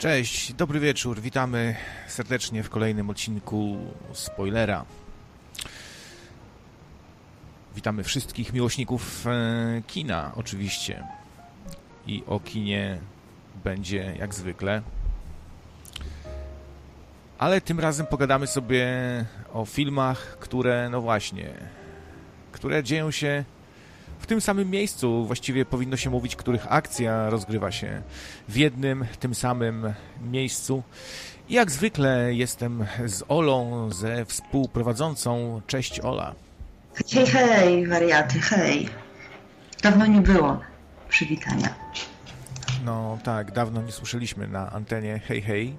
Cześć, dobry wieczór, witamy serdecznie w kolejnym odcinku Spoilera. Witamy wszystkich miłośników e, kina, oczywiście. I o kinie będzie jak zwykle. Ale tym razem pogadamy sobie o filmach, które, no właśnie, które dzieją się w tym samym miejscu, właściwie powinno się mówić, których akcja rozgrywa się w jednym, tym samym miejscu. Jak zwykle jestem z Olą, ze współprowadzącą. Cześć Ola. Hej, hej, wariaty, hej. Dawno nie było przywitania. No tak, dawno nie słyszeliśmy na antenie hej, hej.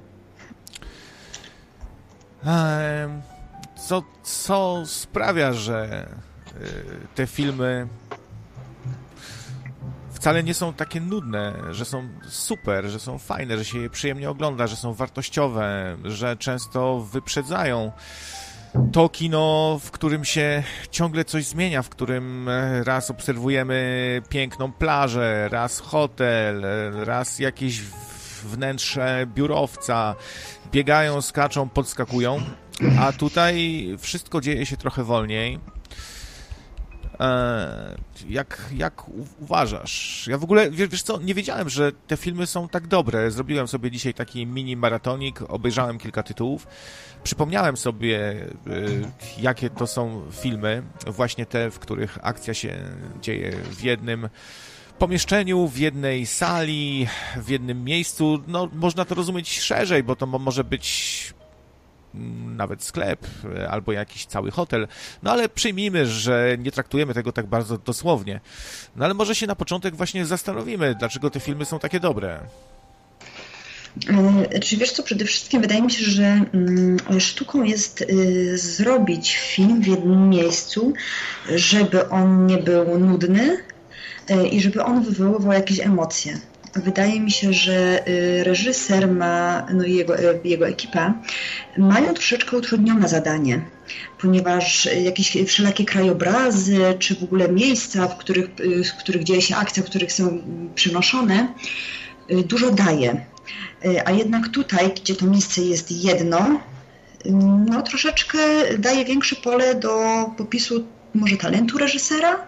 Co, co sprawia, że y, te filmy wcale nie są takie nudne, że są super, że są fajne, że się je przyjemnie ogląda, że są wartościowe, że często wyprzedzają to kino, w którym się ciągle coś zmienia, w którym e, raz obserwujemy piękną plażę, raz hotel, e, raz jakieś wnętrze biurowca, biegają, skaczą, podskakują, a tutaj wszystko dzieje się trochę wolniej jak, jak uważasz? Ja w ogóle, wiesz, wiesz co, nie wiedziałem, że te filmy są tak dobre. Zrobiłem sobie dzisiaj taki mini maratonik, obejrzałem kilka tytułów. Przypomniałem sobie, e, jakie to są filmy, właśnie te, w których akcja się dzieje w jednym pomieszczeniu, w jednej sali, w jednym miejscu. No, można to rozumieć szerzej, bo to może być nawet sklep e, albo jakiś cały hotel. No ale przyjmijmy, że nie traktujemy tego tak bardzo dosłownie. No ale może się na początek właśnie zastanowimy, dlaczego te filmy są takie dobre. E, czy wiesz co, przede wszystkim wydaje mi się, że mm, sztuką jest y, zrobić film w jednym miejscu, żeby on nie był nudny e, i żeby on wywoływał jakieś emocje. Wydaje mi się, że y, reżyser ma, no jego, y, jego ekipa mają troszeczkę utrudnione zadanie, ponieważ jakieś wszelakie krajobrazy, czy w ogóle miejsca, w których, y, w których dzieje się akcja, w których są przenoszone, dużo daje. A jednak tutaj, gdzie to miejsce jest jedno, no troszeczkę daje większe pole do popisu może talentu reżysera.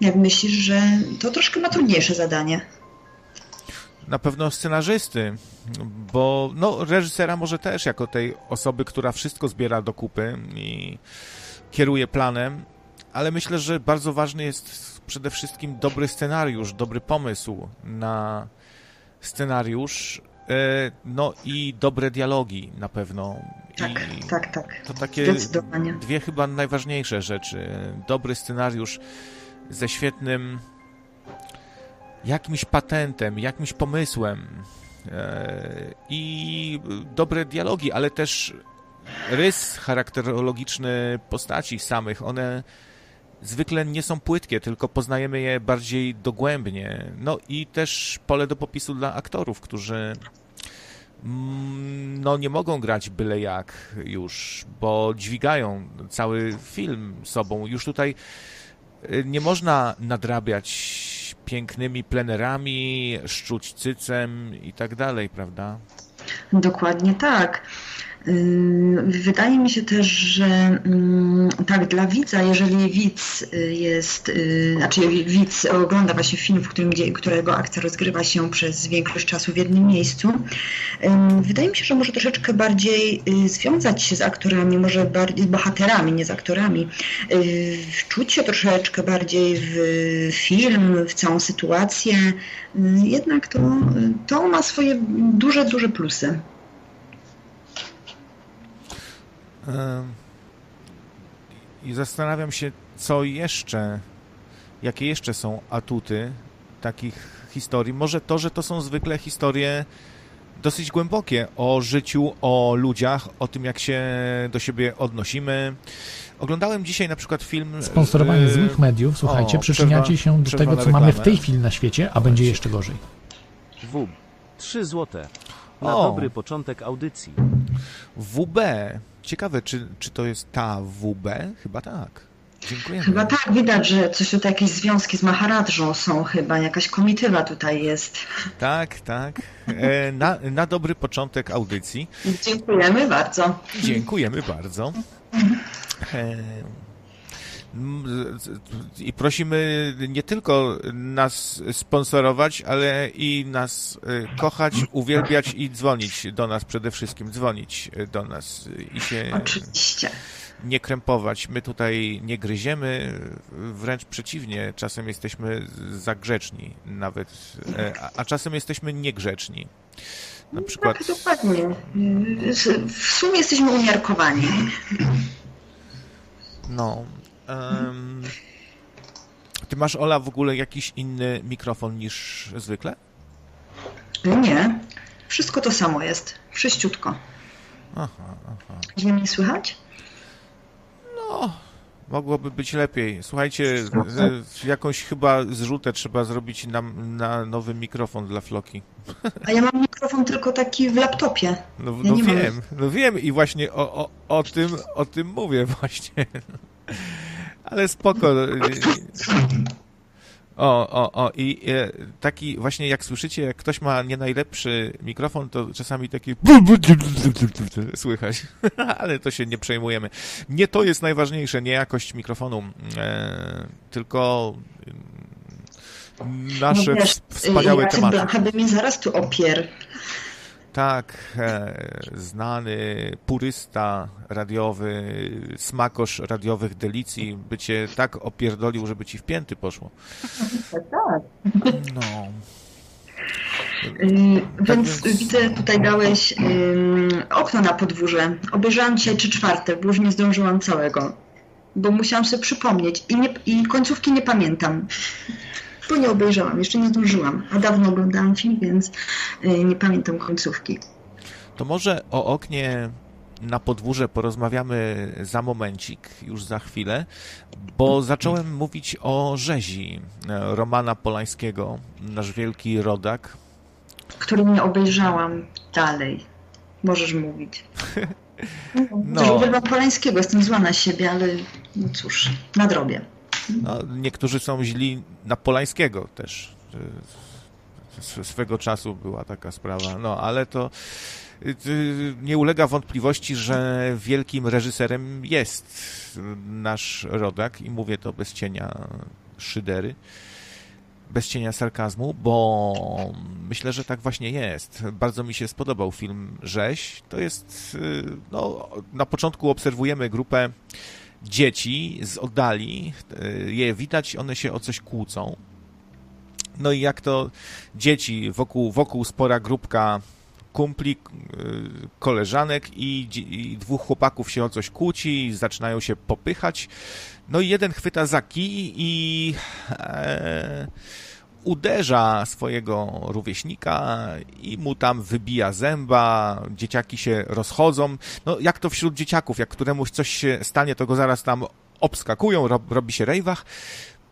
Jak myślisz, że to troszkę ma trudniejsze zadanie? Na pewno scenarzysty, bo no, reżysera może też, jako tej osoby, która wszystko zbiera do kupy i kieruje planem, ale myślę, że bardzo ważny jest przede wszystkim dobry scenariusz, dobry pomysł na scenariusz, e, no i dobre dialogi na pewno. Tak, I tak, tak. To takie dwie chyba najważniejsze rzeczy. Dobry scenariusz ze świetnym jakimś patentem, jakimś pomysłem e, i dobre dialogi, ale też rys charakterologiczny postaci samych, one zwykle nie są płytkie, tylko poznajemy je bardziej dogłębnie. No i też pole do popisu dla aktorów, którzy mm, no nie mogą grać byle jak już, bo dźwigają cały film sobą. Już tutaj e, nie można nadrabiać pięknymi plenerami, szczuć cycem i tak dalej, prawda? Dokładnie tak. Wydaje mi się też, że tak dla widza, jeżeli widz y, jest, y, znaczy widz ogląda właśnie film, w którym, którego akcja rozgrywa się przez większość czasu w jednym miejscu, wydaje mi się, że może troszeczkę bardziej y, związać się z aktorami, może bardziej z bohaterami, nie z aktorami, wczuć się troszeczkę bardziej w film, w całą sytuację. Jednak to, to ma swoje duże, duże plusy. I zastanawiam się, co jeszcze, jakie jeszcze są atuty takich historii. Może to, że to są zwykle historie dosyć głębokie o życiu, o ludziach, o tym, jak się do siebie odnosimy. Oglądałem dzisiaj na przykład film... Sponsorowanie yy... złych mediów, słuchajcie, o, przyczyniacie się do tego, co reklamę. mamy w tej chwili na świecie, a będzie jeszcze gorzej. W. 3 złote. Na o. dobry początek audycji. WB Ciekawe, czy, czy to jest ta WB? Chyba tak. Dziękuję. Chyba tak, widać, że coś tutaj, jakieś związki z Maharadżą są chyba, jakaś komitywa tutaj jest. Tak, tak. E, na, na dobry początek audycji. Dziękujemy bardzo. Dziękujemy bardzo. E, i prosimy nie tylko nas sponsorować, ale i nas e, kochać, uwielbiać i dzwonić do nas przede wszystkim, dzwonić do nas i się Oczywiście. nie krępować. My tutaj nie gryziemy, wręcz przeciwnie, czasem jesteśmy zagrzeczni nawet, e, a, a czasem jesteśmy niegrzeczni. Na przykład... Tak, dokładnie. W sumie jesteśmy umiarkowani. No, Um, ty masz, Ola, w ogóle jakiś inny mikrofon niż zwykle? Nie. Wszystko to samo jest. Wszyściutko. Aha, aha. Źle mnie słychać? No, mogłoby być lepiej. Słuchajcie, jakąś chyba zrzutę trzeba zrobić na, na nowy mikrofon dla Floki. A ja mam mikrofon tylko taki w laptopie. No, ja no wiem, mam... no wiem i właśnie o, o, o, tym, o tym mówię właśnie. Ale spoko. O, o, o. I e, taki właśnie jak słyszycie, jak ktoś ma nie najlepszy mikrofon, to czasami taki słychać. Ale to się nie przejmujemy. Nie to jest najważniejsze, nie jakość mikrofonu, e, tylko nasze no wiesz, wspaniałe ja tematy. Chyba mi zaraz tu opier. Tak, e, znany purysta radiowy, smakosz radiowych delicji by cię tak opierdolił, żeby ci w pięty poszło. Tak. No. Yy, tak więc, więc, widzę, tutaj dałeś yy, okno na podwórze. Obejrzałam dzisiaj trzy czwarte, bo już nie zdążyłam całego. Bo musiałam sobie przypomnieć i, nie, i końcówki nie pamiętam bo nie obejrzałam, jeszcze nie zdążyłam, a dawno oglądałam film, więc y, nie pamiętam końcówki. To może o oknie na podwórze porozmawiamy za momencik, już za chwilę, bo zacząłem mówić o rzezi e, Romana Polańskiego, nasz wielki rodak. Który nie obejrzałam dalej. Możesz mówić. No. Uwielbiam Polańskiego, jestem zła na siebie, ale no cóż, nadrobię. No, niektórzy są źli na Polańskiego też. Swego czasu była taka sprawa. No, ale to y, nie ulega wątpliwości, że wielkim reżyserem jest nasz rodak i mówię to bez cienia szydery, bez cienia sarkazmu, bo myślę, że tak właśnie jest. Bardzo mi się spodobał film Rzeź. To jest, y, no, na początku obserwujemy grupę dzieci z oddali, e, je widać, one się o coś kłócą. No i jak to dzieci, wokół, wokół spora grupka kumpli, e, koleżanek i, i, dwóch chłopaków się o coś kłóci, zaczynają się popychać. No i jeden chwyta za kij i e, uderza swojego rówieśnika i mu tam wybija zęba, dzieciaki się rozchodzą. No jak to wśród dzieciaków, jak któremuś coś się stanie, to go zaraz tam obskakują, rob, robi się rejwach.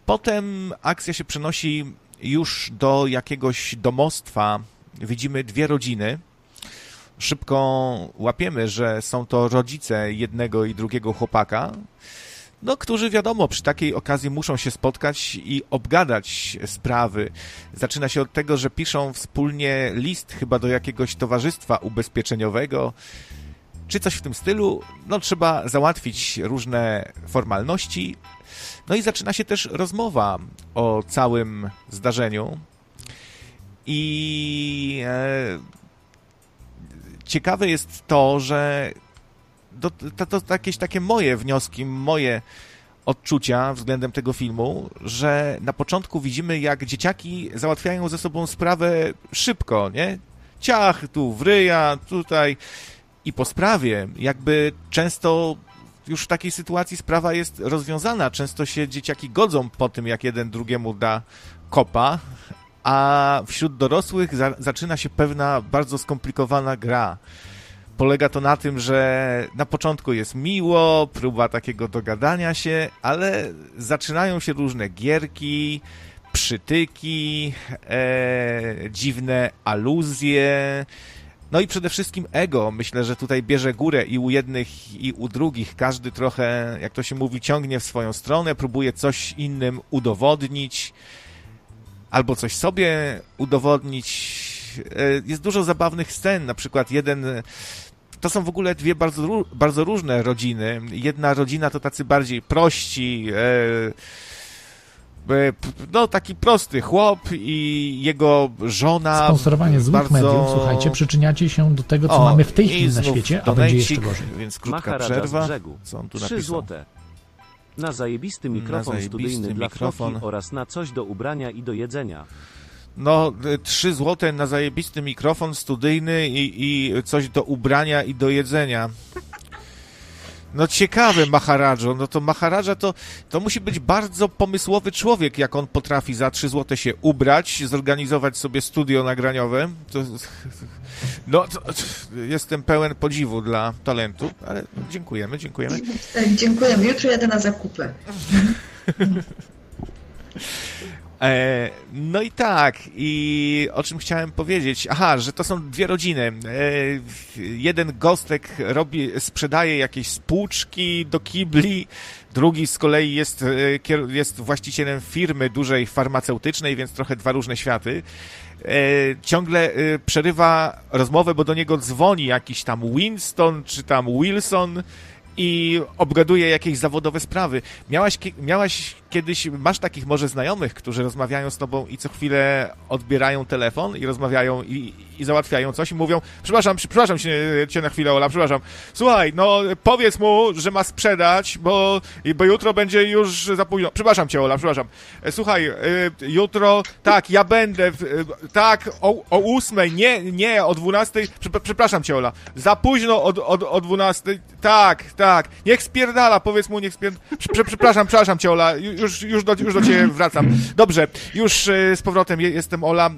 Potem akcja się przenosi już do jakiegoś domostwa. Widzimy dwie rodziny. Szybko łapiemy, że są to rodzice jednego i drugiego chłopaka no, którzy wiadomo, przy takiej okazji muszą się spotkać i obgadać sprawy. Zaczyna się od tego, że piszą wspólnie list chyba do jakiegoś towarzystwa ubezpieczeniowego, czy coś w tym stylu. No, trzeba załatwić różne formalności. No i zaczyna się też rozmowa o całym zdarzeniu. I e, ciekawe jest to, że to, to, to jakieś takie moje wnioski, moje odczucia względem tego filmu, że na początku widzimy, jak dzieciaki załatwiają ze sobą sprawę szybko, nie? Ciach, tu wryja, tutaj. I po sprawie, jakby często już w takiej sytuacji sprawa jest rozwiązana. Często się dzieciaki godzą po tym, jak jeden drugiemu da kopa, a wśród dorosłych za zaczyna się pewna bardzo skomplikowana gra polega to na tym, że na początku jest miło, próba takiego dogadania się, ale zaczynają się różne gierki, przytyki, e, dziwne aluzje. No i przede wszystkim ego. Myślę, że tutaj bierze górę i u jednych, i u drugich. Każdy trochę, jak to się mówi, ciągnie w swoją stronę, próbuje coś innym udowodnić albo coś sobie udowodnić. E, jest dużo zabawnych scen, na przykład jeden to są w ogóle dwie bardzo, bardzo różne rodziny. Jedna rodzina to tacy bardziej prości, e, e, no taki prosty chłop i jego żona. Sponsorowanie złych bardzo... mediów, słuchajcie, przyczyniacie się do tego, co o, mamy w tej chwili na świecie, a będzie jeszcze gorzej. Więc krótka przerwa. Co on tu 3 złote. Na zajebisty mikrofon na zajebisty studyjny mikrofon. dla oraz na coś do ubrania i do jedzenia. No, 3 złote na zajebisty mikrofon studyjny i, i coś do ubrania i do jedzenia. No ciekawe Maharadżo, no to Maharadża to, to musi być bardzo pomysłowy człowiek, jak on potrafi za 3 złote się ubrać, zorganizować sobie studio nagraniowe. To, no, to, jestem pełen podziwu dla talentu, ale dziękujemy, dziękujemy. Tak, dziękujemy. Jutro jadę na zakupy. E, no i tak, i o czym chciałem powiedzieć? Aha, że to są dwie rodziny. E, jeden gostek robi, sprzedaje jakieś spłuczki do kibli, drugi z kolei jest, e, jest właścicielem firmy dużej farmaceutycznej, więc trochę dwa różne światy. Ciągle przerywa rozmowę, bo do niego dzwoni jakiś tam Winston czy tam Wilson i obgaduje jakieś zawodowe sprawy. Miałaś, miałaś kiedyś, masz takich może znajomych, którzy rozmawiają z tobą i co chwilę odbierają telefon i rozmawiają i, i załatwiają coś i mówią, przepraszam, przepraszam cię, cię na chwilę, Ola, przepraszam. Słuchaj, no powiedz mu, że ma sprzedać, bo, bo jutro będzie już za późno. Przepraszam cię, Ola, przepraszam. E, słuchaj, y, jutro, tak, ja będę, y, tak, o, o ósmej, nie, nie, o dwunastej, przepraszam cię, Ola, za późno o, o, o dwunastej, tak, tak, niech spierdala, powiedz mu, niech spierdala. Przepraszam, przepraszam cię, Ola, już, już, do, już do ciebie wracam. Dobrze, już y, z powrotem jestem, Ola.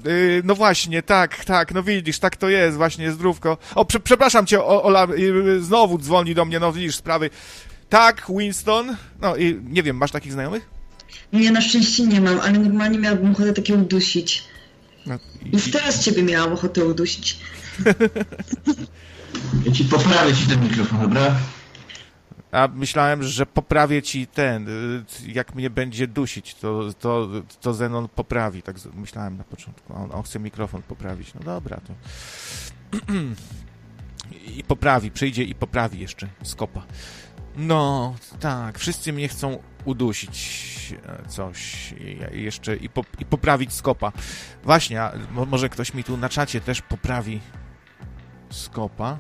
No właśnie, tak, tak, no widzisz, tak to jest, właśnie, zdrówko. O, prze, przepraszam cię, Ola, znowu dzwoni do mnie, no widzisz, sprawy. Tak, Winston. No i nie wiem, masz takich znajomych? Nie, na szczęście nie mam, ale normalnie miałabym ochotę takie udusić. No, i... Już teraz ciebie miałam ochotę udusić. ja ci poprawię ci ten mikrofon, dobra? A myślałem, że poprawię ci ten, y, jak mnie będzie dusić, to, to, to Zenon poprawi. Tak myślałem na początku. On, on chce mikrofon poprawić. No dobra, to. I poprawi, przyjdzie i poprawi jeszcze skopa. No, tak, wszyscy mnie chcą udusić e, coś jeszcze i, po, i poprawić skopa. Właśnie, może ktoś mi tu na czacie też poprawi skopa.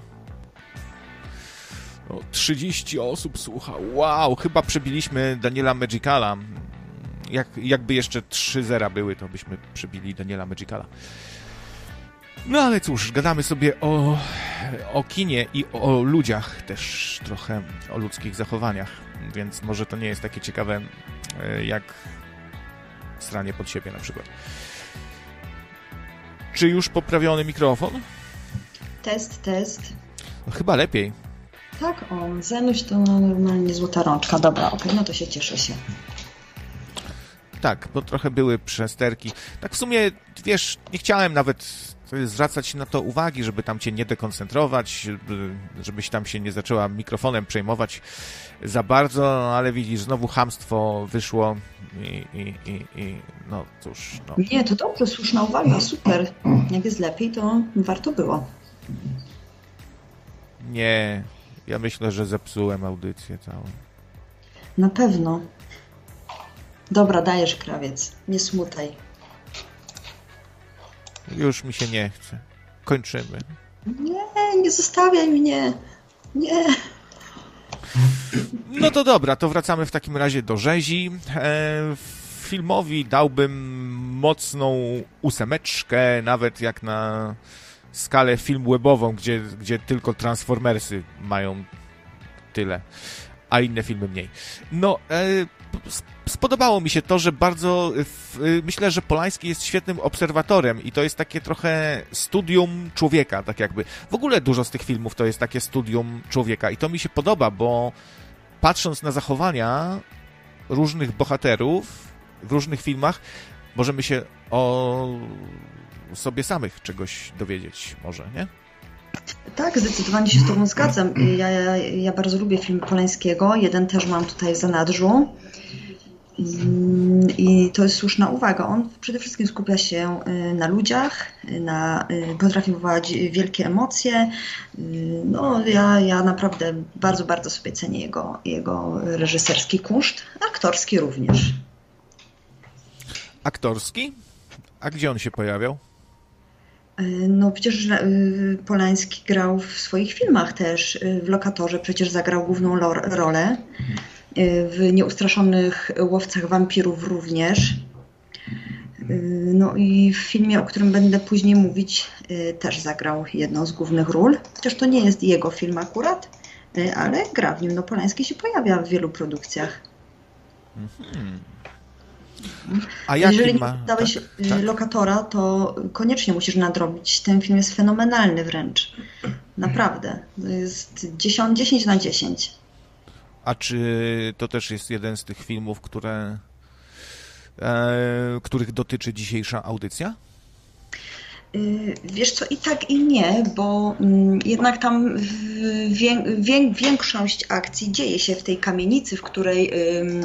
O, 30 osób słucha. Wow, chyba przebiliśmy Daniela Magicala. Jak, jakby jeszcze 3 zera były, to byśmy przebili Daniela Magicala. No ale cóż, gadamy sobie o, o kinie i o ludziach też trochę, o ludzkich zachowaniach, więc może to nie jest takie ciekawe e, jak stranie pod siebie na przykład. Czy już poprawiony mikrofon? Test, test. No, chyba lepiej. Tak, o, Zenuś to normalnie złota rączka. Dobra, okej, okay, no to się cieszę się. Tak, bo trochę były przesterki. Tak w sumie, wiesz, nie chciałem nawet zwracać na to uwagi, żeby tam cię nie dekoncentrować, żebyś tam się nie zaczęła mikrofonem przejmować za bardzo, ale widzisz, znowu hamstwo wyszło i, i, i, i no cóż. No. Nie, to dobrze, słuszna uwaga, super. Jak jest lepiej, to warto było. Nie, ja myślę, że zepsułem audycję całą. Na pewno. Dobra, dajesz krawiec. Nie smutaj. Już mi się nie chce. Kończymy. Nie, nie zostawiaj mnie. Nie. No to dobra, to wracamy w takim razie do rzezi. E, filmowi dałbym mocną ósemeczkę, nawet jak na skalę film webową, gdzie, gdzie tylko Transformersy mają tyle, a inne filmy mniej. No, e, spodobało mi się to, że bardzo w, myślę, że Polański jest świetnym obserwatorem i to jest takie trochę studium człowieka, tak jakby. W ogóle dużo z tych filmów to jest takie studium człowieka i to mi się podoba, bo patrząc na zachowania różnych bohaterów w różnych filmach, możemy się o sobie samych czegoś dowiedzieć może, nie? Tak, zdecydowanie się z Tobą zgadzam. Ja, ja, ja bardzo lubię filmy Polańskiego. Jeden też mam tutaj w zanadrzu. I to jest słuszna uwaga. On przede wszystkim skupia się y, na ludziach, na, y, potrafi wywołać wielkie emocje. Y, no, ja, ja naprawdę bardzo, bardzo sobie cenię jego, jego reżyserski kunszt, aktorski również. Aktorski? A gdzie on się pojawiał? No przecież Polański grał w swoich filmach też. W Lokatorze przecież zagrał główną rolę w Nieustraszonych Łowcach Wampirów również. No i w filmie, o którym będę później mówić, też zagrał jedną z głównych ról. Chociaż to nie jest jego film akurat, ale gra w nim. No Polański się pojawia w wielu produkcjach. Mhm. A Jeżeli ma... dałeś tak, tak. lokatora, to koniecznie musisz nadrobić. Ten film jest fenomenalny wręcz. Naprawdę. To jest 10, 10 na 10. A czy to też jest jeden z tych filmów, które, e, których dotyczy dzisiejsza audycja? Y, wiesz co, i tak i nie, bo mm, jednak tam większość akcji dzieje się w tej kamienicy, w której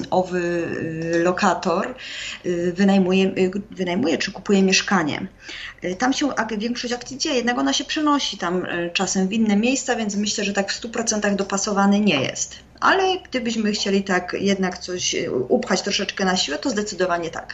owy y, lokator y, wynajmuje, wynajmuje czy kupuje mieszkanie. Tam się większość akcji dzieje, jednak ona się przenosi tam czasem w inne miejsca, więc myślę, że tak w 100% dopasowany nie jest. Ale gdybyśmy chcieli tak jednak coś upchać troszeczkę na siłę, to zdecydowanie tak.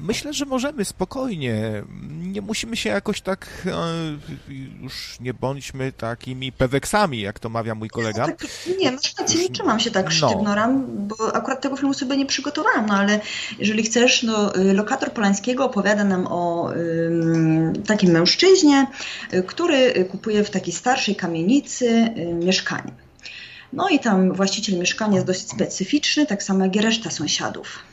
Myślę, że możemy spokojnie. Nie musimy się jakoś tak, e, już nie bądźmy takimi peweksami, jak to mawia mój kolega. tak, nie, masz rację, nie trzymam się tak no. sztywnoram, bo akurat tego filmu sobie nie przygotowałam, no ale jeżeli chcesz, no y, lokator Polańskiego opowiada nam o takim mężczyźnie, y, który kupuje w takiej starszej kamienicy y, mieszkanie. No i tam właściciel mieszkania jest dosyć specyficzny, tak samo jak i reszta sąsiadów.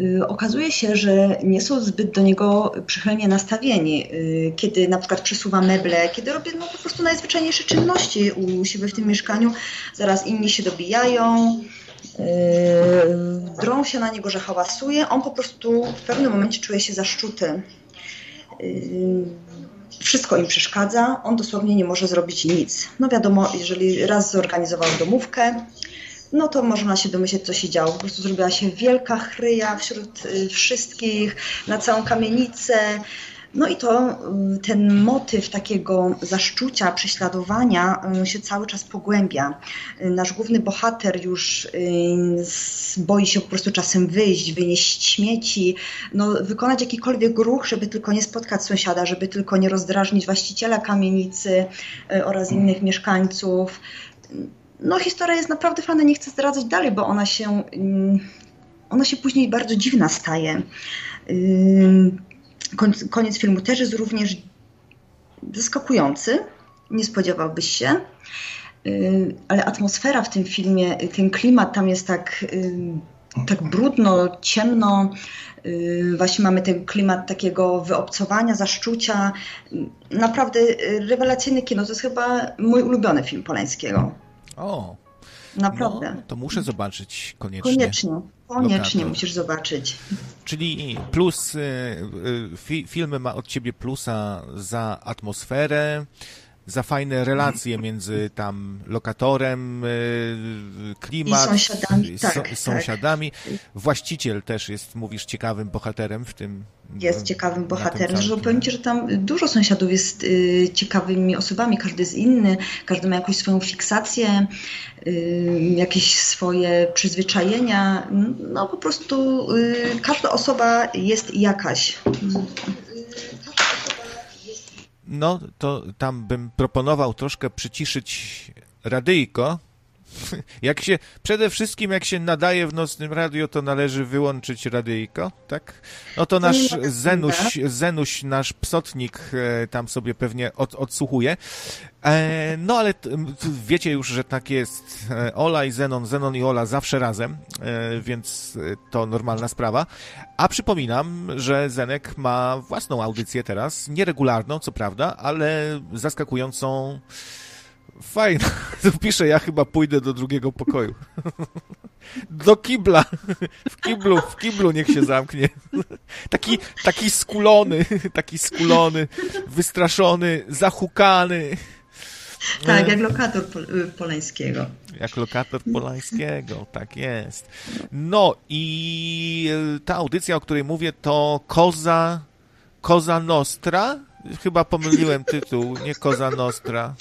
Y, okazuje się, że nie są zbyt do niego przychylnie nastawieni. Y, kiedy na przykład przesuwa meble, kiedy robi no, po prostu najzwyczajniejsze czynności u siebie w tym mieszkaniu, zaraz inni się dobijają, yy, drą się na niego, że hałasuje. On po prostu w pewnym momencie czuje się zaszczuty. Wszystko im przeszkadza, on dosłownie nie może zrobić nic. No wiadomo, jeżeli raz zorganizował domówkę, no to można się domyśleć, co się działo. Po prostu zrobiła się wielka chryja wśród y, wszystkich, na całą kamienicę. No i to y, ten motyw takiego zaszczucia, prześladowania y, się cały czas pogłębia. Nasz główny bohater już boi się po prostu czasem wyjść, wynieść śmieci, no, wykonać jakikolwiek ruch, żeby tylko nie spotkać sąsiada, żeby tylko nie rozdrażnić właściciela kamienicy oraz innych mieszkańców no historia jest naprawdę fajna, nie chcę zdradzać dalej, bo ona się, mm, ona się później bardzo dziwna staje. Koniec filmu też jest również zaskakujący, nie spodziewałbyś się, ale atmosfera w tym filmie, ten klimat tam jest tak, tak brudno, ciemno, Właśnie mamy ten klimat takiego wyobcowania, zaszczucia. Naprawdę rewelacyjny kino. To jest chyba mój ulubiony film Polańskiego. O. Naprawdę. No, to muszę zobaczyć koniecznie. Koniecznie, koniecznie musisz zobaczyć. Czyli plus, y, y, fi, filmy ma od ciebie plusa za atmosferę, za fajne relacje między tam lokatorem, y, klimat, I sąsiadami. Tak, so, sąsiadami. Tak. Właściciel też jest, mówisz, ciekawym bohaterem w tym. Jest ciekawym bohaterem, że powiem Ci, że tam dużo sąsiadów jest y, ciekawymi osobami, każdy jest inny, każdy ma jakąś swoją fiksację, y, jakieś swoje przyzwyczajenia. No po prostu y, każda osoba jest jakaś. No, to tam bym proponował troszkę przyciszyć radyjko. Jak się, przede wszystkim jak się nadaje w nocnym radio, to należy wyłączyć radyjko, tak? No to nasz Zenuś, Zenuś nasz psotnik e, tam sobie pewnie od, odsłuchuje. E, no ale wiecie już, że tak jest. E, Ola i Zenon, Zenon i Ola zawsze razem, e, więc to normalna sprawa. A przypominam, że Zenek ma własną audycję teraz, nieregularną, co prawda, ale zaskakującą Fajna. Piszę, ja chyba pójdę do drugiego pokoju. Do kibla. W kiblu, w kiblu niech się zamknie. Taki, taki skulony, taki skulony, wystraszony, zahukany. Tak, jak lokator y, Polańskiego. Jak lokator Polańskiego, tak jest. No i y, ta audycja, o której mówię, to Koza, Koza Nostra? Chyba pomyliłem tytuł, nie Koza Nostra.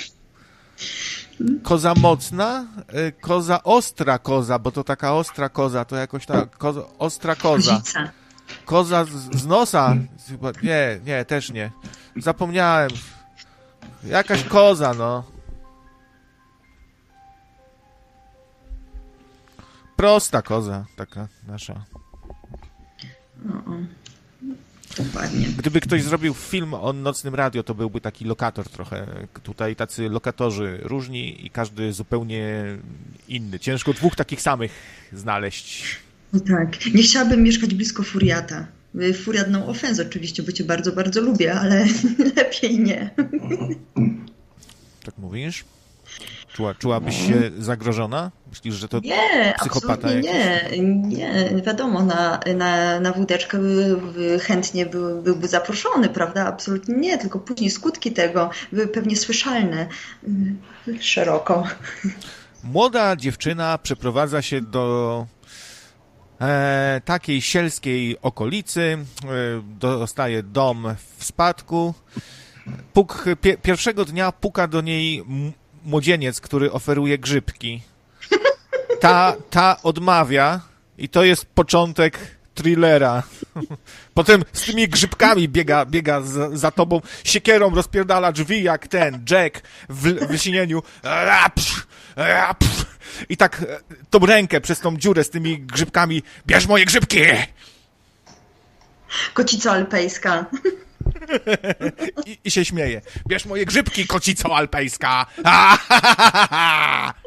Koza mocna? Y, koza ostra koza, bo to taka ostra koza, to jakoś tak, koza, ostra koza. Koza z, z nosa? Nie, nie, też nie. Zapomniałem. Jakaś koza, no. Prosta koza, taka nasza. No, dokładnie. Gdyby ktoś zrobił film o nocnym radio, to byłby taki lokator trochę. Tutaj tacy lokatorzy różni i każdy zupełnie inny. Ciężko dwóch takich samych znaleźć. No tak. Nie chciałabym mieszkać blisko Furiata. Furiat no offense oczywiście, bo cię bardzo, bardzo lubię, ale lepiej nie. Tak mówisz? Czuła, czułabyś się zagrożona? Myślisz, że to nie, psychopata jakiś? Nie, nie, wiadomo, na, na, na wódeczkę chętnie był, byłby zaproszony, prawda? Absolutnie nie, tylko później skutki tego były pewnie słyszalne szeroko. Młoda dziewczyna przeprowadza się do e, takiej sielskiej okolicy, e, dostaje dom w spadku. Puk, pie, pierwszego dnia puka do niej młodzieniec, który oferuje grzybki. Ta, ta odmawia i to jest początek thrillera. Potem z tymi grzybkami biega, biega za, za tobą, siekierą rozpierdala drzwi jak ten Jack w, w lśnieniu. I tak e, tą rękę przez tą dziurę z tymi grzybkami. Bierz moje grzybki! Kocica alpejska. I, I, się śmieje. Bierz moje grzybki, kocico alpejska!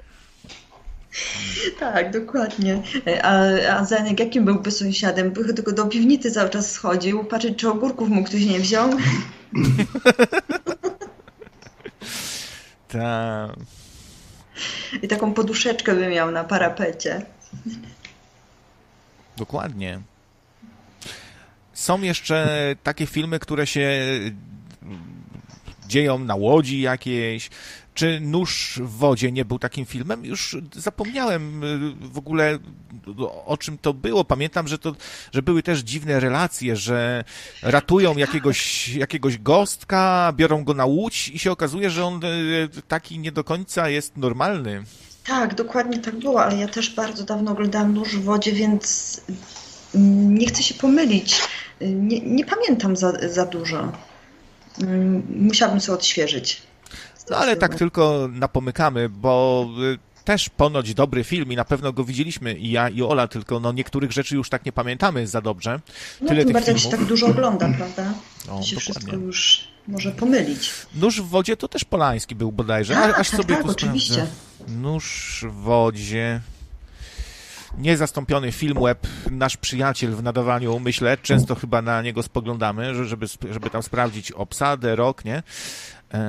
Tak, dokładnie. A, a Zanek jakim byłby sąsiadem? By tylko do piwnicy cały czas schodził, patrzeć, czy ogórków mu ktoś nie wziął. Tak. I taką poduszeczkę by miał na parapecie. Dokładnie. Są jeszcze takie filmy, które się dzieją na łodzi jakiejś. Czy Nóż w wodzie nie był takim filmem? Już zapomniałem y, w ogóle o czym to było. Pamiętam, że, to, że były też dziwne relacje, że ratują jakiegoś, jakiegoś gostka, biorą go na łódź i się okazuje, że on y, taki nie do końca jest normalny. Tak, dokładnie tak było, ale ja też bardzo dawno oglądałam Nóż w wodzie, więc nie chcę się pomylić. Nie, nie pamiętam za, za dużo. Musiałabym sobie odświeżyć. No ale tak tylko napomykamy, bo y, też ponoć dobry film i na pewno go widzieliśmy i ja i Ola, tylko no niektórych rzeczy już tak nie pamiętamy za dobrze. No, Tyle tym bardziej się tak dużo ogląda, prawda? No, to się dokładnie. wszystko już może pomylić. Nóż w wodzie to też Polański był bodajże. Tak, Aż tak, sobie tak, oczywiście. Nóż w wodzie niezastąpiony film web, nasz przyjaciel w nadawaniu, myślę, często chyba na niego spoglądamy, żeby, żeby tam sprawdzić obsadę, rok, nie? Eee,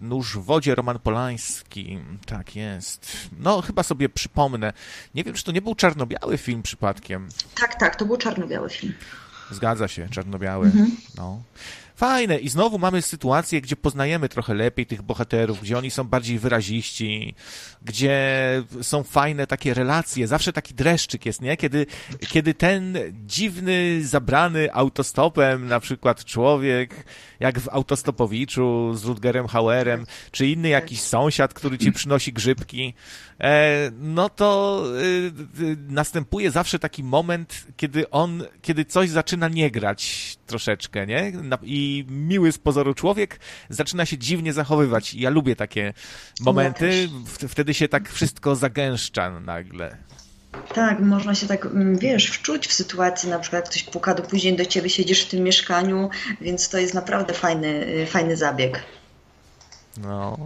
Nóż w wodzie, Roman Polański, tak jest. No, chyba sobie przypomnę. Nie wiem, czy to nie był czarno-biały film przypadkiem. Tak, tak, to był czarno-biały film. Zgadza się, czarno-biały. Mhm. No. Fajne. I znowu mamy sytuację, gdzie poznajemy trochę lepiej tych bohaterów, gdzie oni są bardziej wyraziści, gdzie są fajne takie relacje. Zawsze taki dreszczyk jest, nie? Kiedy, kiedy ten dziwny, zabrany autostopem na przykład człowiek, jak w Autostopowiczu z Rutgerem Hauerem, czy inny jakiś sąsiad, który ci przynosi grzybki, e, no to e, następuje zawsze taki moment, kiedy on, kiedy coś zaczyna nie grać troszeczkę, nie? I miły z pozoru człowiek zaczyna się dziwnie zachowywać. Ja lubię takie momenty, wtedy się tak wszystko zagęszcza nagle. Tak, można się tak, mm, wiesz, wczuć w sytuację, na przykład ktoś puka do później do ciebie, siedzisz w tym mieszkaniu, więc to jest naprawdę fajny, y, fajny zabieg. No.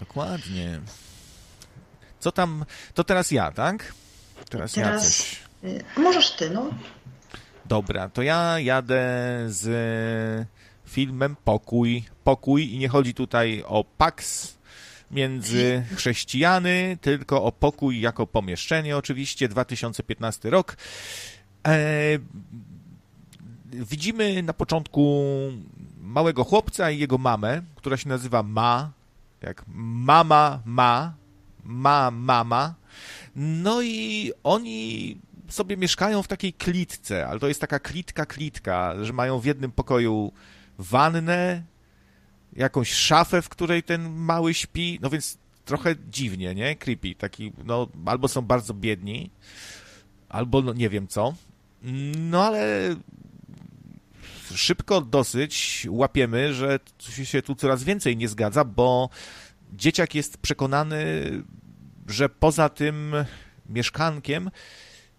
Dokładnie. Co tam, to teraz ja, tak? Teraz, teraz ja coś. Y, możesz ty, no. Dobra, to ja jadę z filmem Pokój. Pokój i nie chodzi tutaj o Pax, między chrześcijany, tylko o pokój jako pomieszczenie oczywiście, 2015 rok. E, widzimy na początku małego chłopca i jego mamę, która się nazywa Ma, jak mama ma, ma mama. No i oni sobie mieszkają w takiej klitce, ale to jest taka klitka, klitka, że mają w jednym pokoju wannę, jakąś szafę, w której ten mały śpi, no więc trochę dziwnie, nie? Creepy, taki, no, albo są bardzo biedni, albo no, nie wiem co. No ale szybko dosyć łapiemy, że się tu coraz więcej nie zgadza, bo dzieciak jest przekonany, że poza tym mieszkankiem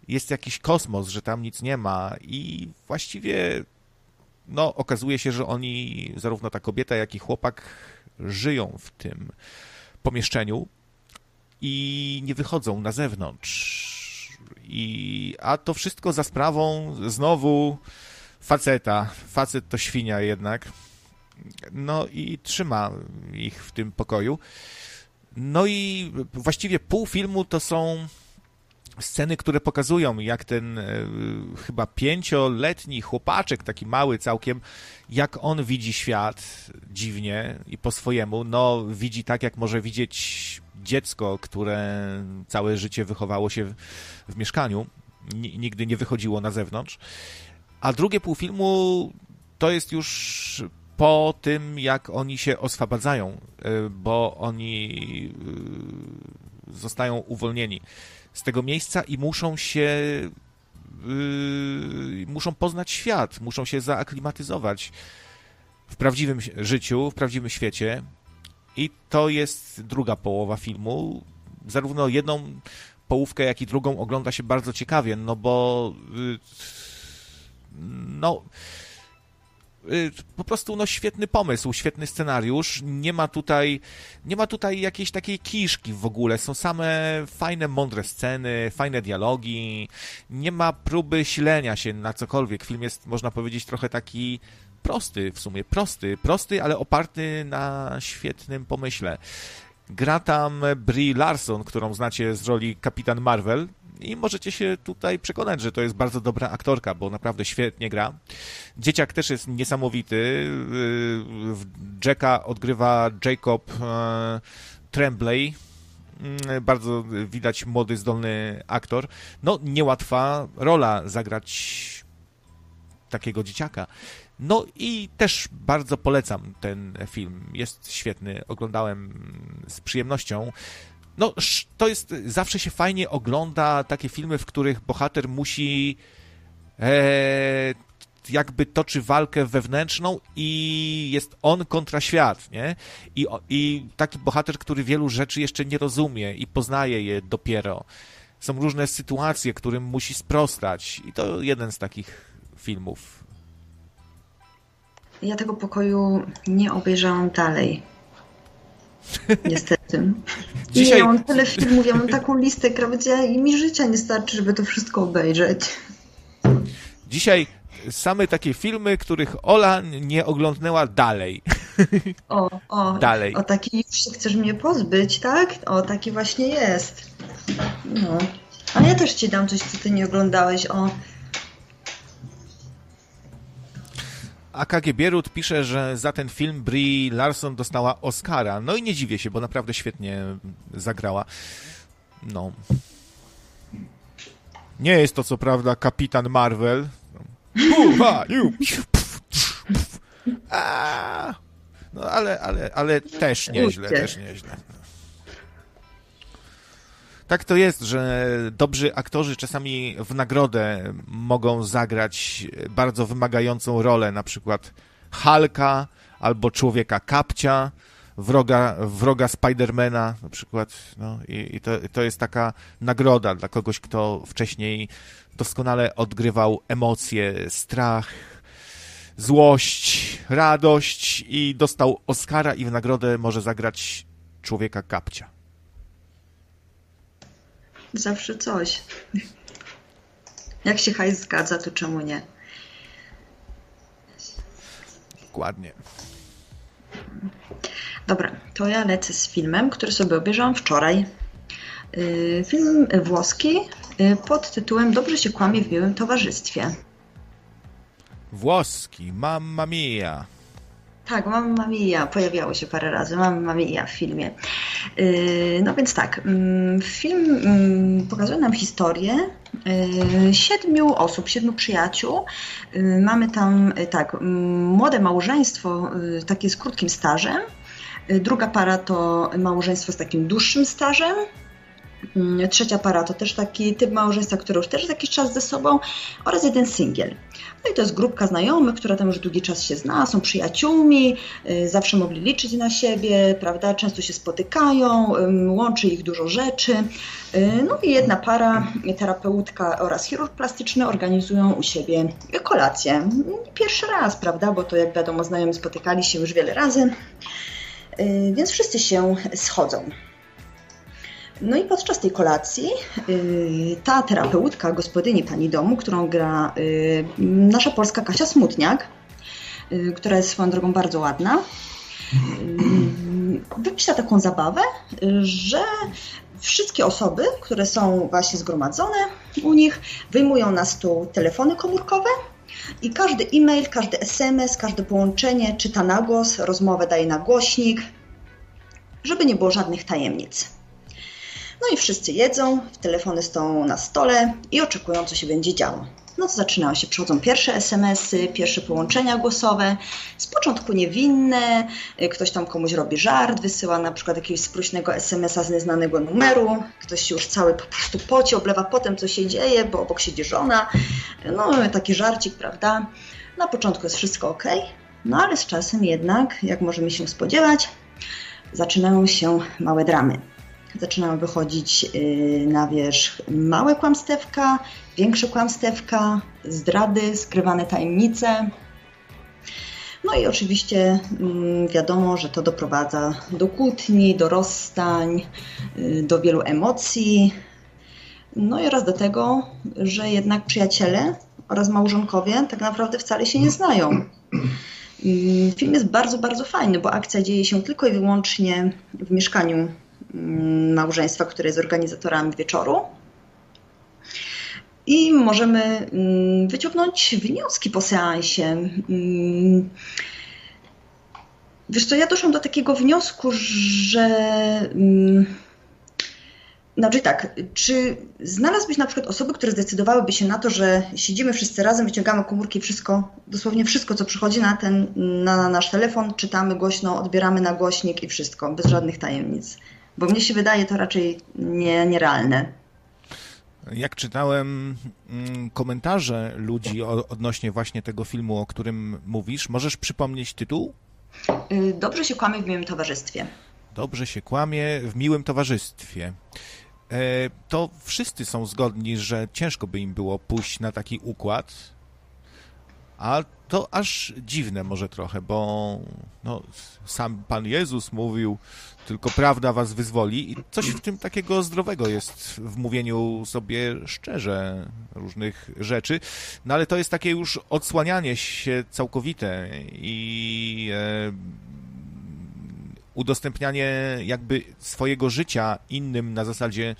jest jakiś kosmos, że tam nic nie ma i właściwie no, okazuje się, że oni, zarówno ta kobieta, jak i chłopak, żyją w tym pomieszczeniu i nie wychodzą na zewnątrz. I, a to wszystko za sprawą znowu faceta. Facet to świnia jednak. No i trzyma ich w tym pokoju. No i właściwie pół filmu to są sceny, które pokazują, jak ten e, chyba pięcioletni chłopaczek, taki mały całkiem, jak on widzi świat dziwnie i po swojemu. No, widzi tak, jak może widzieć dziecko, które całe życie wychowało się w, w mieszkaniu, nigdy nie wychodziło na zewnątrz. A drugie pół filmu to jest już po tym, jak oni się oswabadzają, e, bo oni e, zostają uwolnieni z tego miejsca i muszą się yy, muszą poznać świat, muszą się zaaklimatyzować w prawdziwym życiu, w prawdziwym świecie. I to jest druga połowa filmu. Zarówno jedną połówkę, jak i drugą ogląda się bardzo ciekawie, no bo yy, no po prostu no, świetny pomysł, świetny scenariusz. Nie ma tutaj, nie ma tutaj jakiejś takiej kiszki w ogóle. Są same fajne, mądre sceny, fajne dialogi. Nie ma próby silenia się na cokolwiek. Film jest, można powiedzieć, trochę taki prosty w sumie, prosty, prosty, ale oparty na świetnym pomyśle. Gra tam Brie Larson, którą znacie z roli Kapitan Marvel, i możecie się tutaj przekonać, że to jest bardzo dobra aktorka, bo naprawdę świetnie gra. Dzieciak też jest niesamowity. Y, Jacka odgrywa Jacob e, Tremblay. Mm, bardzo widać młody, zdolny aktor. No, niełatwa rola zagrać takiego dzieciaka. No i też bardzo polecam ten film. Jest świetny. Oglądałem z przyjemnością. No, to jest, zawsze się fajnie ogląda takie filmy, w których bohater musi e, jakby toczy walkę wewnętrzną i jest on kontra świat, nie? I, I taki bohater, który wielu rzeczy jeszcze nie rozumie i poznaje je dopiero. Są różne sytuacje, którym musi sprostać i to jeden z takich filmów. Ja tego pokoju nie obejrzałam dalej. Niestety. Dzisiaj... Ja mam tyle filmów, ja mam taką listę krawiec, i mi życia nie starczy, żeby to wszystko obejrzeć. Dzisiaj same takie filmy, których Ola nie oglądnęła dalej. O, o, dalej. o taki już chcesz mnie pozbyć, tak? O, taki właśnie jest. No. A ja też ci dam coś, co ty nie oglądałeś. O, AKG Bierut pisze, że za ten film Brie Larson dostała Oscara. No i nie dziwię się, bo naprawdę świetnie zagrała. No. Nie jest to co prawda kapitan Marvel. No ale, ale, ale też nieźle, też nieźle tak to jest, że dobrzy aktorzy czasami w nagrodę mogą zagrać bardzo wymagającą rolę, na przykład Halka albo człowieka kapcia, wroga, wroga Spidermana na przykład. No, I i to, to jest taka nagroda dla kogoś, kto wcześniej doskonale odgrywał emocje, strach, złość, radość i dostał Oscara i w nagrodę może zagrać człowieka kapcia. Zawsze coś. Jak się hajs zgadza, to czemu nie? Dokładnie. Dobra, to ja lecę z filmem, który sobie obejrzałam wczoraj. Y, film włoski y, pod tytułem Dobrze się kłamie w miłym towarzystwie. Włoski, Mamma Mia. Tak, Mamma Mia pojawiało się parę razy, Mamma Mia w filmie. Y, no więc tak, mm, film mm, pokazuje nam historię siedmiu osób, siedmiu przyjaciół. Mamy tam tak, młode małżeństwo, takie z krótkim stażem. Druga para to małżeństwo z takim dłuższym stażem. Mm, trzecia para to też taki typ małżeństwa, który już też jakiś czas ze sobą oraz jeden singiel. No i to jest grupka znajomych, która tam już długi czas się zna, są przyjaciółmi, y, zawsze mogli liczyć na siebie, prawda? Często się spotykają, łączy ich dużo rzeczy. Y, no i jedna para, terapeutka oraz chirurg plastyczny organizują u siebie kolację. Pierwszy raz, prawda? Bo to jak wiadomo, znajomi spotykali się już wiele razy, y, więc wszyscy się schodzą. No i podczas tej kolacji y, ta terapeutka, gospodyni pani domu, którą gra y, nasza polska Kasia Smutniak, y, która jest swoją drogą bardzo ładna, wymyśla taką zabawę, że wszystkie osoby, które są właśnie zgromadzone u nich, wyjmują na stół telefony komórkowe i każdy e-mail, każdy SMS, każde połączenie czyta na głos, rozmowę daje na głośnik, żeby nie było żadnych tajemnic. No i wszyscy jedzą, telefony stoją na stole i oczekują, co się będzie działo. No to zaczynają się, przychodzą pierwsze SMS-y, pierwsze połączenia głosowe. Z początku niewinne, y, ktoś tam komuś robi żart, wysyła na przykład jakiegoś spróśnego SMS-a z nieznanego numeru, ktoś się już cały po prostu poci, oblewa potem, co się dzieje, bo obok siedzi żona. No taki żarcik, prawda? Na początku jest wszystko ok, no ale z czasem jednak, jak możemy się spodziewać, zaczynają się małe dramy zaczynają wychodzić y, na wierzch małe kłamstewka, większe kłamstewka, zdrady, skrywane tajemnice. No i oczywiście mm, wiadomo, że to doprowadza do kłótni, do rozstań, y, do wielu emocji. No i oraz do tego, że jednak przyjaciele oraz małżonkowie tak naprawdę wcale się nie znają. Mm, film jest bardzo, bardzo fajny, bo akcja dzieje się tylko i wyłącznie w mieszkaniu małżeństwa, które jest organizatorami wieczoru. I możemy mm, wyciągnąć wnioski po seansie. Mm, wiesz co, ja doszłam do takiego wniosku, że znaczy tak, czy znalazłbyś na przykład osoby, które zdecydowałyby się na to, że siedzimy wszyscy razem, wyciągamy komórki, wszystko, dosłownie wszystko, co przychodzi na ten, na nasz telefon, czytamy głośno, odbieramy na głośnik i wszystko, bez żadnych tajemnic. Bo mnie się wydaje to raczej nie, nierealne. Jak czytałem mm, komentarze ludzi odnośnie właśnie tego filmu, o którym mówisz, możesz przypomnieć tytuł? Y, Dobrze się kłamie w miłym towarzystwie. Dobrze się kłamie w miłym towarzystwie. E, to wszyscy są zgodni, że ciężko by im było pójść na taki układ, a to aż dziwne może trochę, bo no, sam Pan Jezus mówił, tylko prawda was wyzwoli i coś w tym takiego zdrowego jest w mówieniu sobie szczerze różnych rzeczy, no ale to jest takie już odsłanianie się całkowite i e, udostępnianie jakby swojego życia innym na zasadzie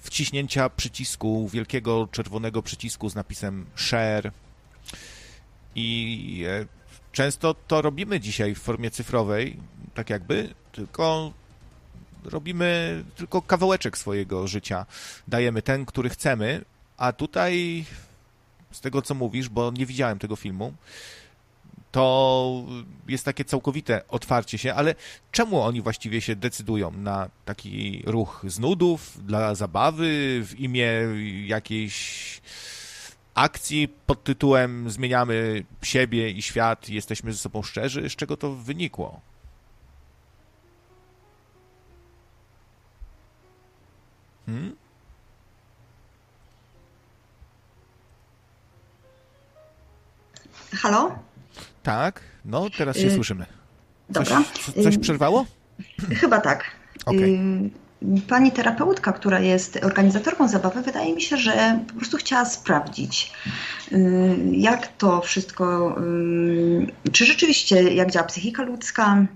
wciśnięcia przycisku, wielkiego czerwonego przycisku z napisem share. I e, często to robimy dzisiaj w formie cyfrowej, tak jakby, tylko robimy tylko kawałeczek swojego życia. Dajemy ten, który chcemy, a tutaj z tego, co mówisz, bo nie widziałem tego filmu, to jest takie całkowite otwarcie się, ale czemu oni właściwie się decydują na taki ruch z nudów, dla zabawy, w imię jakiejś akcji pod tytułem Zmieniamy siebie i świat, jesteśmy ze sobą szczerzy? Z czego to wynikło? Hmm? Halo? Tak, no teraz się y słyszymy. Coś, Dobra. coś przerwało? Chyba tak. Okay. Pani terapeutka, która jest organizatorką zabawy, wydaje mi się, że po prostu chciała sprawdzić, y, jak to wszystko, y, czy rzeczywiście, jak działa psychika ludzka,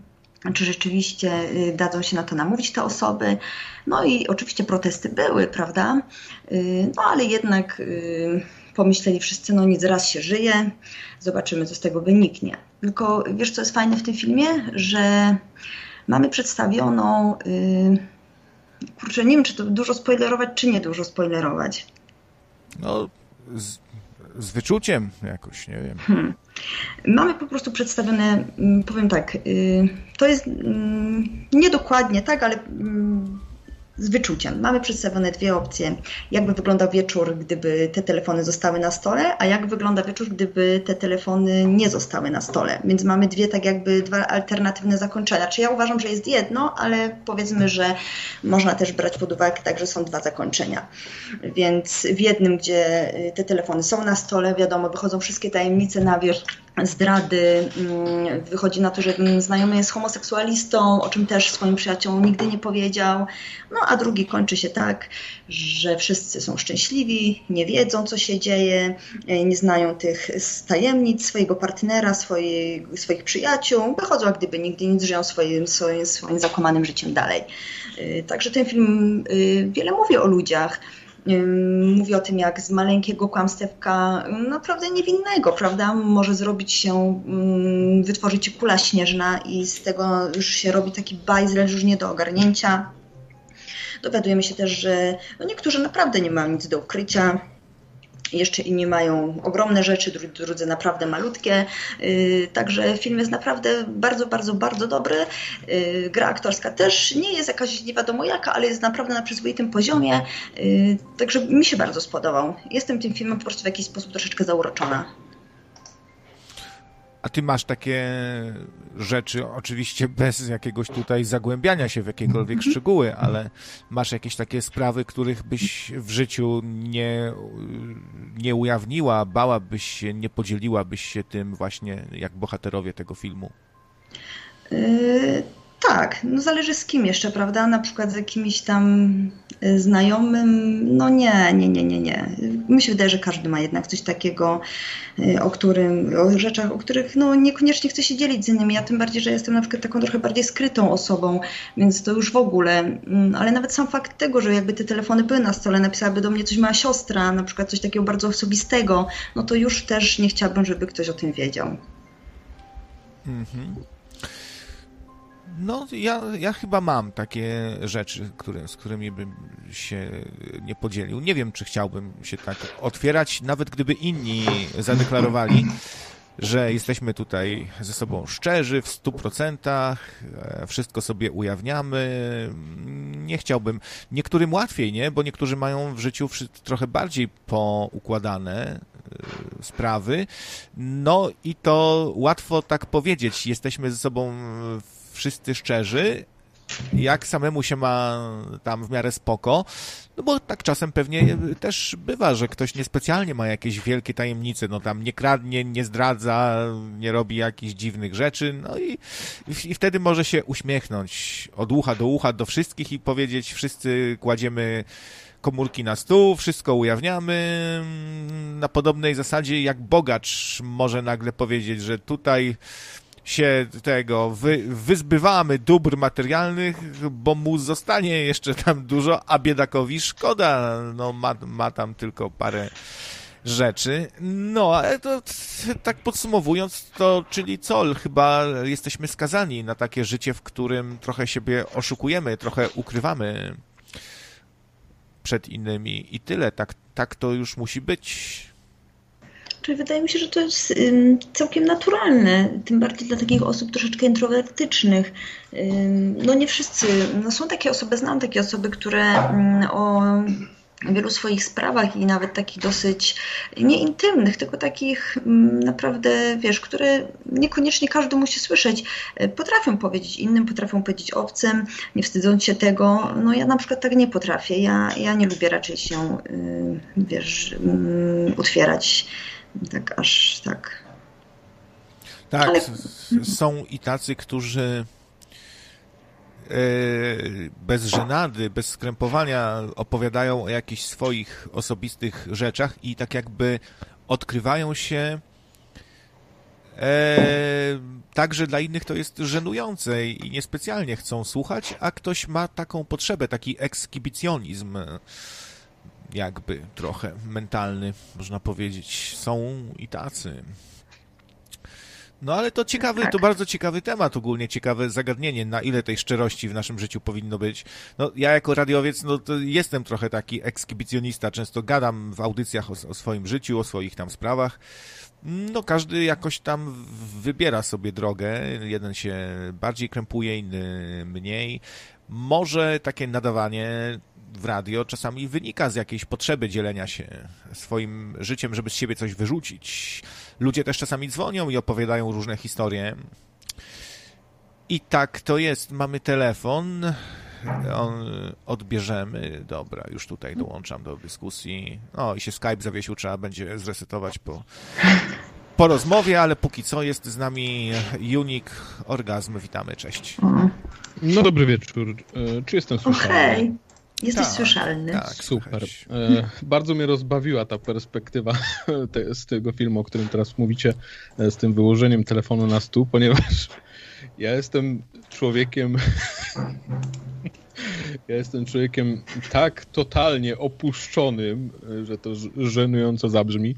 czy rzeczywiście y, dadzą się na to namówić te osoby. No i oczywiście protesty były, prawda? Y, no ale jednak y, pomyśleli wszyscy, no nic, raz się żyje, zobaczymy, co z tego wyniknie. Tylko wiesz, co jest fajne w tym filmie? Że mamy przedstawioną, kurczę, nie wiem, czy to dużo spoilerować, czy nie dużo spoilerować. No, z, z wyczuciem jakoś, nie wiem. Hmm. Mamy po prostu przedstawione, mm, powiem tak, y, to jest mm, niedokładnie tak, ale mm, z wyczuciem. Mamy przedstawione dwie opcje. Jakby wyglądał wieczór, gdyby te telefony zostały na stole, a jak wygląda wieczór, gdyby te telefony nie zostały na stole. Więc mamy dwie tak jakby dwa alternatywne zakończenia. Czy ja uważam, że jest jedno, ale powiedzmy, że można też brać pod uwagę tak, że są dwa zakończenia. Więc w jednym, gdzie te telefony są na stole, wiadomo, wychodzą wszystkie tajemnice na wierzch, zdrady. Mm, wychodzi na to, że znajomy jest homoseksualistą, o czym też swoim przyjaciołom nigdy nie powiedział. No a drugi kończy się tak, że wszyscy są szczęśliwi, nie wiedzą, co się dzieje, e, nie znają tych tajemnic swojego partnera, swojej, swoich przyjaciół. Wychodzą jak gdyby nigdy nic, żyją swoim, swoim, swoim zakłamanym życiem dalej. E, także ten film e, wiele mówi o ludziach mówi o tym, jak z maleńkiego kłamstewka naprawdę niewinnego, prawda, może zrobić się, wytworzyć kula śnieżna i z tego już się robi taki bajzel już nie do ogarnięcia. Dowiadujemy się też, że no niektórzy naprawdę nie mają nic do ukrycia, jeszcze inni mają ogromne rzeczy, drudzy naprawdę malutkie. Y, także film jest naprawdę bardzo, bardzo, bardzo dobry. Y, gra aktorska też nie jest jakaś nie wiadomo jaka, ale jest naprawdę na przyzwoitym poziomie. Y, także mi się bardzo spodobał. Jestem tym filmem po prostu w jakiś sposób troszeczkę zauroczona. A ty masz takie rzeczy, oczywiście bez jakiegoś tutaj zagłębiania się w jakiekolwiek szczegóły, ale masz jakieś takie sprawy, których byś w życiu nie, nie ujawniła, bałabyś się, nie podzieliłabyś się tym właśnie jak bohaterowie tego filmu? Yy, tak, no zależy z kim jeszcze, prawda? Na przykład z jakimś tam znajomym, no nie, nie, nie, nie, nie. Mi się wydaje, że każdy ma jednak coś takiego, y, o którym, o rzeczach, o których no niekoniecznie chce się dzielić z innymi. Ja tym bardziej, że jestem na przykład taką trochę bardziej skrytą osobą, więc to już w ogóle. Mm, ale nawet sam fakt tego, że jakby te telefony były na stole, napisałaby do mnie coś moja siostra, na przykład coś takiego bardzo osobistego, no to już też nie chciałabym, żeby ktoś o tym wiedział. Mhm. No, ja, ja chyba mam takie rzeczy, które, z którymi bym się nie podzielił. Nie wiem, czy chciałbym się tak otwierać, nawet gdyby inni zadeklarowali, że jesteśmy tutaj ze sobą szczerzy w stu procentach, e, wszystko sobie ujawniamy. Nie chciałbym. Niektórym łatwiej, nie? Bo niektórzy mają w życiu trochę bardziej poukładane e, sprawy. No i to łatwo tak powiedzieć. Jesteśmy ze sobą w wszyscy szczerzy, jak samemu się ma tam w miarę spoko, no bo tak czasem pewnie też bywa, że ktoś niespecjalnie ma jakieś wielkie tajemnice, no tam nie kradnie, nie zdradza, nie robi jakichś dziwnych rzeczy, no i, i wtedy może się uśmiechnąć od ucha do ucha do wszystkich i powiedzieć, wszyscy kładziemy komórki na stół, wszystko ujawniamy. Na podobnej zasadzie, jak bogacz może nagle powiedzieć, że tutaj się tego wy, wyzbywamy dóbr materialnych, bo mu zostanie jeszcze tam dużo, a biedakowi szkoda, no ma, ma tam tylko parę rzeczy. No, ale to tak podsumowując, to czyli co? Chyba jesteśmy skazani na takie życie, w którym trochę siebie oszukujemy, trochę ukrywamy przed innymi i tyle. Tak, tak to już musi być. Czyli wydaje mi się, że to jest całkiem naturalne, tym bardziej dla takich osób troszeczkę introwertycznych. No nie wszyscy, no są takie osoby, znam takie osoby, które o wielu swoich sprawach i nawet takich dosyć nieintymnych, tylko takich naprawdę, wiesz, które niekoniecznie każdy musi słyszeć. Potrafią powiedzieć innym, potrafią powiedzieć obcym, nie wstydząc się tego. No ja na przykład tak nie potrafię. Ja, ja nie lubię raczej się, wiesz, utwierać tak aż tak. Tak, Ale... są i tacy, którzy e, bez żenady, bez skrępowania opowiadają o jakichś swoich osobistych rzeczach i tak jakby odkrywają się E, także dla innych to jest żenujące i niespecjalnie chcą słuchać, a ktoś ma taką potrzebę, taki ekskibicjonizm jakby trochę mentalny, można powiedzieć. Są i tacy. No ale to ciekawy, tak. to bardzo ciekawy temat ogólnie, ciekawe zagadnienie, na ile tej szczerości w naszym życiu powinno być. No ja jako radiowiec, no to jestem trochę taki ekskibicjonista, często gadam w audycjach o, o swoim życiu, o swoich tam sprawach. No każdy jakoś tam wybiera sobie drogę, jeden się bardziej krępuje, inny mniej. Może takie nadawanie w radio czasami wynika z jakiejś potrzeby dzielenia się swoim życiem, żeby z siebie coś wyrzucić. Ludzie też czasami dzwonią i opowiadają różne historie. I tak to jest. Mamy telefon. On odbierzemy. Dobra, już tutaj dołączam do dyskusji. O, i się Skype zawiesił, trzeba będzie zresetować po, po rozmowie, ale póki co jest z nami Unik Orgazm. Witamy, cześć. No dobry wieczór. E, czy jestem słyszalny? Hej. Jesteś tak, słyszalny. Tak, super. E, bardzo mnie rozbawiła ta perspektywa te, z tego filmu, o którym teraz mówicie, e, z tym wyłożeniem telefonu na stół, ponieważ ja jestem człowiekiem. ja jestem człowiekiem tak totalnie opuszczonym, e, że to żenująco zabrzmi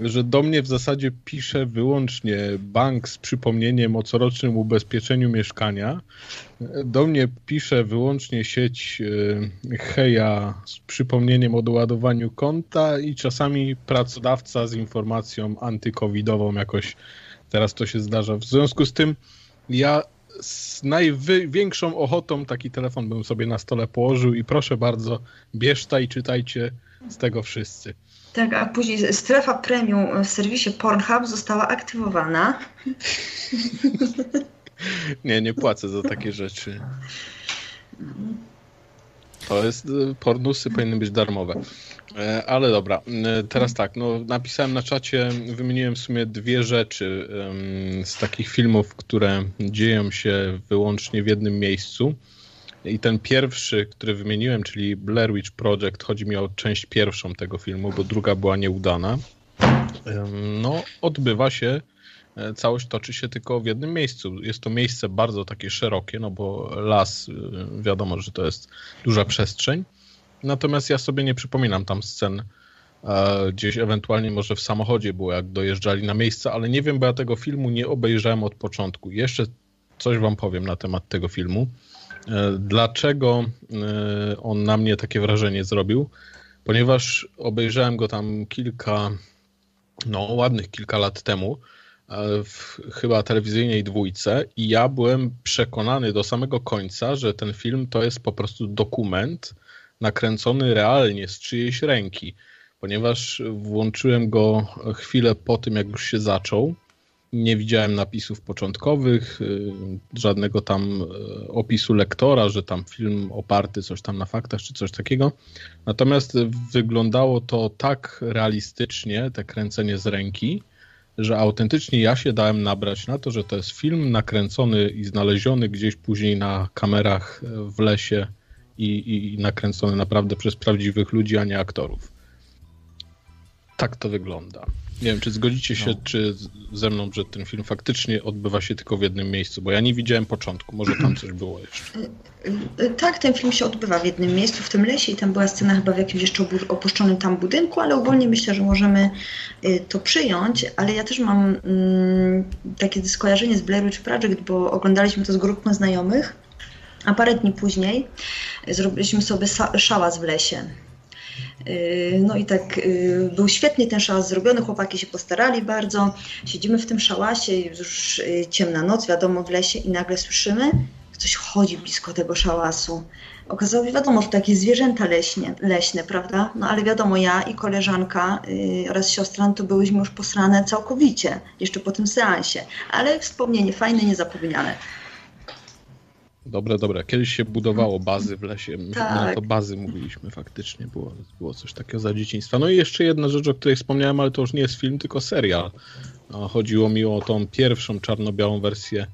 że do mnie w zasadzie pisze wyłącznie bank z przypomnieniem o corocznym ubezpieczeniu mieszkania. Do mnie pisze wyłącznie sieć e, Heja z przypomnieniem o doładowaniu konta i czasami pracodawca z informacją antykowidową jakoś teraz to się zdarza. W związku z tym ja z największą ochotą taki telefon bym sobie na stole położył i proszę bardzo, bierzta i czytajcie z tego wszyscy. Tak, a później strefa premium w serwisie Pornhub została aktywowana. nie, nie płacę za takie rzeczy. To jest, y, pornusy powinny być darmowe. E, ale dobra, e, teraz tak, no napisałem na czacie, wymieniłem w sumie dwie rzeczy z takich filmów, które dzieją się wyłącznie w jednym miejscu. I ten pierwszy, który wymieniłem, czyli Blair Witch Project, chodzi mi o część pierwszą tego filmu, bo druga była nieudana. No, odbywa się, e, całość toczy się tylko w jednym miejscu. Jest to miejsce bardzo takie szerokie, no bo las, e, wiadomo, że to jest duża przestrzeń. Natomiast ja sobie nie przypominam tam scen e, gdzieś ewentualnie może w samochodzie było, jak dojeżdżali na miejsce, ale nie wiem, bo ja tego filmu nie obejrzałem od początku. Jeszcze coś wam powiem na temat tego filmu. E, dlaczego e, on na mnie takie wrażenie zrobił? Ponieważ obejrzałem go tam kilka, no ładnych kilka lat temu, e, w chyba telewizyjnej dwójce i ja byłem przekonany do samego końca, że ten film to jest po prostu dokument nakręcony realnie z czyjejś ręki, ponieważ włączyłem go chwilę po tym, jak już się zaczął nie widziałem napisów początkowych, y, żadnego tam y, opisu lektora, że tam film oparty coś tam na faktach czy coś takiego. Natomiast wyglądało to tak realistycznie, te kręcenie z ręki, że autentycznie ja się dałem nabrać na to, że to jest film nakręcony i znaleziony gdzieś później na kamerach w lesie i, i nakręcony naprawdę przez prawdziwych ludzi, a nie aktorów. Tak to wygląda. Nie wiem, czy zgodzicie się, no. czy ze mną, że ten film faktycznie odbywa się tylko w jednym miejscu, bo ja nie widziałem początku, może tam coś było jeszcze. Tak, ten film się odbywa w jednym miejscu, w tym lesie i tam była scena chyba w jakimś jeszcze opuszczonym tam budynku, ale ogólnie myślę, że możemy y, to przyjąć, ale ja też mam mm, takie skojarzenie z Blair Witch Project, bo oglądaliśmy to z grupą znajomych, a parę dni później zrobiliśmy sobie szałas w lesie no i tak yy, był świetnie ten szałas zrobiony, chłopaki się postarali bardzo. Siedzimy w tym szałasie, już yy, ciemna noc, wiadomo, w lesie i nagle słyszymy, ktoś chodzi blisko tego szałasu. Okazało się, wiadomo, że takie zwierzęta leśnie, leśne, prawda? No ale wiadomo, ja i koleżanka yy, oraz siostra, no to byłyśmy już posrane całkowicie, jeszcze po tym seansie. Ale wspomnienie fajne, niezapomniane. Dobre, dobre. Kiedyś się budowało bazy w lesie. My tak. na to bazy mówiliśmy faktycznie. Było, było coś takiego za dzieciństwa. No i jeszcze jedna rzecz, o której wspomniałem, ale to już nie jest film, tylko serial. Chodziło mi o tą pierwszą czarno-białą wersję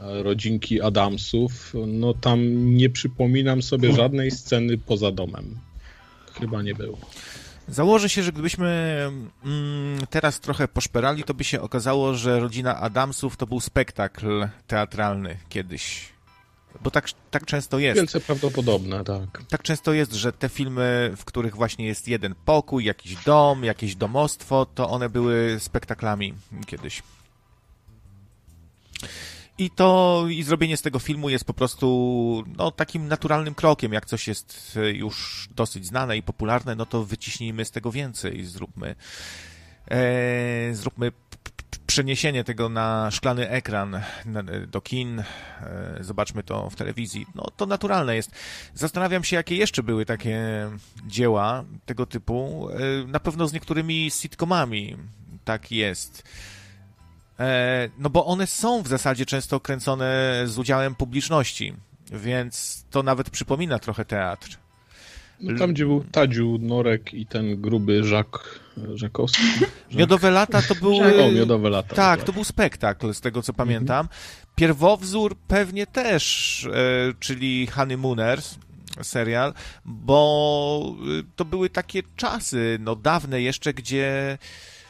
e, rodzinki Adamsów. No tam nie przypominam sobie żadnej sceny poza domem. Chyba nie było. Założę się, że gdybyśmy mm, teraz trochę poszperali, to by się okazało, że rodzina Adamsów to był spektakl teatralny kiedyś. Bo tak, tak często jest. Wielce prawdopodobne, tak. Tak często jest, że te filmy, w których właśnie jest jeden pokój, jakiś dom, jakieś domostwo, to one były spektaklami kiedyś. I to, i zrobienie z tego filmu jest po prostu, no, takim naturalnym krokiem. Jak coś jest już dosyć znane i popularne, no to wyciśnijmy z tego więcej, zróbmy, e, zróbmy przeniesienie tego na szklany ekran do kin, e, zobaczmy to w telewizji, no to naturalne jest. Zastanawiam się, jakie jeszcze były takie dzieła tego typu. E, na pewno z niektórymi sitcomami tak jest. E, no bo one są w zasadzie często kręcone z udziałem publiczności, więc to nawet przypomina trochę teatr. No tam, gdzie był Tadziu, Norek i ten gruby Żak, Żakowski. Żak... Miodowe lata to był... O, Miodowe lata. Tak, to był spektakl, z tego co pamiętam. Mhm. Pierwowzór pewnie też, e, czyli Honeymooners, serial, bo e, to były takie czasy, no dawne jeszcze, gdzie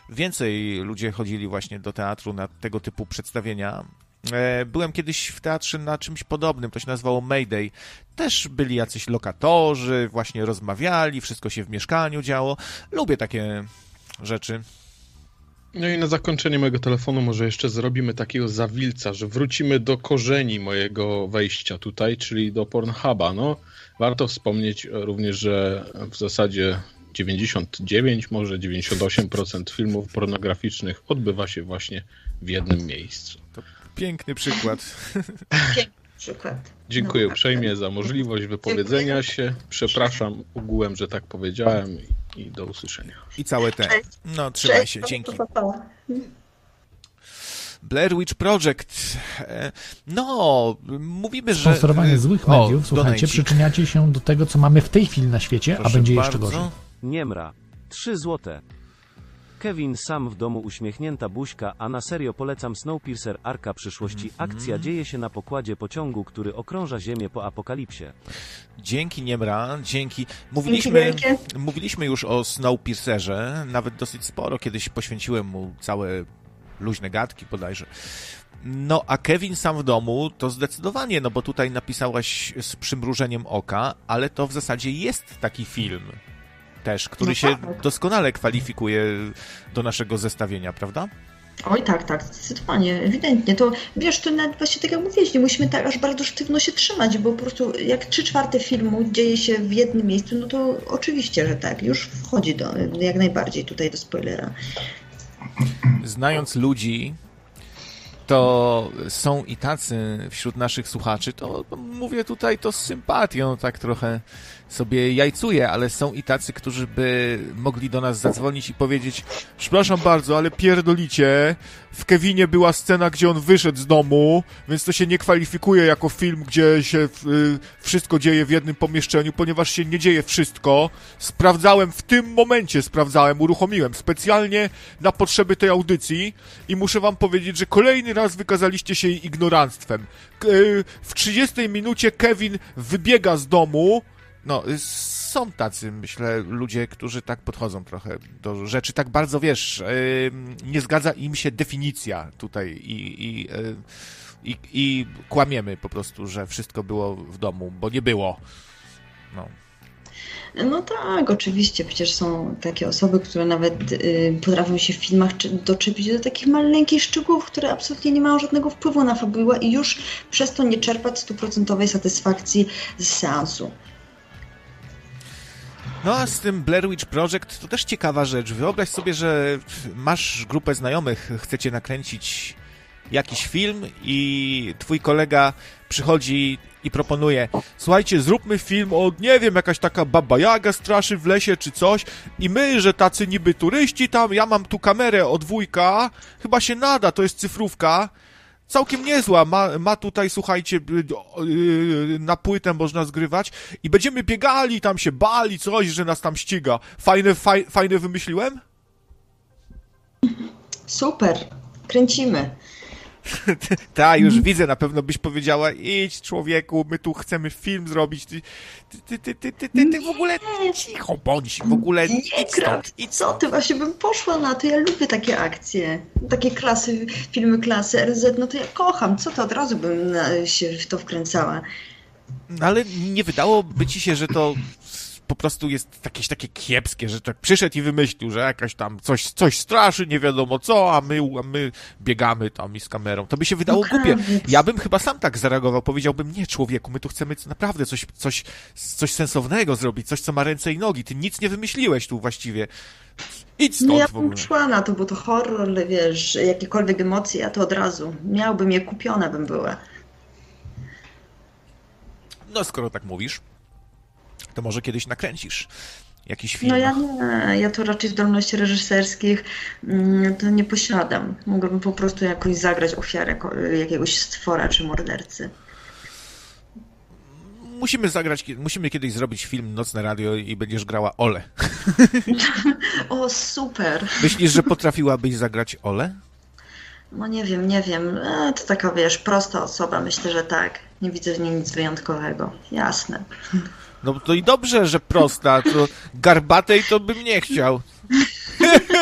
więcej ludzie chodzili właśnie do teatru na tego typu przedstawienia. E, byłem kiedyś w teatrze na czymś podobnym, to się nazywało Mayday. Też byli jacyś lokatorzy, właśnie rozmawiali, wszystko się w mieszkaniu działo. Lubię takie rzeczy. No i na zakończenie mojego telefonu może jeszcze zrobimy takiego zawilca, że wrócimy do korzeni mojego wejścia tutaj, czyli do Pornhuba. No, warto wspomnieć również, że w zasadzie 99, może 98% filmów pornograficznych odbywa się właśnie w jednym miejscu. Piękny przykład. Piękny przykład. Dziękuję no, uprzejmie za możliwość wypowiedzenia się. Przepraszam ogółem, że tak powiedziałem i, i do usłyszenia. I całe te. No, trzymaj się, dzięki. Blair Witch Project. E, no, mówimy, że... Sponsorowanie złych mediów, o, słuchajcie, przyczyniacie się do tego, co mamy w tej chwili na świecie, Proszę a będzie bardzo. jeszcze gorzej. Niemra. 3 złote. Kevin sam w domu uśmiechnięta buźka, a na serio polecam Snowpiercer Arka przyszłości. Mhm. Akcja dzieje się na pokładzie pociągu, który okrąża Ziemię po apokalipsie. Dzięki Niemra, dzięki. Mówiliśmy, mówiliśmy już o Snowpiercerze, nawet dosyć sporo. Kiedyś poświęciłem mu całe luźne gadki bodajże. No, a Kevin sam w domu to zdecydowanie, no bo tutaj napisałaś z przymrużeniem oka, ale to w zasadzie jest taki film też, który no się tak. doskonale kwalifikuje do naszego zestawienia, prawda? Oj, tak, tak, zdecydowanie, ewidentnie. To wiesz, to nawet właśnie tak jak mówiłeś, nie musimy tak aż bardzo sztywno się trzymać, bo po prostu jak trzy czwarte filmu dzieje się w jednym miejscu, no to oczywiście, że tak, już wchodzi do, jak najbardziej tutaj do spoilera. Znając ludzi, to są i tacy wśród naszych słuchaczy, to mówię tutaj to z sympatią, tak trochę sobie jajcuję, ale są i tacy, którzy by mogli do nas zadzwonić i powiedzieć przepraszam bardzo, ale pierdolicie, w Kevinie była scena, gdzie on wyszedł z domu, więc to się nie kwalifikuje jako film, gdzie się y, wszystko dzieje w jednym pomieszczeniu, ponieważ się nie dzieje wszystko. Sprawdzałem w tym momencie, sprawdzałem, uruchomiłem specjalnie na potrzeby tej audycji i muszę wam powiedzieć, że kolejny raz wykazaliście się ignoranstwem. Y, w 30 minucie Kevin wybiega z domu, no, są tacy, myślę, ludzie, którzy tak podchodzą trochę do rzeczy, tak bardzo, wiesz, nie zgadza im się definicja tutaj i, i, yy, i, i kłamiemy po prostu, że wszystko było w domu, bo nie było. No. No tak, oczywiście. Przecież są takie osoby, które nawet y, potrafią się w filmach doczepić do takich maleńkich szczegółów, które absolutnie nie mają żadnego wpływu na fabułę i już przez to nie czerpać stuprocentowej satysfakcji z seansu. No a z tym Blair Witch Project to też ciekawa rzecz. Wyobraź sobie, że masz grupę znajomych, chcecie nakręcić jakiś film i twój kolega przychodzi i proponuje słuchajcie, zróbmy film o, nie wiem, jakaś taka baba jaga straszy w lesie czy coś i my, że tacy niby turyści tam, ja mam tu kamerę od wujka, chyba się nada, to jest cyfrówka, całkiem niezła. Ma, ma tutaj, słuchajcie, y, y, na płytę można zgrywać i będziemy biegali, tam się bali, coś, że nas tam ściga. Fajne, faj, fajne wymyśliłem? Super, kręcimy. Ta, już widzę, na pewno byś powiedziała, idź człowieku, my tu chcemy film zrobić, ty, ty, ty, ty, ty, ty, ty w ogóle cicho bądź, w ogóle idź stąd, idź Co ty, właśnie bym poszła na to, ja lubię takie akcje, takie klasy, filmy klasy RZ, no to ja kocham, co to, od razu bym się w to wkręcała. No ale nie wydałoby ci się, że to po prostu jest jakieś takie kiepskie, że tak przyszedł i wymyślił, że jakaś tam coś, coś straszy, nie wiadomo co, a my, a my biegamy tam i z kamerą. To by się wydało no głupie. Ja bym chyba sam tak zareagował, powiedziałbym, nie człowieku, my tu chcemy naprawdę coś, coś, coś sensownego zrobić, coś, co ma ręce i nogi. Ty nic nie wymyśliłeś tu właściwie. Idź stąd no ja bym szła na to, bo to horror, wiesz, jakiekolwiek emocje, ja to od razu. Miałbym je kupione, bym była. No, skoro tak mówisz, to może kiedyś nakręcisz jakiś film. No ja nie, ja to raczej zdolności reżyserskich mm, to nie posiadam. Mogłabym po prostu jakoś zagrać ofiarę jakiegoś stwora czy mordercy. Musimy zagrać, musimy kiedyś zrobić film Nocne Radio i będziesz grała Ole. o, super. Myślisz, że potrafiłabyś zagrać Ole? No nie wiem, nie wiem. E, to taka, wiesz, prosta osoba. Myślę, że tak. Nie widzę w niej nic wyjątkowego. Jasne. No to i dobrze, że prosta, to garbatej to bym nie chciał.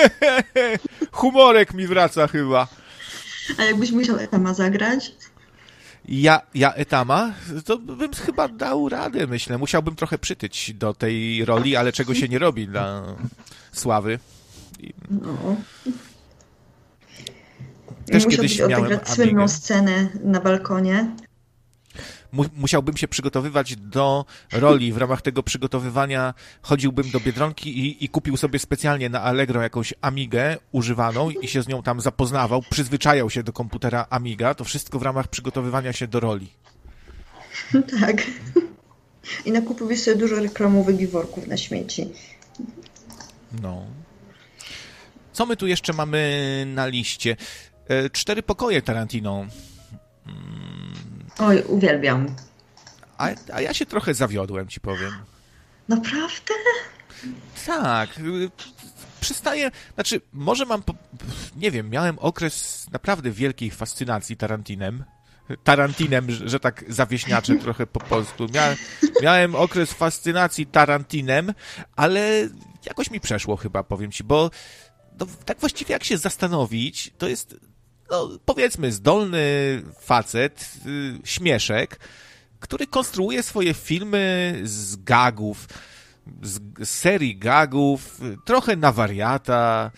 Humorek mi wraca chyba. A jakbyś musiał Etama zagrać? Ja, ja Etama? To bym chyba dał radę, myślę. Musiałbym trochę przytyć do tej roli, ale czego się nie robi dla sławy. No. Też kiedyś miałem słynną scenę na balkonie mu musiałbym się przygotowywać do roli. W ramach tego przygotowywania chodziłbym do Biedronki i, i kupił sobie specjalnie na Allegro jakąś Amigę używaną i się z nią tam zapoznawał, przyzwyczajał się do komputera Amiga. To wszystko w ramach przygotowywania się do roli. Tak. I nakupiłeś sobie dużo reklamowych giworków na śmieci. No. Co my tu jeszcze mamy na liście? E, cztery pokoje Tarantino. Oj, uwielbiam. A, a ja się trochę zawiodłem, ci powiem. Naprawdę? Tak. Przystaję, znaczy, może mam, nie wiem, miałem okres naprawdę wielkiej fascynacji Tarantinem. Tarantinem, że tak zawieśniaczę trochę po polsku. Miałem, miałem okres fascynacji Tarantinem, ale jakoś mi przeszło chyba, powiem ci, bo no, tak właściwie jak się zastanowić, to jest no, powiedzmy, zdolny facet, y, śmieszek, który konstruuje swoje filmy z gagów, z, serii gagów, trochę na wariata.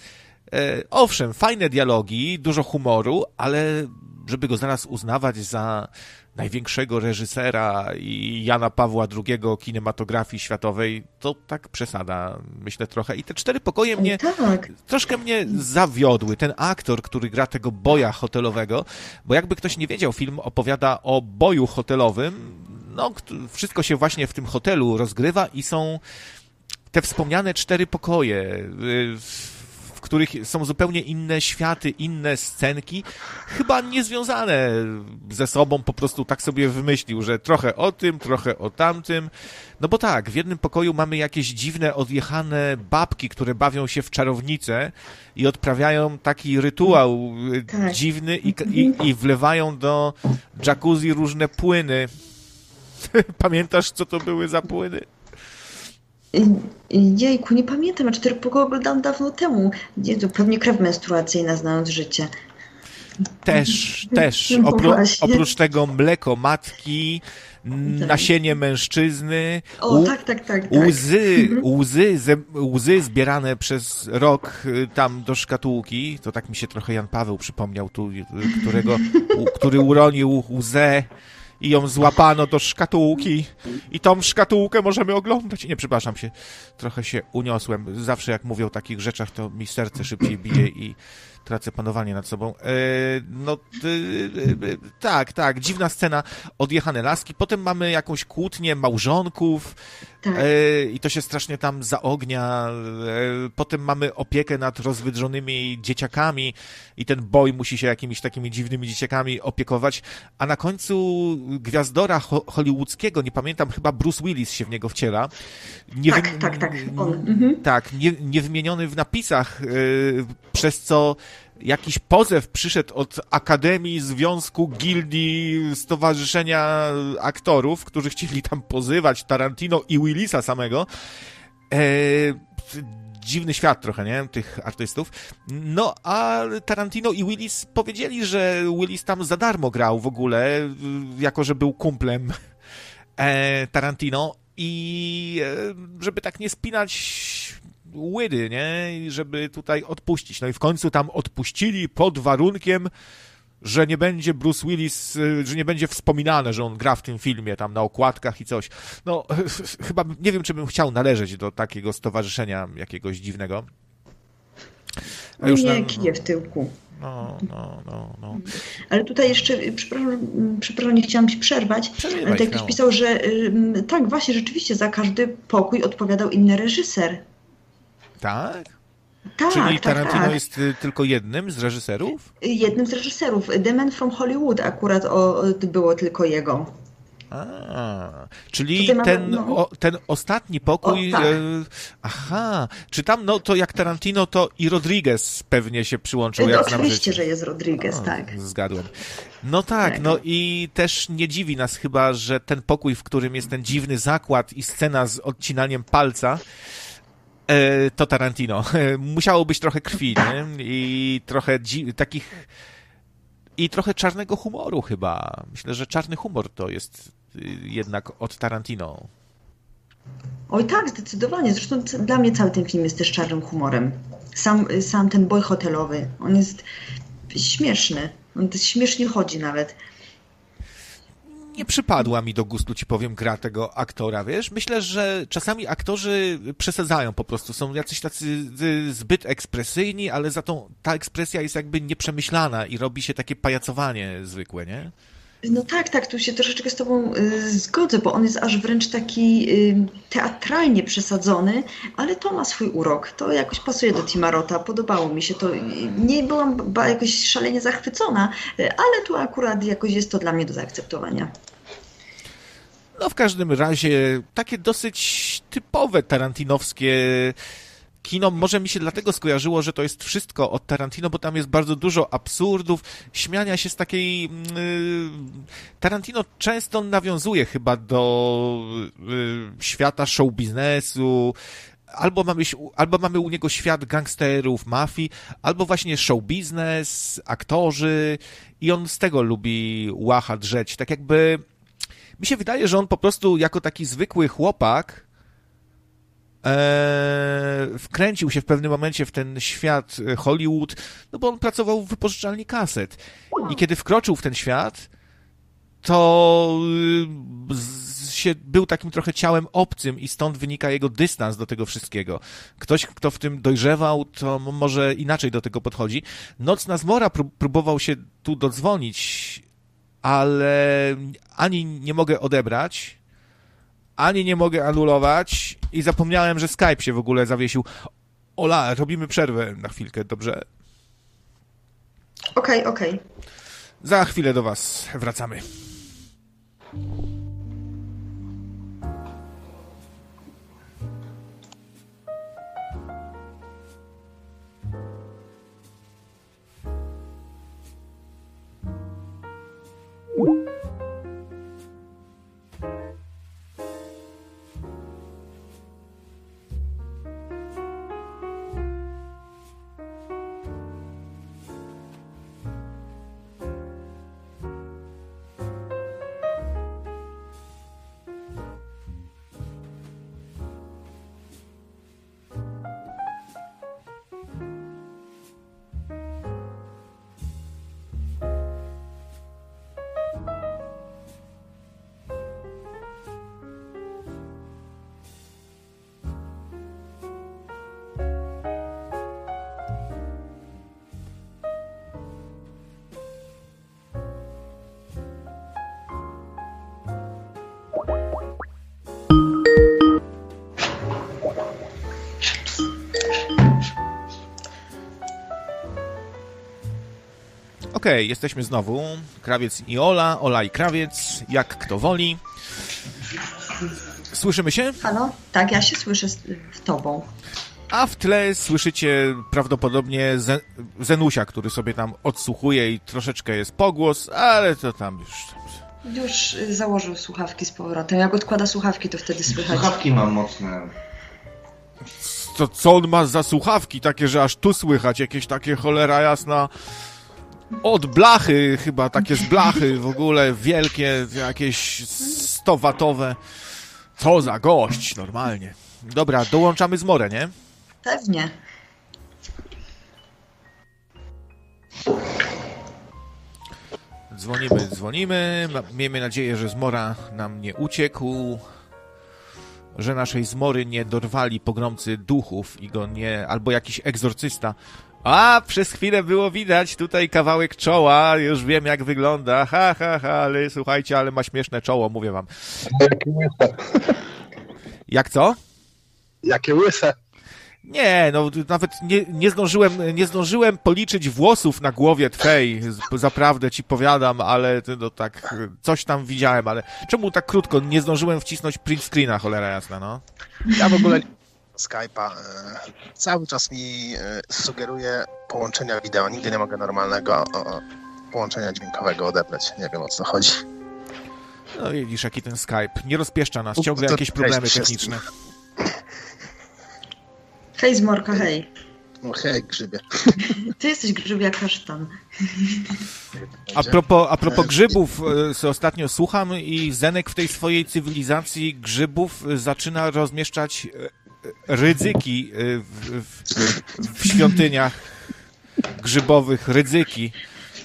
E, owszem, fajne dialogi, dużo humoru, ale żeby go zaraz uznawać za największego reżysera i Jana Pawła II kinematografii światowej, to tak przesada, myślę trochę. I te cztery pokoje mnie tak. troszkę mnie zawiodły. Ten aktor, który gra tego boja hotelowego, bo jakby ktoś nie wiedział, film opowiada o boju hotelowym, no, wszystko się właśnie w tym hotelu rozgrywa i są te wspomniane cztery pokoje. Y, których są zupełnie inne światy, inne scenki, chyba niezwiązane ze sobą, po prostu tak sobie wymyślił, że trochę o tym, trochę o tamtym. No bo tak, w jednym pokoju mamy jakieś dziwne, odjechane babki, które bawią się w czarownicę i odprawiają taki rytuał tak. dziwny i, i, i wlewają do jacuzzi różne płyny. Pamiętasz, co to były za płyny? Jejku, nie pamiętam, a cztery pokoje oglądałam dawno temu. Jezu, pewnie krew menstruacyjna, znając życie. Też, też. No oprócz tego mleko matki, tak. nasienie mężczyzny. O, tak, tak, tak, tak. Łzy, łzy, ze, łzy zbierane przez rok y, tam do szkatułki. To tak mi się trochę Jan Paweł przypomniał tu, y, którego, który uronił łzę i ją złapano do szkatułki i tą szkatułkę możemy oglądać. Nie, przepraszam się, trochę się uniosłem. Zawsze jak mówię o takich rzeczach, to mi serce szybciej bije i tracę panowanie nad sobą. E, no, e, tak, tak, dziwna scena, odjechane laski, potem mamy jakąś kłótnię małżonków tak. e, i to się strasznie tam zaognia, e, potem mamy opiekę nad rozwydrzonymi dzieciakami i ten boj musi się jakimiś takimi dziwnymi dzieciakami opiekować, a na końcu gwiazdora ho hollywoodzkiego, nie pamiętam, chyba Bruce Willis się w niego wciela. Nie tak, tak, tak, on. Mhm. Tak, nie, nie wymieniony w napisach, yy, przez co jakiś pozew przyszedł od Akademii Związku Gildii Stowarzyszenia Aktorów, którzy chcieli tam pozywać Tarantino i Willisa samego. E, dziwny świat trochę, nie? Tych artystów. No, a Tarantino i Willis powiedzieli, że Willis tam za darmo grał w ogóle, jako że był kumplem e, Tarantino i e, żeby tak nie spinać łydy, nie? I żeby tutaj odpuścić. No i w końcu tam odpuścili pod warunkiem, że nie będzie Bruce Willis, y, że nie będzie wspominane, że on gra w tym filmie tam na okładkach i coś. No, chyba nie wiem, czy bym chciał należeć do takiego stowarzyszenia jakiegoś dziwnego. A już nie, kije w tyłku. No, no, no, no. Ale tutaj jeszcze, przepraszam, przepraszam nie chciałam się przerwać, Przerywaj ale tak ktoś pisał, że tak, właśnie, rzeczywiście za każdy pokój odpowiadał inny reżyser. Tak? Tak, Czyli tak, Tarantino tak. jest y, tylko jednym z reżyserów? Jednym z reżyserów. The Man from Hollywood akurat o, było tylko jego. A, czyli ten, no. o, ten ostatni pokój. O, tak. e, aha, czy tam, no to jak Tarantino, to i Rodriguez pewnie się przyłączył. No, jak oczywiście, że jest Rodriguez, o, tak. Zgadłem. No tak, tak, no i też nie dziwi nas chyba, że ten pokój, w którym jest ten dziwny zakład i scena z odcinaniem palca, to Tarantino. Musiało być trochę krwi, nie? I trochę takich i trochę czarnego humoru chyba. Myślę, że czarny humor to jest y, jednak od Tarantino. Oj tak, zdecydowanie. Zresztą dla mnie cały ten film jest też czarnym humorem. Sam, sam ten boj hotelowy, on jest śmieszny. On śmiesznie chodzi nawet nie przypadła mi do gustu, ci powiem, gra tego aktora, wiesz? Myślę, że czasami aktorzy przesadzają po prostu, są jacyś tacy zbyt ekspresyjni, ale za tą ta ekspresja jest jakby nieprzemyślana i robi się takie pajacowanie zwykłe, nie? No tak, tak, tu się troszeczkę z Tobą y, zgodzę, bo on jest aż wręcz taki y, teatralnie przesadzony, ale to ma swój urok. To jakoś pasuje do Timarota, podobało mi się to. Nie byłam jakoś szalenie zachwycona, y, ale tu akurat jakoś jest to dla mnie do zaakceptowania. No w każdym razie takie dosyć typowe tarantinowskie kino. Może mi się dlatego skojarzyło, że to jest wszystko od Tarantino, bo tam jest bardzo dużo absurdów, śmiania się z takiej... Yy, Tarantino często nawiązuje chyba do yy, świata show biznesu, albo mamy, albo mamy u niego świat gangsterów, mafii, albo właśnie show biznes, aktorzy. I on z tego lubi łacha drzeć. Tak jakby mi się wydaje, że on po prostu jako taki zwykły chłopak wkręcił się w pewnym momencie w ten świat Hollywood, no bo on pracował w wypożyczalni kaset. I kiedy wkroczył w ten świat, to y, się, był takim trochę ciałem obcym i stąd wynika jego dystans do tego wszystkiego. Ktoś, kto w tym dojrzewał, to może inaczej do tego podchodzi. Nocna zmora próbował się tu dodzwonić ale ani nie mogę odebrać, ani nie mogę anulować i zapomniałem, że Skype się w ogóle zawiesił. Ola, robimy przerwę na chwilkę, dobrze? Okej, okay, okej. Okay. Za chwilę do Was wracamy. Thank Okej, okay, jesteśmy znowu. Krawiec i Ola, Ola i Krawiec, jak kto woli. Słyszymy się? Halo? Tak, ja się słyszę z tobą. A w tle słyszycie prawdopodobnie Zenusia, który sobie tam odsłuchuje i troszeczkę jest pogłos, ale to tam już... Już założył słuchawki z powrotem. Jak odkłada słuchawki, to wtedy słychać. Słuchawki mam mocne. To co on ma za słuchawki takie, że aż tu słychać? Jakieś takie cholera jasna... Od blachy chyba, takie z blachy w ogóle, wielkie, jakieś 100-watowe. Co za gość, normalnie. Dobra, dołączamy z More, nie? Pewnie. Dzwonimy, dzwonimy. Miejmy nadzieję, że zmora nam nie uciekł, że naszej zmory nie dorwali pogromcy duchów i go nie. albo jakiś egzorcysta. A, przez chwilę było widać tutaj kawałek czoła, już wiem jak wygląda. Ha, ha, ha, ale słuchajcie, ale ma śmieszne czoło, mówię wam. Jakie łyse. Jak co? Jakie łyse. Nie, no nawet nie, nie, zdążyłem, nie zdążyłem policzyć włosów na głowie twej, zaprawdę ci powiadam, ale no tak, coś tam widziałem, ale czemu tak krótko? Nie zdążyłem wcisnąć print screena, cholera jasna, no. Ja w ogóle Skype'a e, cały czas mi e, sugeruje połączenia wideo, nigdy nie mogę normalnego połączenia dźwiękowego odebrać, nie wiem o co chodzi. No widzisz, jaki ten Skype, nie rozpieszcza nas, ciągle jakieś problemy techniczne. Hej Zmorka, hej. No hej, grzybie. Ty jesteś grzybia kasztan. A propos, a propos grzybów, co e, ostatnio słucham i Zenek w tej swojej cywilizacji grzybów zaczyna rozmieszczać e, rydzyki e, w, w, w świątyniach grzybowych, rydzyki.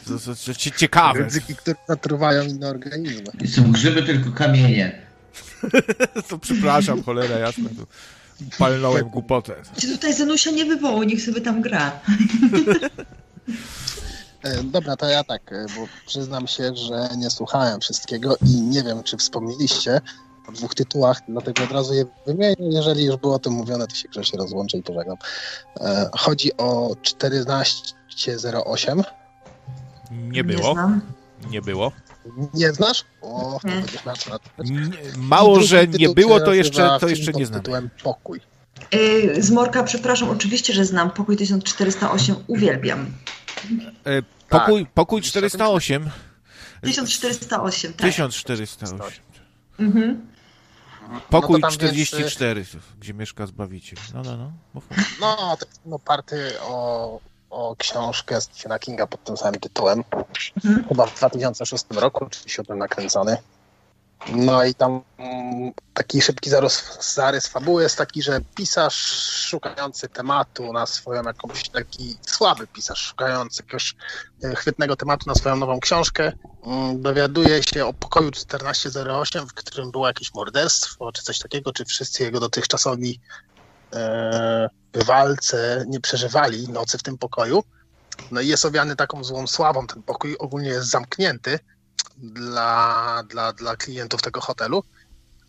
To, to, to, ciekawe. Rydzyki, które zatruwają inne organizmy. Są grzyby, tylko kamienie. to przepraszam, cholera jasna. To palnąłem głupotę. Czy tutaj Zenusia nie wywołał, niech sobie tam gra. E, dobra, to ja tak, e, bo przyznam się, że nie słuchałem wszystkiego i nie wiem, czy wspomnieliście o dwóch tytułach, dlatego od razu je wymienię. Jeżeli już było o tym mówione, to się grzecznie rozłączę i pożegnam. E, chodzi o 1408. Nie było. Nie, nie było. Nie znasz? O, to nie. nie, Mało, że nie było, to jeszcze, to jeszcze nie znam. tytułem Pokój. Yy, Zmorka, przepraszam, oczywiście, że znam. Pokój 1408 uwielbiam. Yy, pokój, tak. pokój 408. 1408, tak. 1408. Mhm. Pokój no 44, jest... gdzie mieszka Zbawiciel. No, no, no. Mów. No, to jest no, party o o książkę Stephena Kinga pod tym samym tytułem. Mhm. Chyba w 2006 roku, czy 2007 nakręcony. No i tam taki szybki zarys, zarys fabuły jest taki, że pisarz szukający tematu na swoją jakąś, taki słaby pisarz szukający jakiegoś e, chwytnego tematu na swoją nową książkę, mm, dowiaduje się o pokoju 1408, w którym było jakieś morderstwo, czy coś takiego, czy wszyscy jego dotychczasowi e, bywalcy nie przeżywali nocy w tym pokoju. No i jest owiany taką złą sławą. Ten pokój ogólnie jest zamknięty dla, dla, dla klientów tego hotelu,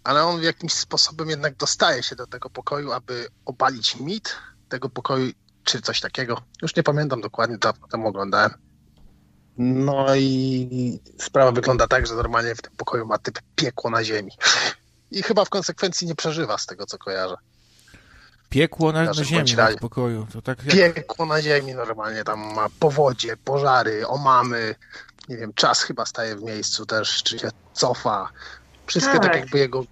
ale on jakimś sposobem jednak dostaje się do tego pokoju, aby obalić mit tego pokoju, czy coś takiego. Już nie pamiętam dokładnie, dawno temu oglądałem. No i sprawa wygląda tak, że normalnie w tym pokoju ma typ piekło na ziemi. I chyba w konsekwencji nie przeżywa z tego, co kojarzę. Piekło na, na ziemi, w pokoju. To tak jak... Piekło na ziemi normalnie, tam ma powodzie, pożary, omamy, nie wiem, czas chyba staje w miejscu też, czy się cofa. Wszystkie tak, tak jakby jego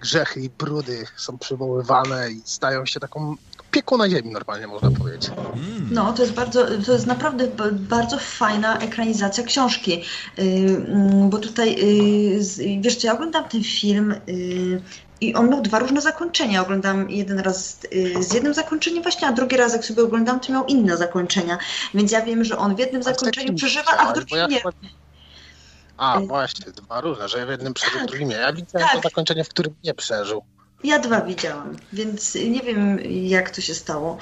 grzechy i brudy są przywoływane i stają się taką piekło na ziemi normalnie można powiedzieć. Mm. No, to jest bardzo, to jest naprawdę bardzo fajna ekranizacja książki, yy, bo tutaj, yy, wiesz co, ja oglądam ten film yy, i on miał dwa różne zakończenia. Oglądam jeden raz y, z jednym zakończeniem właśnie, a drugi raz jak sobie oglądam, to miał inne zakończenia. Więc ja wiem, że on w jednym zakończeniu przeżywa, a w drugim nie. A, y, właśnie, dwa różne, że w jednym przeżył, w drugim nie. Ja widziałem tak. to zakończenie, w którym nie przeżył. Ja dwa widziałam, więc nie wiem, jak to się stało.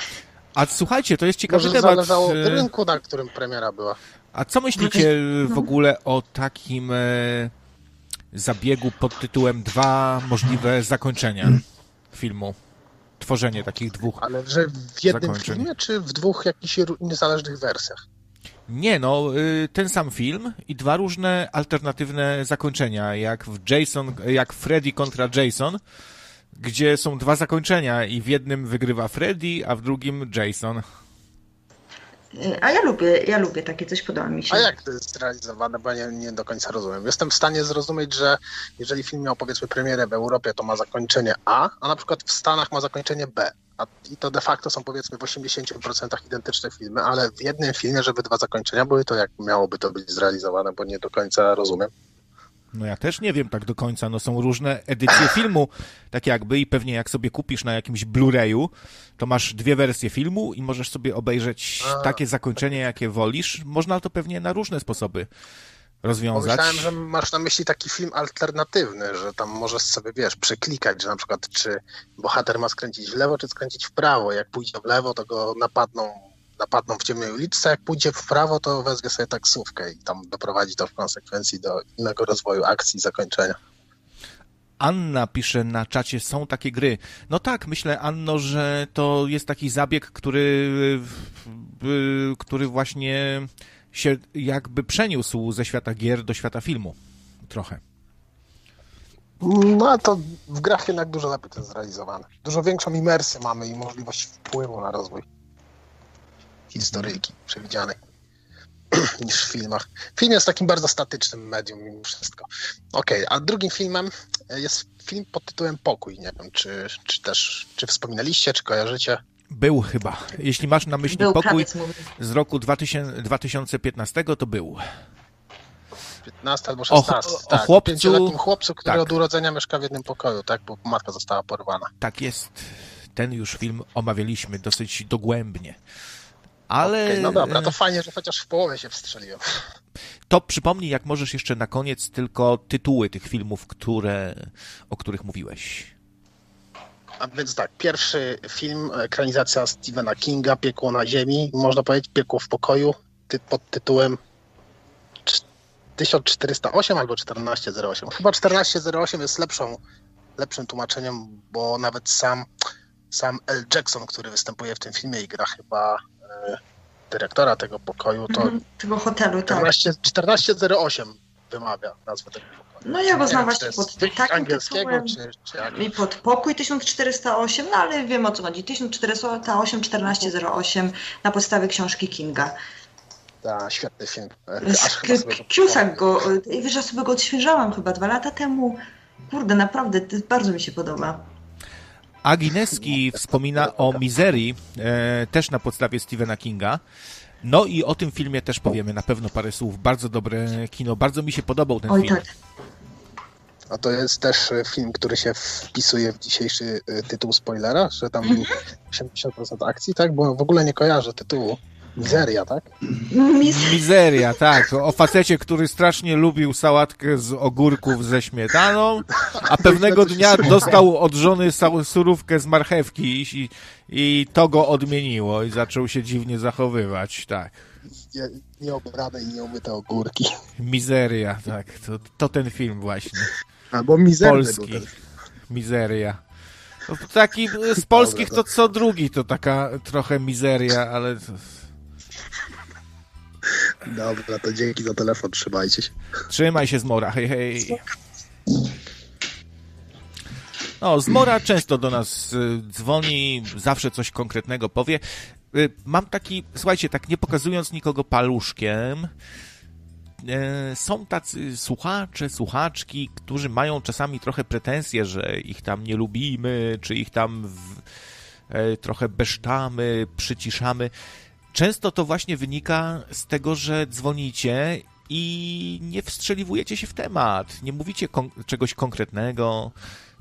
A słuchajcie, to jest ciekawy Może temat. zależało od rynku, na którym premiera była. A co myślicie w no. ogóle o takim e, zabiegu pod tytułem Dwa możliwe zakończenia filmu. Tworzenie takich dwóch Ale że w jednym zakończeń. filmie, czy w dwóch jakichś niezależnych wersjach? Nie, no, y, ten sam film i dwa różne alternatywne zakończenia, jak w Jason, jak Freddy kontra Jason, gdzie są dwa zakończenia i w jednym wygrywa Freddy, a w drugim Jason. A ja lubię, ja lubię takie coś, podoba mi się. A jak to jest zrealizowane, bo ja nie, nie do końca rozumiem. Jestem w stanie zrozumieć, że jeżeli film miał powiedzmy premierę w Europie, to ma zakończenie A, a na przykład w Stanach ma zakończenie B. A, I to de facto są powiedzmy w 80% identyczne filmy, ale w jednym filmie, żeby dwa zakończenia były, to jak miałoby to być zrealizowane, bo nie do końca rozumiem. No ja też nie wiem tak do końca. No są różne edycje filmu, tak jakby i pewnie jak sobie kupisz na jakimś Blu-rayu, to masz dwie wersje filmu i możesz sobie obejrzeć A. takie zakończenie, jakie wolisz. Można to pewnie na różne sposoby rozwiązać. Myślałem, że masz na myśli taki film alternatywny, że tam możesz sobie, wiesz, przeklikać, że na przykład czy bohater ma skręcić w lewo, czy skręcić w prawo. Jak pójdzie w lewo, to go napadną napadną w ciemnej uliczce, jak pójdzie w prawo, to wezwie sobie taksówkę i tam doprowadzi to w konsekwencji do innego rozwoju akcji, zakończenia. Anna pisze na czacie, są takie gry. No tak, myślę, Anno, że to jest taki zabieg, który, który właśnie się jakby przeniósł ze świata gier do świata filmu. Trochę. No to w grach jednak dużo lepiej to jest zrealizowane. Dużo większą imersję mamy i możliwość wpływu na rozwój historyjki przewidzianej niż w filmach. Film jest takim bardzo statycznym medium mimo wszystko. Okej, okay, a drugim filmem jest film pod tytułem Pokój. Nie wiem, czy, czy też, czy wspominaliście, czy kojarzycie? Był chyba. Jeśli masz na myśli był, Pokój z roku 2000, 2015, to był. 15 albo 16. O, tak, o chłopcu, pięcioletnim chłopcu, który tak. od urodzenia mieszka w jednym pokoju, tak, bo matka została porwana. Tak jest. Ten już film omawialiśmy dosyć dogłębnie. Ale... Okay, no dobra, to fajnie, że chociaż w połowie się wstrzeliłem. To przypomnij, jak możesz jeszcze na koniec tylko tytuły tych filmów, które, o których mówiłeś. A więc tak, pierwszy film, ekranizacja Stephena Kinga, Piekło na ziemi, można powiedzieć Piekło w pokoju, ty, pod tytułem 1408 albo 1408. Chyba 1408 jest lepszą, lepszym tłumaczeniem, bo nawet sam, sam L. Jackson, który występuje w tym filmie i gra chyba dyrektora tego pokoju, to mm, tego hotelu, 14, tak. 1408 wymawia nazwę tego pokoju. No ja go znam właśnie pod takim angielskiego, tytułem czy, czy i pod pokój 1408, no ale wiem o co chodzi. 1408, 1408 na podstawie książki Kinga. Ta, świetny film. Cusack go, wiesz, ja sobie go odświeżałam chyba dwa lata temu. Kurde, naprawdę, bardzo mi się podoba. Agineski wspomina o Miserii, e, też na podstawie Stephena Kinga. No i o tym filmie też powiemy na pewno parę słów. Bardzo dobre kino, bardzo mi się podobał ten Oj, film. Tak. A to jest też e, film, który się wpisuje w dzisiejszy e, tytuł spoilera, że tam 80% mhm. akcji, tak? Bo w ogóle nie kojarzę tytułu. Mizeria, tak? Mizeria, tak. O facecie, który strasznie lubił sałatkę z ogórków ze śmietaną, a pewnego dnia dostał od żony surówkę z marchewki i, i to go odmieniło i zaczął się dziwnie zachowywać, tak. Nie, nieobrane i nieumyte ogórki. Mizeria, tak. To, to ten film właśnie. Albo mizerny Polski. Mizeria. Taki z polskich to co drugi to taka trochę mizeria, ale... Dobra, to dzięki za telefon, trzymajcie się. Trzymaj się, Zmora, hej, hej. No, Zmora często do nas y, dzwoni, zawsze coś konkretnego powie. Y, mam taki, słuchajcie, tak nie pokazując nikogo paluszkiem, y, są tacy słuchacze, słuchaczki, którzy mają czasami trochę pretensje, że ich tam nie lubimy, czy ich tam w, trochę besztamy, przyciszamy. Często to właśnie wynika z tego, że dzwonicie i nie wstrzeliwujecie się w temat, nie mówicie kon czegoś konkretnego,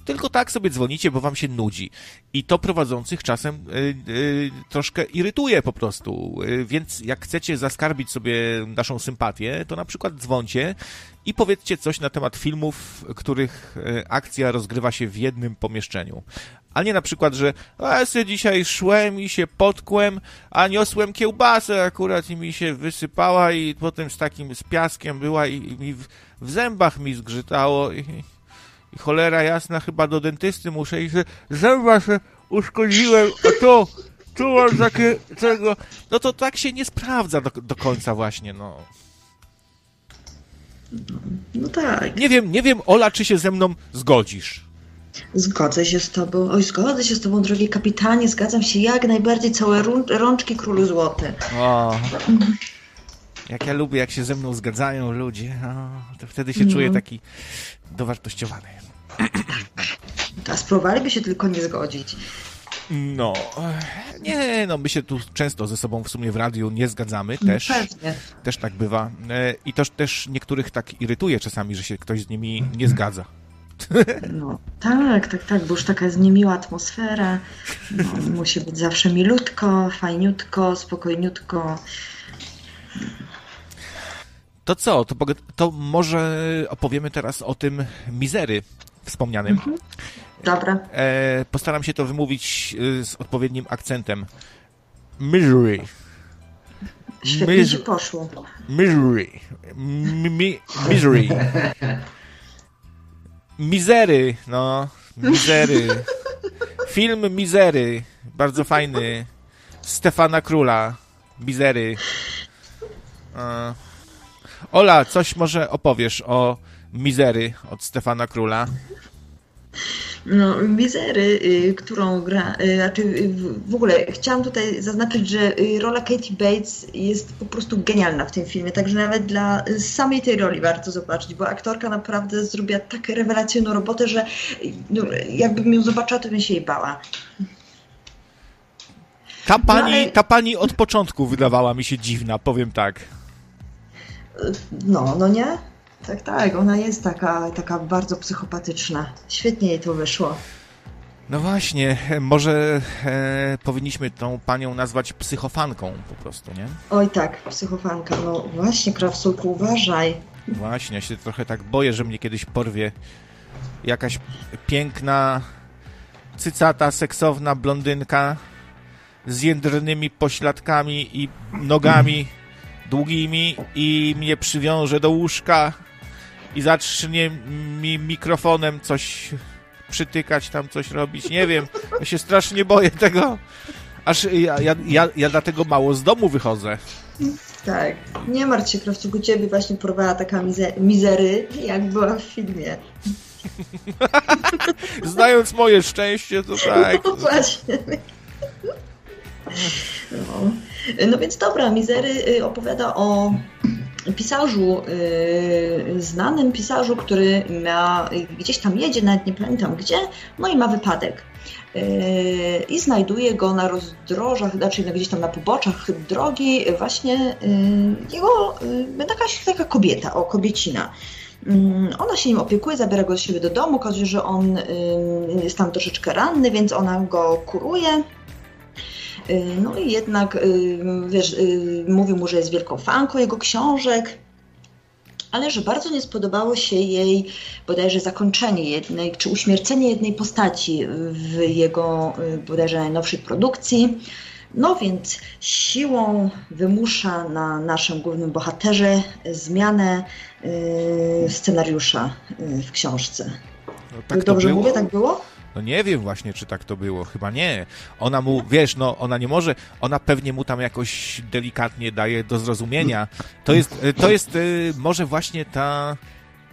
tylko tak sobie dzwonicie, bo wam się nudzi. I to prowadzących czasem y, y, troszkę irytuje po prostu. Y, więc jak chcecie zaskarbić sobie naszą sympatię, to na przykład dzwoncie i powiedzcie coś na temat filmów, których y, akcja rozgrywa się w jednym pomieszczeniu. A nie na przykład, że a sobie dzisiaj szłem i się potkłem, a niosłem kiełbasę akurat i mi się wysypała i potem z takim, z piaskiem była i, i w, w zębach mi zgrzytało i, i cholera jasna, chyba do dentysty muszę iść, że zęba się uszkodziłem, a to Tu masz takie, tego, no to tak się nie sprawdza do, do końca właśnie, no. No tak. Nie wiem, nie wiem, Ola, czy się ze mną zgodzisz. Zgodzę się z tobą. Oj, zgodzę się z tobą, drogi kapitanie. Zgadzam się jak najbardziej. Całe rączki królu złote. O. Jak ja lubię, jak się ze mną zgadzają ludzie, o, to wtedy się no. czuję taki dowartościowany. A spróbowaliby się tylko nie zgodzić. No, nie, no my się tu często ze sobą w sumie w radiu nie zgadzamy też. Pewnie. Też tak bywa. E, I to też niektórych tak irytuje czasami, że się ktoś z nimi nie zgadza. No, tak, tak, tak, bo już taka jest niemiła atmosfera. No, musi być zawsze milutko, fajniutko, spokojniutko. To co? To, to może opowiemy teraz o tym mizery wspomnianym. Mhm. Dobra. E, postaram się to wymówić e, z odpowiednim akcentem. Misery. Świetnie Mis- ci poszło. Misery. Mi- misery. Mizery, no. Mizery. Film Mizery. Bardzo fajny. Stefana Króla. Mizery. E. Ola, coś może opowiesz o Mizery od Stefana Króla? No, Mizery, y, którą gra, y, znaczy y, w ogóle chciałam tutaj zaznaczyć, że rola Katie Bates jest po prostu genialna w tym filmie, także nawet dla samej tej roli warto zobaczyć, bo aktorka naprawdę zrobiła tak rewelacyjną robotę, że no, jakbym ją zobaczyła, to bym się jej bała. Ta pani, no, ale... ta pani od początku wydawała mi się dziwna, powiem tak. No, no nie? Tak, tak, ona jest taka, taka bardzo psychopatyczna. Świetnie jej to wyszło. No właśnie, może e, powinniśmy tą panią nazwać psychofanką po prostu, nie? Oj tak, psychofanka. No właśnie, Krawsulku, uważaj. Właśnie, ja się trochę tak boję, że mnie kiedyś porwie jakaś piękna, cycata, seksowna blondynka z jędrnymi pośladkami i nogami długimi i mnie przywiąże do łóżka i zacznie mi mikrofonem coś przytykać, tam coś robić. Nie wiem, ja się strasznie boję tego. Aż ja, ja, ja, ja dlatego mało z domu wychodzę. Tak. Nie martw się, Krawczyku, ciebie właśnie porwała taka mizery, jak była w filmie. Znając moje szczęście, to tak. No właśnie. No. No więc dobra, Mizery y, opowiada o pisarzu, y, znanym pisarzu, który ma, gdzieś tam jedzie, nawet nie pamiętam gdzie, no i ma wypadek. Y, I znajduje go na rozdrożach, znaczy gdzieś tam na poboczach drogi, właśnie jego jakaś taka kobieta, o kobiecina. Ona się nim opiekuje, zabiera go do siebie do domu, okazuje, że on jest tam troszeczkę ranny, więc ona go kuruje Y, no i jednak, y, wiesz, y, mówił mu, że jest wielką fanką jego książek, ale że bardzo nie spodobało się jej bodajże zakończenie jednej, czy uśmiercenie jednej postaci w jego bodajże najnowszej produkcji. No więc siłą wymusza na naszym głównym bohaterze zmianę scenariusza w książce. No, tak Dobrze mówię, tak było? No nie wiem właśnie, czy tak to było. Chyba nie. Ona mu, wiesz, no ona nie może, ona pewnie mu tam jakoś delikatnie daje do zrozumienia. To jest, y, to jest y, może właśnie ta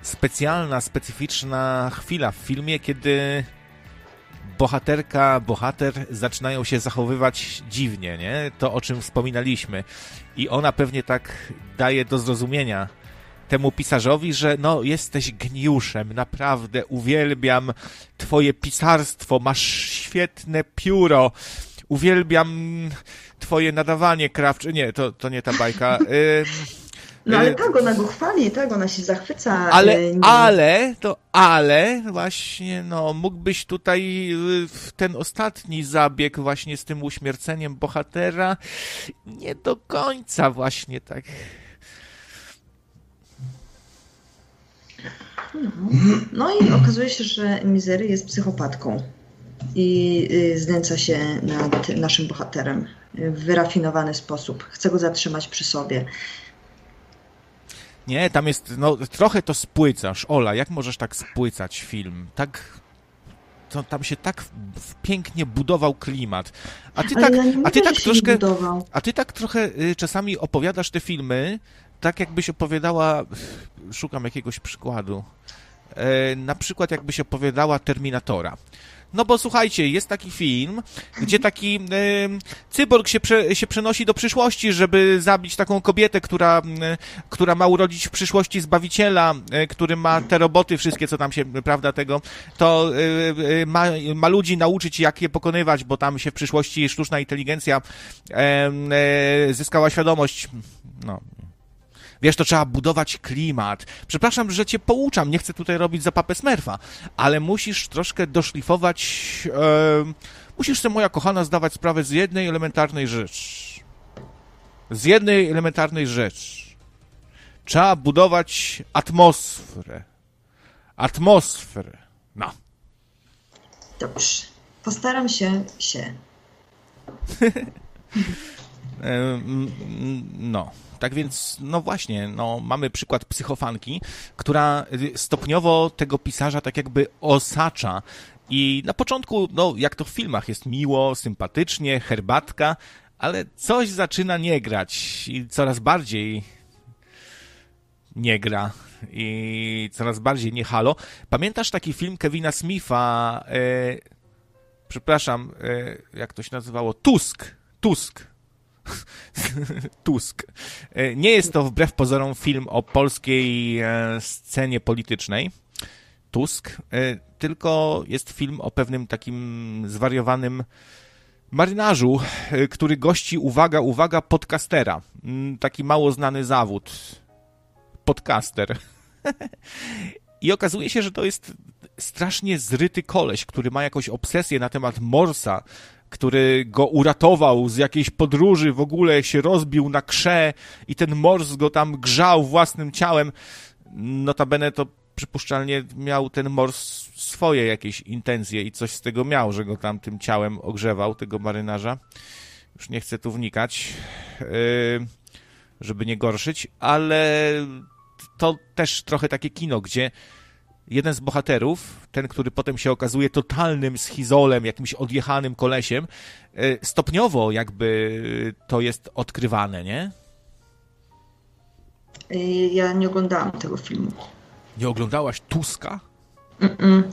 specjalna, specyficzna chwila w filmie, kiedy bohaterka, bohater zaczynają się zachowywać dziwnie, nie? To, o czym wspominaliśmy. I ona pewnie tak daje do zrozumienia temu pisarzowi, że no, jesteś geniuszem, naprawdę uwielbiam twoje pisarstwo, masz świetne pióro, uwielbiam twoje nadawanie krawcze. Nie, to, to nie ta bajka. No ale tak, ona go chwali, tak, ona się zachwyca. Ale, ale, to ale, właśnie, no, mógłbyś tutaj w ten ostatni zabieg właśnie z tym uśmierceniem bohatera nie do końca właśnie tak No. no i okazuje się, że Misery jest psychopatką i y, znęca się nad naszym bohaterem w wyrafinowany sposób. Chce go zatrzymać przy sobie. Nie, tam jest, no trochę to spłycasz. Ola, jak możesz tak spłycać film? Tak to tam się tak pięknie budował klimat. A ty tak, a ty tak troszkę, a ty tak trochę y, czasami opowiadasz te filmy, tak jakbyś opowiadała, szukam jakiegoś przykładu, e, na przykład jakbyś opowiadała Terminatora. No bo słuchajcie, jest taki film, gdzie taki y, cyborg się, prze, się przenosi do przyszłości, żeby zabić taką kobietę, która, y, która ma urodzić w przyszłości Zbawiciela, y, który ma te roboty wszystkie, co tam się, prawda, tego, to ma, ma ludzi nauczyć, jak je pokonywać, bo tam się w przyszłości sztuczna inteligencja zyskała świadomość. No, Wiesz, to trzeba budować klimat. Przepraszam, że cię pouczam, nie chcę tutaj robić zapapę smerfa, ale musisz troszkę doszlifować. E, musisz sobie, moja kochana, zdawać sprawę z jednej elementarnej rzeczy. Z jednej elementarnej rzeczy. Trzeba budować atmosferę. Atmosferę. No. Dobrze. Postaram się się. E, no. Tak więc, no właśnie, no, mamy przykład psychofanki, która stopniowo tego pisarza tak jakby osacza. I na początku, no, jak to w filmach, jest miło, sympatycznie, herbatka, ale coś zaczyna nie grać i coraz bardziej nie gra i coraz bardziej nie halo. Pamiętasz taki film Kevina Smitha, e, przepraszam, e, jak to się nazywało? Tusk. Tusk. Tusk. E, nie jest to wbrew pozorom film o polskiej e, scenie politycznej. Tusk, e, tylko jest film o pewnym takim zwariowanym marynarzu, który gości, uwaga, uwaga, podcastera. Mm, taki mało znany zawód. Podcaster. I okazuje się, że to jest strasznie zryty koleś, który ma jakąś obsesję na temat Morsa, który go uratował z jakiejś podróży, w ogóle się rozbił na krze i ten mors go tam grzał własnym ciałem. Notabene to przypuszczalnie miał ten mors swoje jakieś intencje i coś z tego miał, że go tam tym ciałem ogrzewał, tego marynarza. Już nie chcę tu wnikać, yy, żeby nie gorszyć, ale to też trochę takie kino, gdzie jeden z bohaterów, ten, który potem się okazuje totalnym schizolem, jakimś odjechanym kolesiem, e, stopniowo jakby to jest odkrywane, nie? E, ja nie oglądałam tego filmu. Nie oglądałaś Tuska?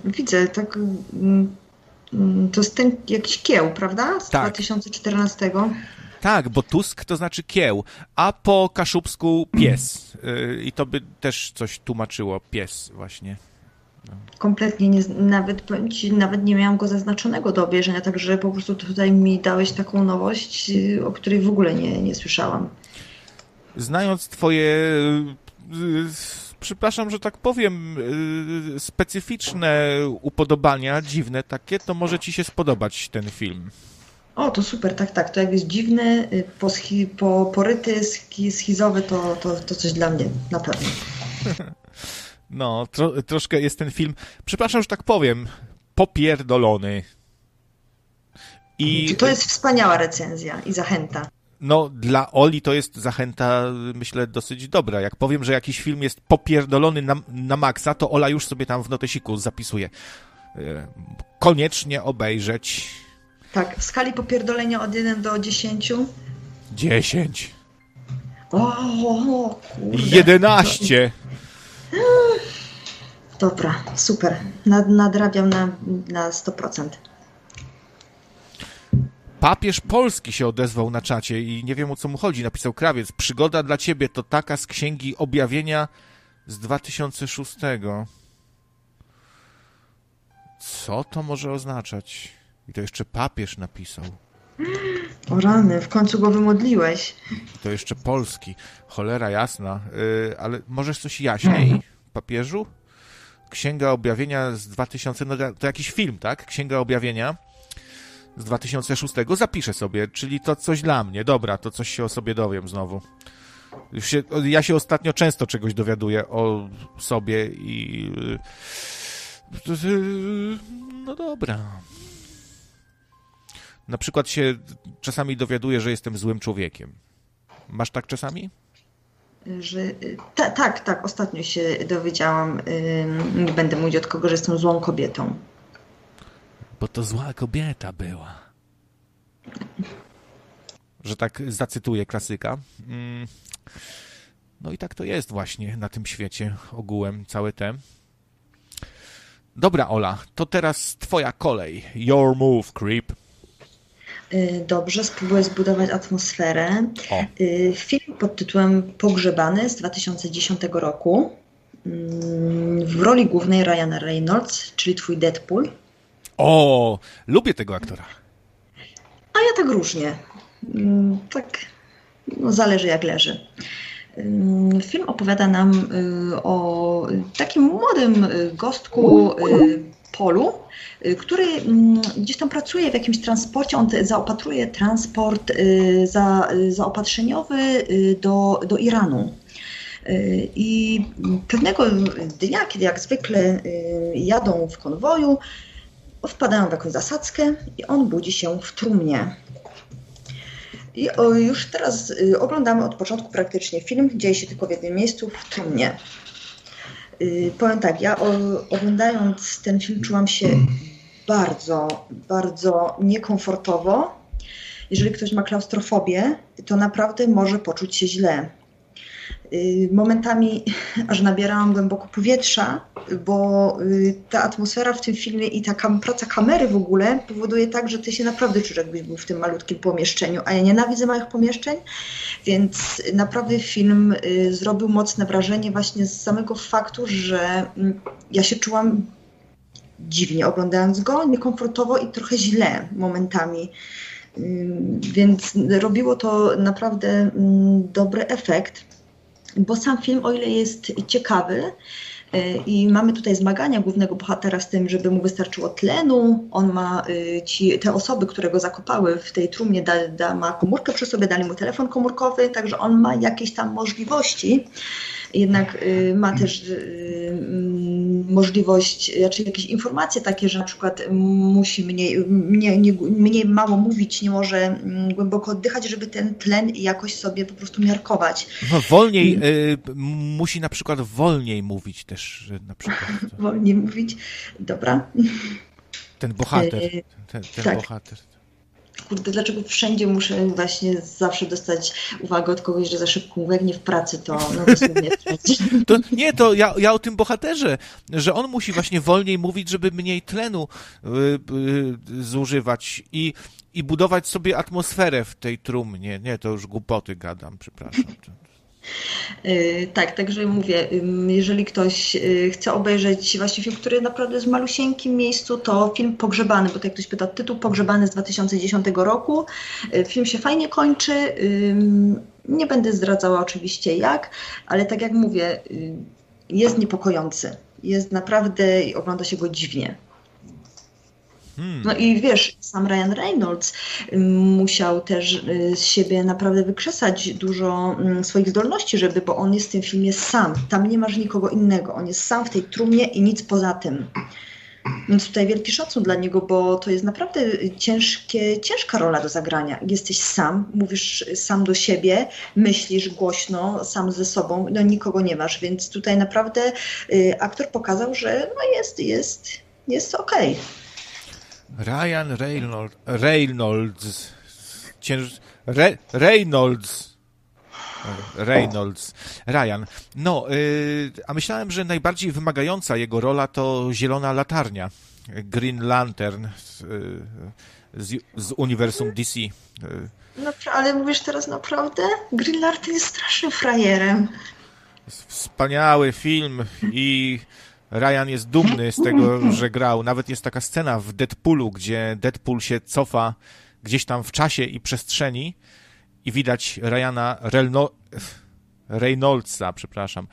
Widzę, tak. Mm, mm, to jest ten jakiś kieł, prawda? Z tak. 2014. Tak, bo Tusk to znaczy kieł, a po kaszubsku pies. E, I to by też coś tłumaczyło, pies właśnie. Kompletnie nie, nawet, nawet nie miałam go zaznaczonego do obejrzenia, także po prostu tutaj mi dałeś taką nowość, y, o której w ogóle nie, nie słyszałam. Znając twoje, y, przepraszam, że tak powiem, y, specyficzne upodobania, dziwne takie, to może ci się spodobać ten film. O, to super, tak, tak. To jak jest dziwny, po, po, poryty, schizowy, to, to, to coś dla mnie, na pewno. No, tro, troszkę jest ten film, przepraszam, że tak powiem, popierdolony. I, to jest wspaniała recenzja i zachęta. No, dla Oli to jest zachęta, myślę, dosyć dobra. Jak powiem, że jakiś film jest popierdolony na, na maksa, to Ola już sobie tam w notesiku zapisuje. E, koniecznie obejrzeć. Tak, w skali popierdolenia od 1 do 10. 10. O, kurde. 11. Dobra, super. Nad, nadrabiam na, na 100%. Papież Polski się odezwał na czacie i nie wiem o co mu chodzi. Napisał krawiec. Przygoda dla ciebie to taka z księgi objawienia z 2006. Co to może oznaczać? I to jeszcze papież napisał. O rany, w końcu go wymodliłeś. To jeszcze polski. Cholera jasna. Yy, ale możesz coś jaśniej, papieżu? Księga Objawienia z 2000, no to jakiś film, tak? Księga Objawienia z 2006. Zapiszę sobie, czyli to coś dla mnie. Dobra, to coś się o sobie dowiem znowu. Się, ja się ostatnio często czegoś dowiaduję o sobie i... No dobra. Na przykład się czasami dowiaduję, że jestem złym człowiekiem. Masz tak czasami? Że, ta, tak, tak, ostatnio się dowiedziałam, nie będę mówić od kogo, że jestem złą kobietą. Bo to zła kobieta była. Że tak zacytuję klasyka. Mm. No i tak to jest właśnie na tym świecie ogółem, całe te. Dobra, Ola, to teraz twoja kolej. Your move, creep. Y, dobrze, spróbuję zbudować atmosferę. O. Y, film pod tytułem Pogrzebany z 2010 roku. Mm, w roli głównej Ryan Reynolds, czyli twój Deadpool. O, lubię tego aktora. A ja tak różnie. Mm, tak, no zależy jak leży. Mm, film opowiada nam y, o takim młodym gostku Polu, który gdzieś tam pracuje w jakimś transporcie, on zaopatruje transport za, zaopatrzeniowy do, do Iranu. I pewnego dnia, kiedy jak zwykle jadą w konwoju, wpadają w jakąś zasadzkę i on budzi się w trumnie. I już teraz y, oglądamy od początku praktycznie film, dzieje się tylko w jednym miejscu, w trumnie. Y, powiem tak, ja oglądając ten film czułam się bardzo, bardzo niekomfortowo. Jeżeli ktoś ma klaustrofobię, to naprawdę może poczuć się źle. Y, momentami aż nabierałam głęboko powietrza, bo y, ta atmosfera w tym filmie i ta kam praca kamery w ogóle powoduje tak, że ty się naprawdę czujesz, jakbyś był w tym malutkim pomieszczeniu. A ja nienawidzę małych pomieszczeń, więc naprawdę film y, zrobił mocne wrażenie właśnie z samego faktu, że mm, ja się czułam dziwnie oglądając go, niekomfortowo i trochę źle momentami. Więc robiło to naprawdę mm, dobry efekt bo sam film, o ile jest ciekawy, i mamy tutaj zmagania głównego bohatera z tym, żeby mu wystarczyło tlenu. On ma e, ci, te osoby, które go zakopały w tej trumnie, da, da, ma komórkę przy sobie, dali mu telefon komórkowy, także on ma jakieś tam możliwości jednak y, ma też y, mm, możliwość, znaczy jakieś informacje takie, że na przykład musi mniej, mniej, mniej mało mówić, nie może mm, głęboko oddychać, żeby ten tlen jakoś sobie po prostu miarkować. No, wolniej, y, musi na przykład wolniej mówić też na przykład. wolniej mówić, dobra. Ten bohater, ten, ten tak. bohater kurde, dlaczego wszędzie muszę właśnie zawsze dostać uwagę od kogoś, że za szybko mówię, jak nie w pracy, to no dosłownie to, Nie, to ja, ja o tym bohaterze, że on musi właśnie wolniej mówić, żeby mniej tlenu y, y, zużywać i, i budować sobie atmosferę w tej trumnie. Nie, to już głupoty gadam, przepraszam. Y, tak, także mówię, jeżeli ktoś y, chce obejrzeć właśnie film, który naprawdę jest w malusieńkim miejscu, to film Pogrzebany, bo tak jak ktoś pyta, tytuł Pogrzebany z 2010 roku. Y, film się fajnie kończy. Nie będę zdradzała oczywiście jak, ale tak jak mówię, jest niepokojący. Jest naprawdę ogląda się go dziwnie. Hmm. No i wiesz, sam Ryan Reynolds musiał też y, z siebie naprawdę wykrzesać dużo mm, swoich zdolności, żeby, bo on jest w tym filmie sam. Tam nie masz nikogo innego. On jest sam w tej trumnie i nic poza tym. Więc tutaj wielki szacun dla niego, bo to jest naprawdę ciężkie, ciężka rola do zagrania. Jesteś sam, mówisz sam do siebie, myślisz głośno, sam ze sobą, no nikogo nie masz, więc tutaj naprawdę y, aktor pokazał, że no jest, jest, jest okej. Okay. Ryan Reynolds. Reynolds. Cięż... Re, Reynolds. Reynolds. Ryan. No, yy, a myślałem, że najbardziej wymagająca jego rola to Zielona Latarnia. Green Lantern z, yy, z, z uniwersum DC. No, ale mówisz teraz naprawdę? Green Lantern jest strasznym frajerem. Wspaniały film i Ryan jest dumny z tego, że grał. Nawet jest taka scena w Deadpoolu, gdzie Deadpool się cofa gdzieś tam w czasie i przestrzeni i widać Ryana Relno... Reynoldsa, przepraszam,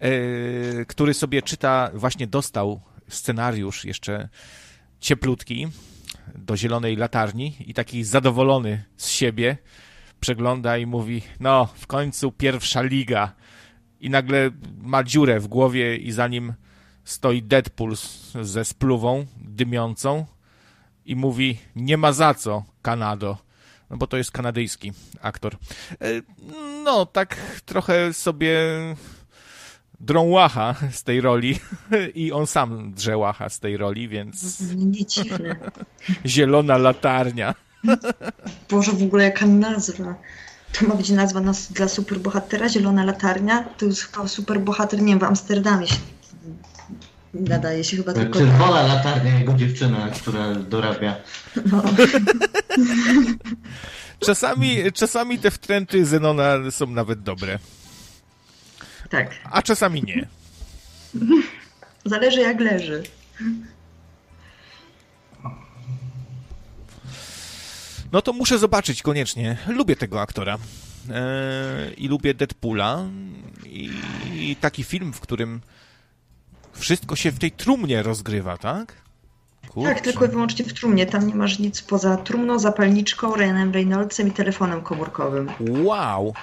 yy, który sobie czyta, właśnie dostał scenariusz jeszcze cieplutki do zielonej latarni i taki zadowolony z siebie przegląda i mówi, no w końcu pierwsza liga i nagle ma dziurę w głowie i zanim stoi Deadpool ze spluwą dymiącą i mówi nie ma za co, Kanado. No bo to jest kanadyjski aktor. E, no, tak trochę sobie drą łacha z tej roli i on sam drze łacha z tej roli, więc... Nie dziwne. Zielona latarnia. Boże, w ogóle jaka nazwa. To ma być nazwa nas, dla superbohatera, Zielona Latarnia. To jest chyba superbohater, nie wiem, w Amsterdamie się nadaje się chyba tylko... Czerwona latarnia, jego dziewczyna, która dorabia. No. czasami, czasami te wtręty Zenona są nawet dobre. Tak. A czasami nie. Zależy jak leży. No to muszę zobaczyć koniecznie. Lubię tego aktora. Eee, I lubię Deadpoola. I, I taki film, w którym wszystko się w tej trumnie rozgrywa, tak? Kurczę. Tak, tylko i wyłącznie w trumnie. Tam nie masz nic poza trumną, zapalniczką, Ryanem Reynoldsem i telefonem komórkowym. Wow!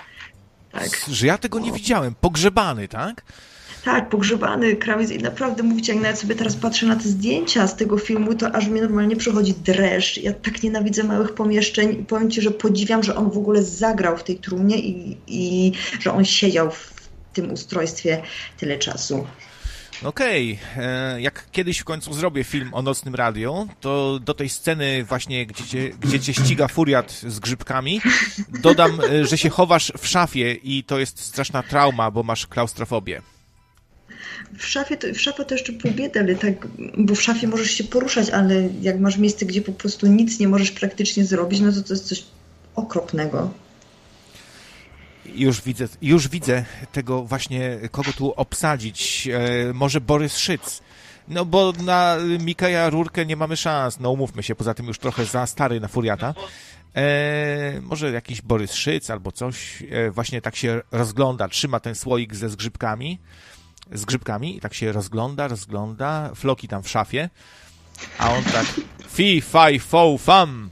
Tak. Że ja tego nie widziałem. Pogrzebany, tak? Tak, pogrzebany krawiec i naprawdę mówicie, jak nawet sobie teraz patrzę na te zdjęcia z tego filmu, to aż mnie normalnie przechodzi dreszcz. Ja tak nienawidzę małych pomieszczeń i powiem Ci, że podziwiam, że on w ogóle zagrał w tej trumnie i, i że on siedział w tym ustrojstwie tyle czasu. Okej, okay. E, jak kiedyś w końcu zrobię film o nocnym radio, to do tej sceny właśnie, gdzie cię, gdzie cię ściga furiat z grzybkami, dodam, e, że się chowasz w szafie i to jest straszna trauma, bo masz klaustrofobię. W szafie, to, w szafie to jeszcze pół biedy, ale tak, bo w szafie możesz się poruszać, ale jak masz miejsce, gdzie po prostu nic nie możesz praktycznie zrobić, no to to jest coś okropnego. Już widzę, już widzę tego właśnie, kogo tu obsadzić. E, może Borys Szyc. No bo na Mikaja Rurkę nie mamy szans. No umówmy się, poza tym już trochę za stary na Furiata. E, może jakiś Borys Szyc albo coś. E, właśnie tak się rozgląda, trzyma ten słoik ze zgrzybkami. Z grzybkami i tak się rozgląda, rozgląda. Floki tam w szafie. A on tak fi, faj, fo, fam.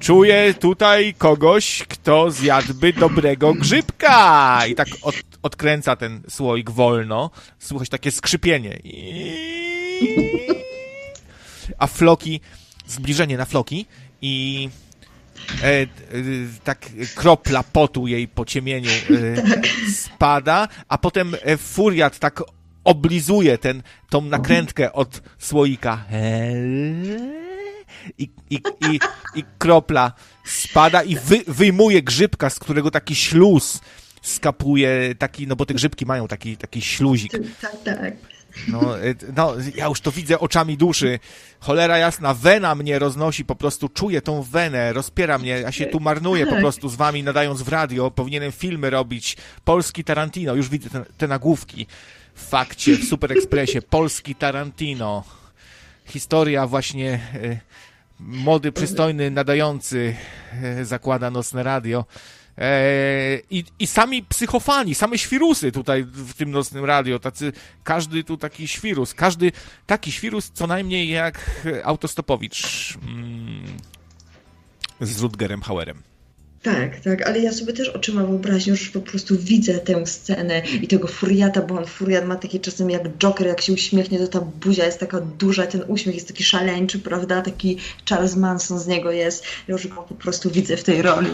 Czuję tutaj kogoś, kto zjadłby dobrego grzybka. I tak od, odkręca ten słoik wolno. Słuchać takie skrzypienie. A floki, zbliżenie na floki i e, e, tak kropla potu jej po ciemieniu e, spada, a potem e, furiat tak oblizuje ten, tą nakrętkę od słoika i, i, i, i kropla spada i wy, wyjmuje grzybka, z którego taki śluz skapuje, taki, no bo te grzybki mają taki, taki śluzik. Tak, tak. No, e, no, ja już to widzę oczami duszy. Cholera jasna, wena mnie roznosi, po prostu czuję tą wenę, rozpiera mnie, ja się tu marnuję po tak. prostu z wami, nadając w radio, powinienem filmy robić. Polski Tarantino, już widzę te, te nagłówki. W fakcie, w Super Expressie, Polski Tarantino. Historia właśnie e, młody, przystojny, nadający e, zakłada nocne radio. E, I, I sami psychofani, same świrusy tutaj w tym nocnym radio, tacy, każdy tu taki świrus, każdy taki świrus co najmniej jak Autostopowicz mm, z Rutgerem Hauerem. Tak, tak, ale ja sobie też oczyma wyobraźnią, że po prostu widzę tę scenę i tego furiata, bo on furiat ma taki czasem jak Joker, jak się uśmiechnie, to ta buzia jest taka duża, ten uśmiech jest taki szaleńczy, prawda? Taki Charles Manson z niego jest. Ja już go po prostu widzę w tej roli.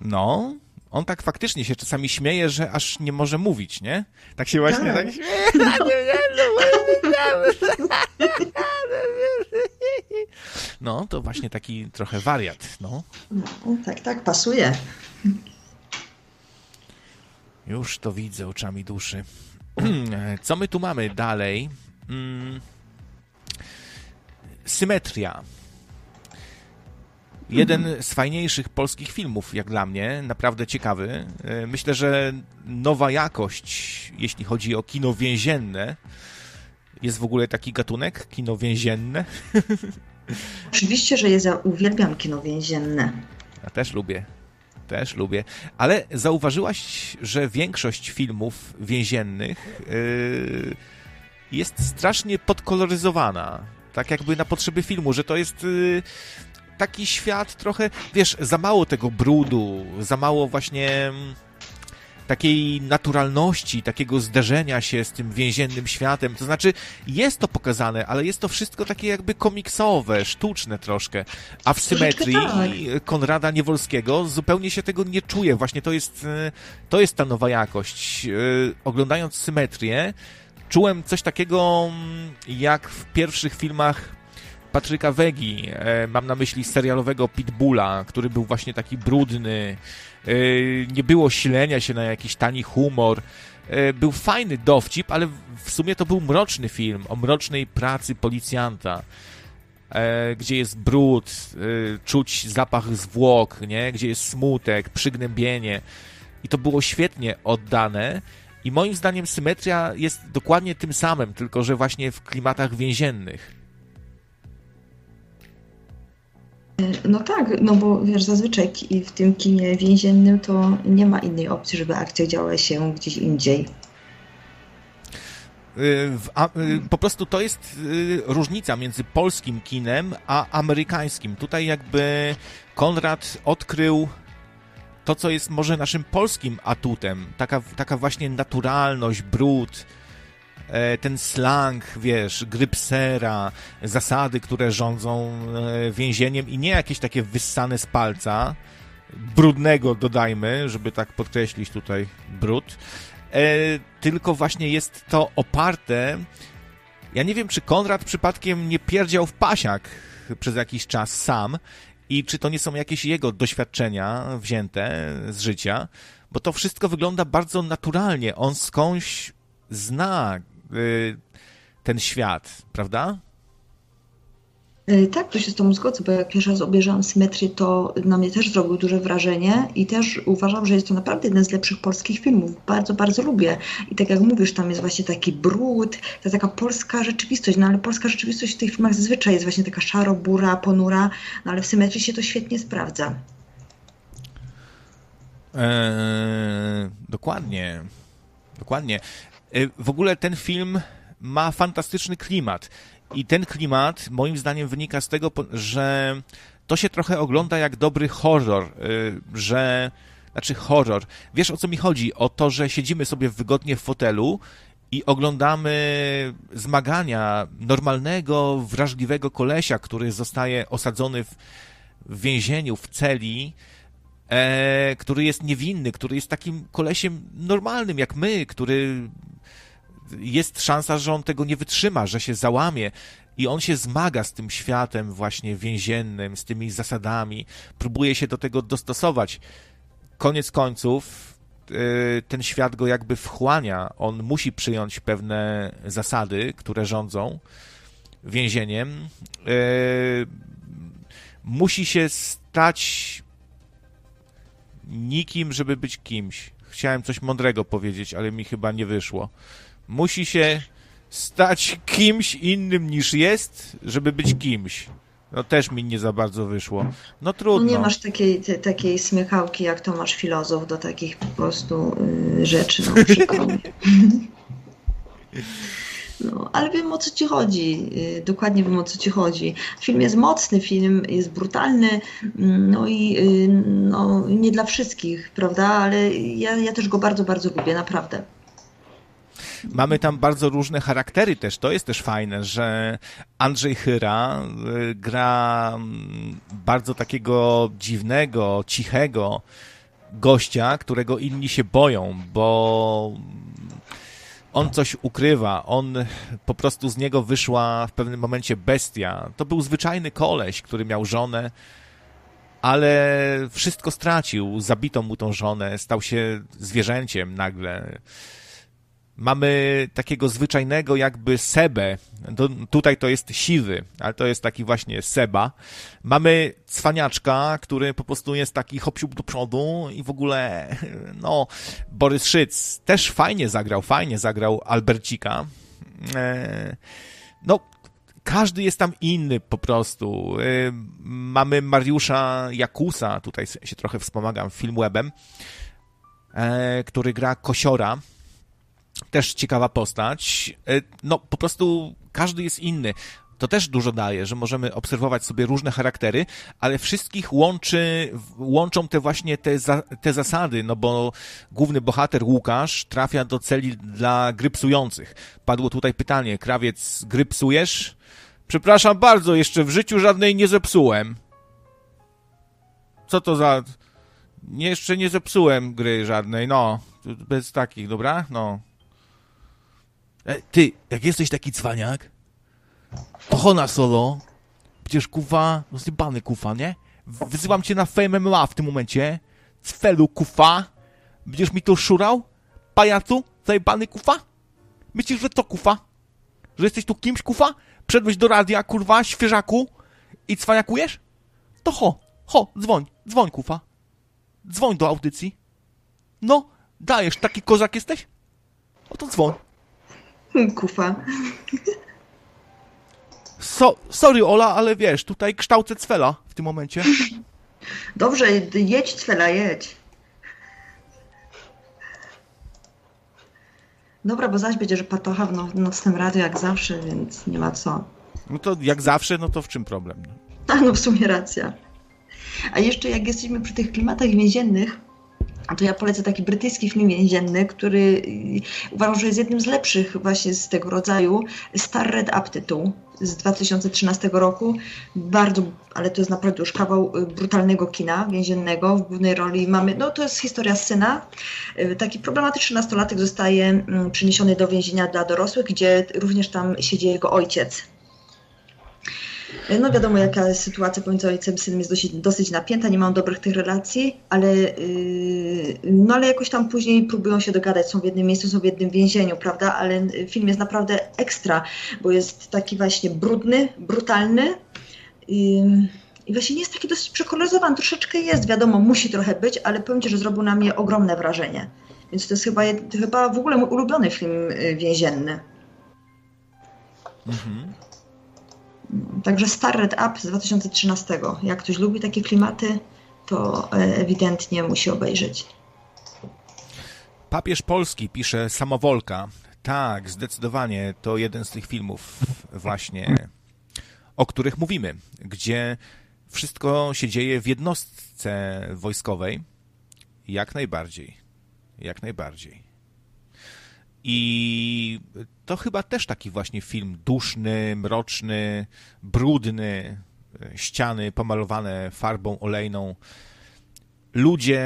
No, on tak faktycznie się czasami śmieje, że aż nie może mówić, nie? Tak się właśnie tak, tak śmieje. No, to właśnie taki trochę wariat, no. no tak, tak, pasuje. Już to widzę oczami duszy. Co my tu mamy dalej? Hmm. Symetria. Jeden z fajniejszych polskich filmów, jak dla mnie, naprawdę ciekawy. E, myślę, że nowa jakość, jeśli chodzi o kino więzienne. Jest w ogóle taki gatunek, kino więzienne? Oczywiście, że jest, ja uwielbiam kino więzienne. Ja też lubię. Też lubię. Ale zauważyłaś, że większość filmów więziennych yy, jest strasznie podkoloryzowana. Tak jakby na potrzeby filmu, że to jest yy, taki świat trochę, wiesz, za mało tego brudu, za mało właśnie takiej naturalności, takiego zderzenia się z tym więziennym światem. To znaczy, jest to pokazane, ale jest to wszystko takie jakby komiksowe, sztuczne troszkę. A w symetrii tak. Konrada Niewolskiego zupełnie się tego nie czuje. Właśnie to jest, e, to jest ta nowa jakość. E, oglądając symetrię, czułem coś takiego mm, jak w pierwszych filmach Patryka Wegi. E, mam na myśli serialowego Pitbulla, który był właśnie taki brudny. E, nie było silenia się na jakiś tani humor. E, był fajny dowcip, ale w sumie to był mroczny film o mrocznej pracy policjanta gdzie jest brud, czuć zapach zwłok, nie? gdzie jest smutek, przygnębienie. I to było świetnie oddane. I moim zdaniem symetria jest dokładnie tym samym, tylko że właśnie w klimatach więziennych. No tak, no bo wiesz, zazwyczaj w tym kinie więziennym to nie ma innej opcji, żeby akcja działa się gdzieś indziej. Y, a, y, po prostu to jest y, różnica między polskim kinem a amerykańskim. Tutaj jakby Konrad odkrył to, co jest może naszym polskim atutem. Taka, taka właśnie naturalność, brud, ten slang, wiesz, grypsera, zasady, które rządzą e, więzieniem i nie jakieś takie wyssane z palca, brudnego dodajmy, żeby tak podkreślić tutaj brud, e, tylko właśnie jest to oparte ja nie wiem, czy Konrad przypadkiem nie pierdział w pasiak przez jakiś czas sam i czy to nie są jakieś jego doświadczenia wzięte z życia, bo to wszystko wygląda bardzo naturalnie. On skądś zna Y, ten świat, prawda? Y, tak, to się z tą zgodzę, bo jak pierwszy raz obejrzałam Symetrię, to na mnie też zrobił duże wrażenie i też uważam, że jest to naprawdę jeden z lepszych polskich filmów. Bardzo, bardzo lubię. I tak jak mówisz, tam jest właśnie taki brud, ta taka polska rzeczywistość, no ale polska rzeczywistość w tych filmach zazwyczaj jest właśnie taka szaro-bura, ponura, no ale w Symetrii się to świetnie sprawdza. Eee, dokładnie. Dokładnie. Y, w ogóle ten film ma fantastyczny klimat. I ten klimat, moim zdaniem, wynika z tego, że to się trochę ogląda jak dobry horror, y, że. Znaczy, horror. Wiesz o co mi chodzi? O to, że siedzimy sobie wygodnie w fotelu i oglądamy zmagania normalnego, wrażliwego kolesia, który zostaje osadzony w, w więzieniu, w celi, e, który jest niewinny, który jest takim kolesiem normalnym jak my, który jest szansa, że on tego nie wytrzyma, że się załamie. I on się zmaga z tym światem właśnie więziennym, z tymi zasadami, próbuje się do tego dostosować. Koniec końców, y, ten świat go jakby wchłania. On musi przyjąć pewne zasady, które rządzą więzieniem. Y, musi się stać nikim, żeby być kimś. Chciałem coś mądrego powiedzieć, ale mi chyba nie wyszło musi się stać kimś innym niż jest, żeby być kimś. No też mi nie za bardzo wyszło. No trudno. No nie masz takiej, te, takiej smykałki, jak to masz filozof do takich po prostu y, rzeczy, no No, ale wiem o co ci chodzi, y, dokładnie wiem o co ci chodzi. Film jest mocny, film jest brutalny, mm, no i y, no, nie dla wszystkich, prawda? Ale ja, ja też go bardzo, bardzo lubię, naprawdę. Mamy tam bardzo różne charaktery też. To jest też fajne, że Andrzej Chyra y, gra mm, bardzo takiego dziwnego, cichego gościa, którego inni się boją, bo on coś ukrywa, on po prostu z niego wyszła w pewnym momencie bestia. To był zwyczajny koleś, który miał żonę, ale wszystko stracił, zabito mu tą żonę, stał się zwierzęciem nagle. Mamy takiego zwyczajnego jakby Sebę, do, tutaj to jest siwy, ale to jest taki właśnie Seba. Mamy cwaniaczka, który po prostu jest taki hopsiup do przodu i w ogóle, no, Borys Szyc też fajnie zagrał, fajnie zagrał Albercika. E, no, każdy jest tam inny po prostu. E, mamy Mariusza Jakusa, tutaj się trochę wspomagam Filmwebem, e, który gra Kosiora, też ciekawa postać. E, no, po prostu każdy jest inny. to też dużo daje, że możemy obserwować sobie różne charaktery, ale wszystkich łączy, łączą te właśnie te, za, te zasady, no bo główny bohater Łukasz trafia do celi dla grypsujących. Padło tutaj pytanie, krawiec, grypsujesz? Przepraszam bardzo, jeszcze w życiu żadnej nie zepsułem. Co to za... Jeszcze nie zepsułem gry żadnej, no. Bez takich, dobra? No. E, ty, jak jesteś taki cwaniak, to Hona Solo, przecież kufa, no zjebany kufa, nie? Wyzywam cię na Fame MMA w tym momencie. Cfelu kufa. Będziesz mi to szurał? Pajacu? Zajebany kufa? Myślisz, że to kufa? Że jesteś tu kimś kufa? Przedłeś do radia, kurwa, świeżaku i cwaniakujesz? To ho, ho, dzwoń, dzwoń kufa. Dzwoń do audycji. No, dajesz, taki kozak jesteś? Oto dzwoń. Kufa. So, sorry Ola, ale wiesz, tutaj kształcę Cwela w tym momencie. Dobrze, jedź Cwela, jedź. Dobra, bo zaś będzie, że patocha w nocnym radiu jak zawsze, więc nie ma co. No to jak zawsze, no to w czym problem? A no w sumie racja. A jeszcze jak jesteśmy przy tych klimatach więziennych, to ja polecę taki brytyjski film więzienny, który y, uważam, że jest jednym z lepszych właśnie z tego rodzaju. Star Red Up tytuł z 2013 roku. Bardzo, ale to jest naprawdę już kawał y, brutalnego kina więziennego. W głównej roli mamy, no to jest historia syna. Y, taki problematyczny nastolatek zostaje mm, przeniesiony do więzienia dla dorosłych, gdzie również tam siedzi jego ojciec no wiadomo, jaka sytuacja pomiędzy ojcem i synem jest dosyć, dosyć napięta, nie mam dobrych tych relacji, ale, yy, no ale jakoś tam później próbują się dogadać, są w jednym miejscu, są w jednym więzieniu, prawda? Ale film jest naprawdę ekstra, bo jest taki właśnie brudny, brutalny. Yy, i właśnie nie jest taki dosyć przekoloryzowany, troszeczkę jest, wiadomo, musi trochę być, ale powiem Ci, że zrobił na mnie ogromne wrażenie. Więc to jest chyba, chyba w ogóle mój ulubiony film y, więzienny. Mhm. Także Star Red Up z 2013. Jak ktoś lubi takie klimaty, to e, ewidentnie musi obejrzeć. Papież Polski pisze Samowolka. Tak, zdecydowanie to jeden z tych filmów właśnie, o których mówimy, gdzie wszystko się dzieje w jednostce wojskowej. Jak najbardziej. Jak najbardziej. I to chyba też taki właśnie film duszny, mroczny, brudny, ściany pomalowane farbą olejną. Ludzie,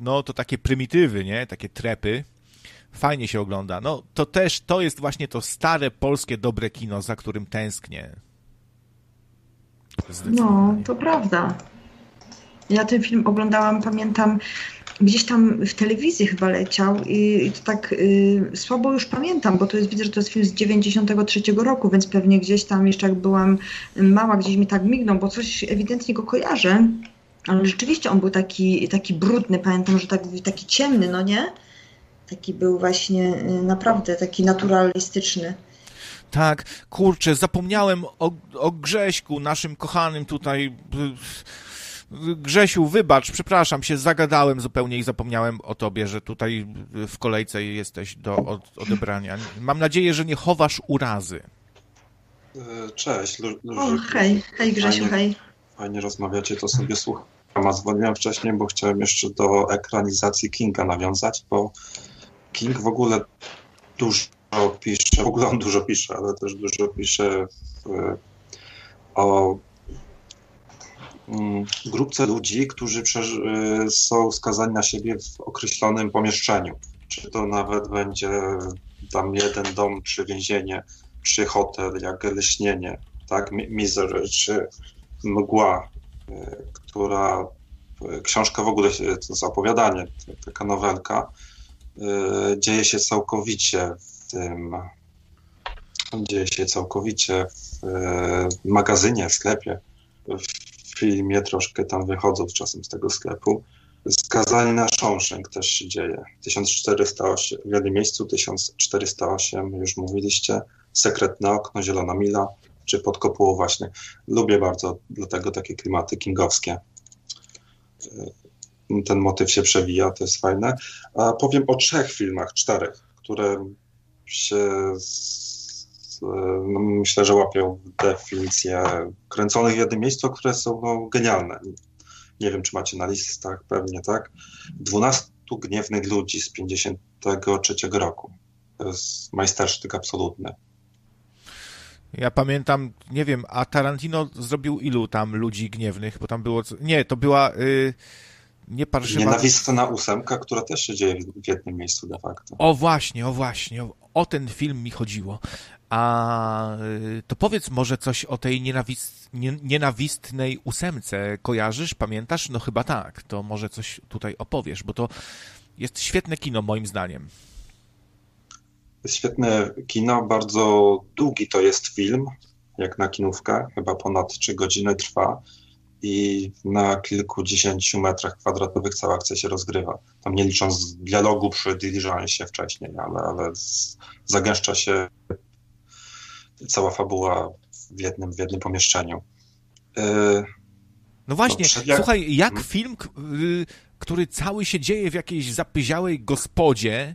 no to takie prymitywy, nie? Takie trepy. Fajnie się ogląda. No to też, to jest właśnie to stare polskie dobre kino, za którym tęsknię. No, to prawda. Ja ten film oglądałam, pamiętam, gdzieś tam w telewizji chyba leciał i, i to tak y, słabo już pamiętam, bo to jest, widzę, że to jest film z 93 roku, więc pewnie gdzieś tam jeszcze jak byłam mała, gdzieś mi tak mignął, bo coś ewidentnie go kojarzę. Ale rzeczywiście on był taki, taki brudny, pamiętam, że tak, taki ciemny, no nie? Taki był właśnie y, naprawdę taki naturalistyczny. Tak, kurczę, zapomniałem o, o Grześku, naszym kochanym tutaj y, Grzesiu, wybacz, przepraszam się, zagadałem zupełnie i zapomniałem o tobie, że tutaj w kolejce jesteś do odebrania. Mam nadzieję, że nie chowasz urazy. E, cześć, Lu O, hej, hej Grzesiu, fajnie, hej. Fajnie rozmawiacie, to sobie słucham. A dzwoniłem wcześniej, bo chciałem jeszcze do ekranizacji Kinga nawiązać, bo King w ogóle dużo pisze, w ogóle on dużo pisze, ale też dużo pisze w, o grupce ludzi, którzy y, są skazani na siebie w określonym pomieszczeniu. Czy to nawet będzie tam jeden dom, czy więzienie, czy hotel, jak leśnienie, tak, misery, czy mgła, y, która, y, książka w ogóle, to jest opowiadanie, taka nowelka, dzieje się całkowicie w tym, dzieje się całkowicie w magazynie, sklepie, w filmie, troszkę tam wychodząc czasem z tego sklepu. Skazanie na Shawshank też się dzieje. 1408, w jednym miejscu 1408, już mówiliście, Sekretne okno, Zielona mila, czy pod kopułą właśnie. Lubię bardzo dlatego takie klimaty kingowskie. Ten motyw się przewija, to jest fajne. A powiem o trzech filmach, czterech, które się no, myślę, że łapią definicję kręconych w jednym miejscu, które są no, genialne. Nie wiem, czy macie na listach, pewnie tak. 12 gniewnych ludzi z 53 roku. To jest majstersztyk absolutny. Ja pamiętam, nie wiem, a Tarantino zrobił ilu tam ludzi gniewnych, bo tam było... Nie, to była... Yy nie parszywa... Nienawistna ósemka, która też się dzieje w jednym miejscu de facto. O właśnie, o właśnie, o, o ten film mi chodziło. A y, to powiedz może coś o tej nienawist, nie, nienawistnej ósemce. Kojarzysz, pamiętasz? No chyba tak. To może coś tutaj opowiesz, bo to jest świetne kino moim zdaniem. Świetne kino, bardzo długi to jest film, jak na kinówkę, chyba ponad 3 godziny trwa i na kilkudziesięciu metrach kwadratowych cała akcja się rozgrywa. Tam nie licząc dialogu przy diligencie wcześniej, ale, ale zagęszcza się cała fabuła w jednym, w jednym pomieszczeniu. Yy, no właśnie, jak... słuchaj, jak hmm? film, y, który cały się dzieje w jakiejś zapyziałej gospodzie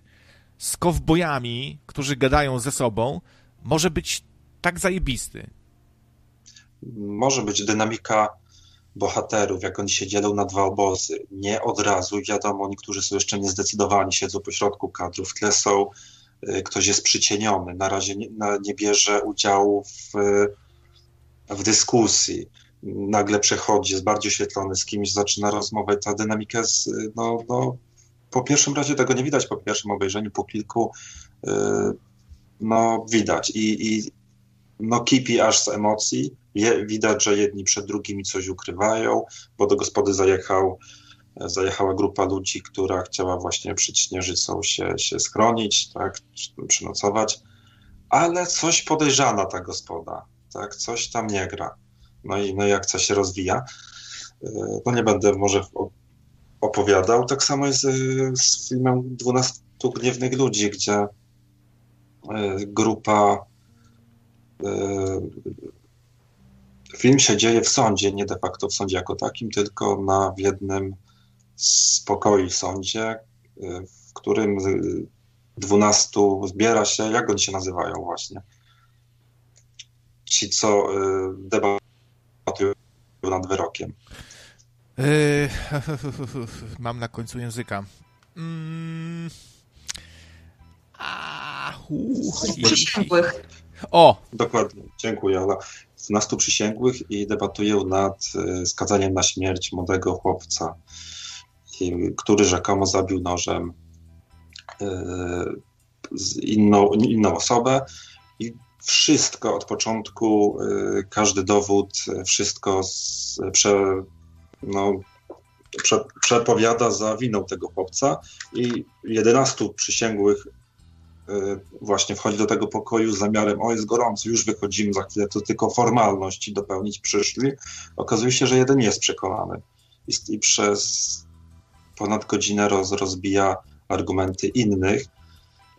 z kowbojami, którzy gadają ze sobą, może być tak zajebisty? Może być dynamika bohaterów, jak oni się dzielą na dwa obozy. Nie od razu, wiadomo, niektórzy są jeszcze niezdecydowani, siedzą po środku kadrów, w tle są, y, ktoś jest przycieniony, na razie nie, na, nie bierze udziału w, w dyskusji. Nagle przechodzi, jest bardziej oświetlony, z kimś zaczyna rozmowę. Ta dynamika jest, no, no, po pierwszym razie tego nie widać, po pierwszym obejrzeniu, po kilku, yy, no widać. I, i no kipi aż z emocji, je, widać, że jedni przed drugimi coś ukrywają, bo do gospody zajechał, zajechała grupa ludzi, która chciała właśnie przed śnieżycą się, się schronić, tak, przynocować, ale coś podejrzana ta gospoda, tak, coś tam nie gra. No i, no i akcja się rozwija. No nie będę może opowiadał. Tak samo jest z filmem 12 gniewnych ludzi, gdzie e, grupa e, Film się dzieje w sądzie, nie de facto w sądzie jako takim, tylko na, w jednym z pokoi w sądzie, y, w którym dwunastu zbiera się, jak oni się nazywają właśnie? Ci, co y, debatują nad wyrokiem. Yy, mam na końcu języka. Mm. A, O! Dokładnie, dziękuję, 12 przysięgłych i debatują nad e, skazaniem na śmierć młodego chłopca, który rzekomo zabił nożem e, inną, inną osobę. I wszystko od początku, e, każdy dowód, wszystko prze, no, prze, przepowiada za winą tego chłopca. I 11 przysięgłych właśnie wchodzi do tego pokoju z zamiarem, o jest gorąco, już wychodzimy za chwilę, to tylko formalności dopełnić przyszli. Okazuje się, że jeden jest przekonany i, i przez ponad godzinę roz, rozbija argumenty innych.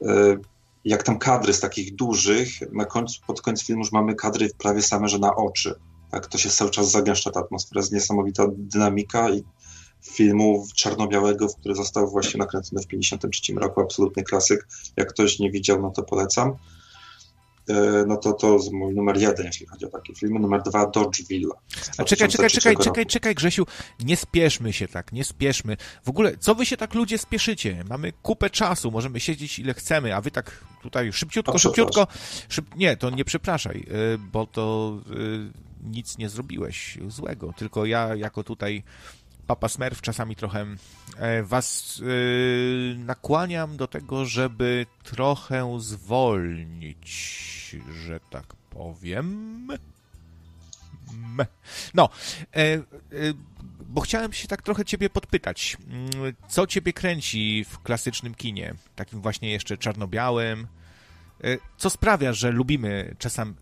Y, jak tam kadry z takich dużych, na końcu, pod koniec filmu już mamy kadry prawie same, że na oczy. Tak, to się cały czas zagęszcza ta atmosfera, jest niesamowita dynamika i filmu czarno-białego, który został właśnie nakręcony w 1953 roku, absolutny klasyk. Jak ktoś nie widział, no to polecam. E, no to to jest mój numer jeden, jeśli chodzi o takie filmy. Numer dwa, Dodgeville. A czekaj, czekaj, czekaj, czekaj, czekaj, Grzesiu, nie spieszmy się tak, nie spieszmy. W ogóle, co wy się tak ludzie spieszycie? Mamy kupę czasu, możemy siedzieć ile chcemy, a wy tak tutaj szybciutko, szybciutko. Szyb... Nie, to nie przepraszaj, e, bo to e, nic nie zrobiłeś złego, tylko ja jako tutaj Papa Smurf czasami trochę e, was yy, nakłaniam do tego, żeby trochę zwolnić, że tak powiem. No, e, e, bo chciałem się tak trochę ciebie podpytać. Mm, co ciebie kręci w klasycznym kinie, takim właśnie jeszcze czarno-białym? Co sprawia, że lubimy czasem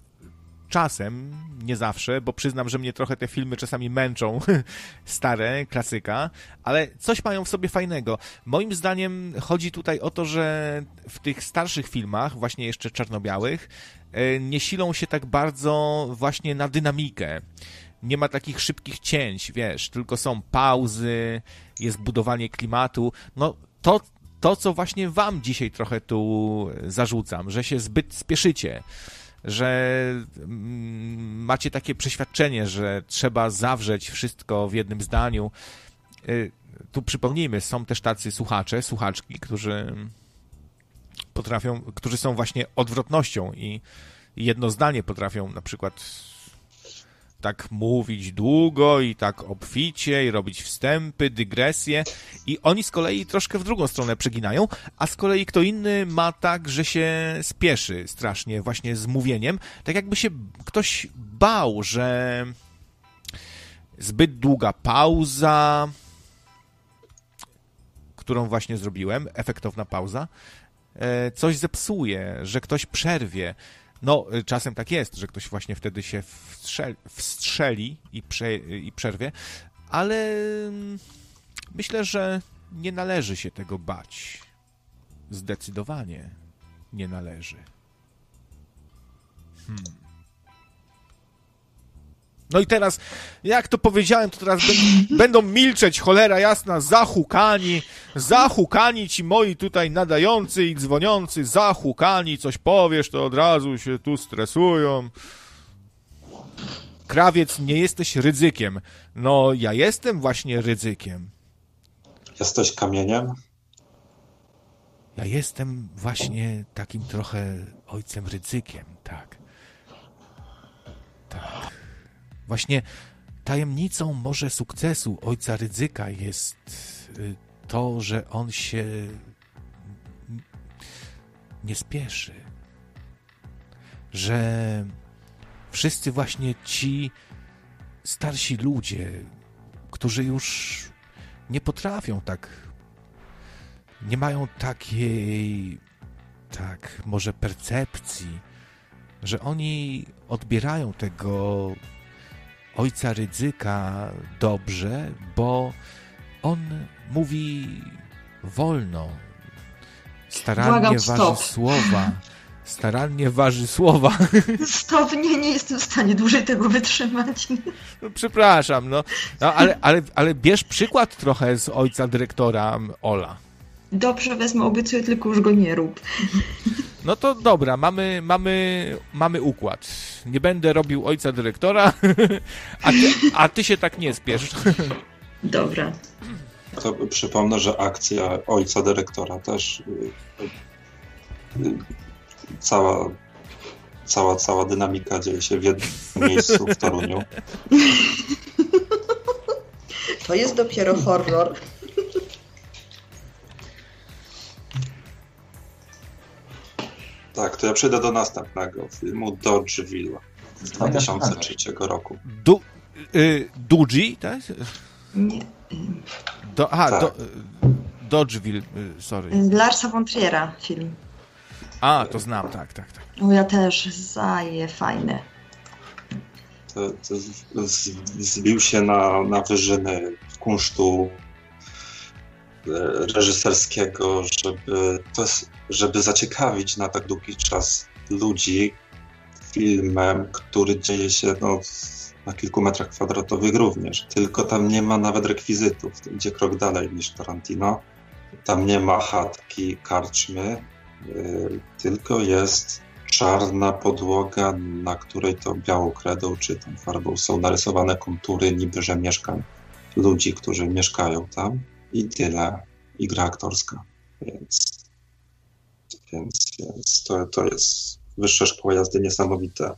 czasem, nie zawsze, bo przyznam, że mnie trochę te filmy czasami męczą, stare, klasyka, ale coś mają w sobie fajnego. Moim zdaniem chodzi tutaj o to, że w tych starszych filmach, właśnie jeszcze czarno-białych, e, nie silą się tak bardzo właśnie na dynamikę. Nie ma takich szybkich cięć, wiesz, tylko są pauzy, jest budowanie klimatu. No to, to co właśnie wam dzisiaj trochę tu zarzucam, że się zbyt spieszycie że mm, macie takie przeświadczenie, że trzeba zawrzeć wszystko w jednym zdaniu. Y, tu przypomnijmy, są też tacy słuchacze, słuchaczki, którzy potrafią, którzy są właśnie odwrotnością i jedno zdanie potrafią na przykład tak mówić długo i tak obficie i robić wstępy, dygresje. I oni z kolei troszkę w drugą stronę przeginają, a z kolei kto inny ma tak, że się spieszy strasznie właśnie z mówieniem, tak jakby się ktoś bał, że zbyt długa pauza, którą właśnie zrobiłem, efektowna pauza, e, coś zepsuje, że ktoś przerwie, no, y, czasem tak jest, że ktoś właśnie wtedy się wstrzeli, wstrzeli i, prze, i przerwie, ale mm, myślę, że nie należy się tego bać. Zdecydowanie nie należy. Hmm. No i teraz, jak to powiedziałem, to teraz będą milczeć, cholera jasna, zahukani, zahukani ci moi tutaj nadający i dzwoniący, zahukani, coś powiesz, to od razu się tu stresują. Krawiec, nie jesteś ryzykiem. No, ja jestem właśnie ryzykiem. Jesteś kamieniem? Ja jestem właśnie takim trochę ojcem ryzykiem, tak. Tak. Właśnie tajemnicą może sukcesu ojca ryzyka jest y, to, że on się nie spieszy. Że wszyscy właśnie ci starsi ludzie, którzy już nie potrafią tak, nie mają takiej, tak, może percepcji, że oni odbierają tego ojca Rydzyka dobrze, bo on mówi wolno, starannie waży słowa. Starannie waży słowa. Stop, nie, nie jestem w stanie dłużej tego wytrzymać. No, przepraszam, no, no ale, ale, ale bierz przykład trochę z ojca dyrektora Ola. Dobrze, wezmę, obiecuję, tylko już go nie rób. No to dobra, mamy, mamy, mamy układ. Nie będę robił ojca dyrektora, a ty, a ty się tak nie spiesz. Dobra. To przypomnę, że akcja ojca dyrektora też y, y, cała, cała, cała dynamika dzieje się w jednym miejscu w Toruniu. To jest dopiero horror. Tak, to ja przejdę do następnego filmu Dodgeville z 2003 roku. Du, y, Dudzi, tak? Nie. Do, aha, tak. do, Dodgeville, y, sorry. Larsa von Triera film. A, to znam, tak, tak, tak. No ja też, zaje, fajne. To, to zbił się na, na wyżyny kunsztu e, reżyserskiego, żeby to jest żeby zaciekawić na tak długi czas ludzi filmem, który dzieje się no, na kilku metrach kwadratowych również. Tylko tam nie ma nawet rekwizytów. Idzie krok dalej niż Tarantino. Tam nie ma chatki, karczmy, yy, tylko jest czarna podłoga, na której to białą kredą czy tą farbą są narysowane kontury niby, że mieszkań ludzi, którzy mieszkają tam i tyle. I gra aktorska. Więc więc, więc to, to jest wyższa szkoła jazdy, niesamowite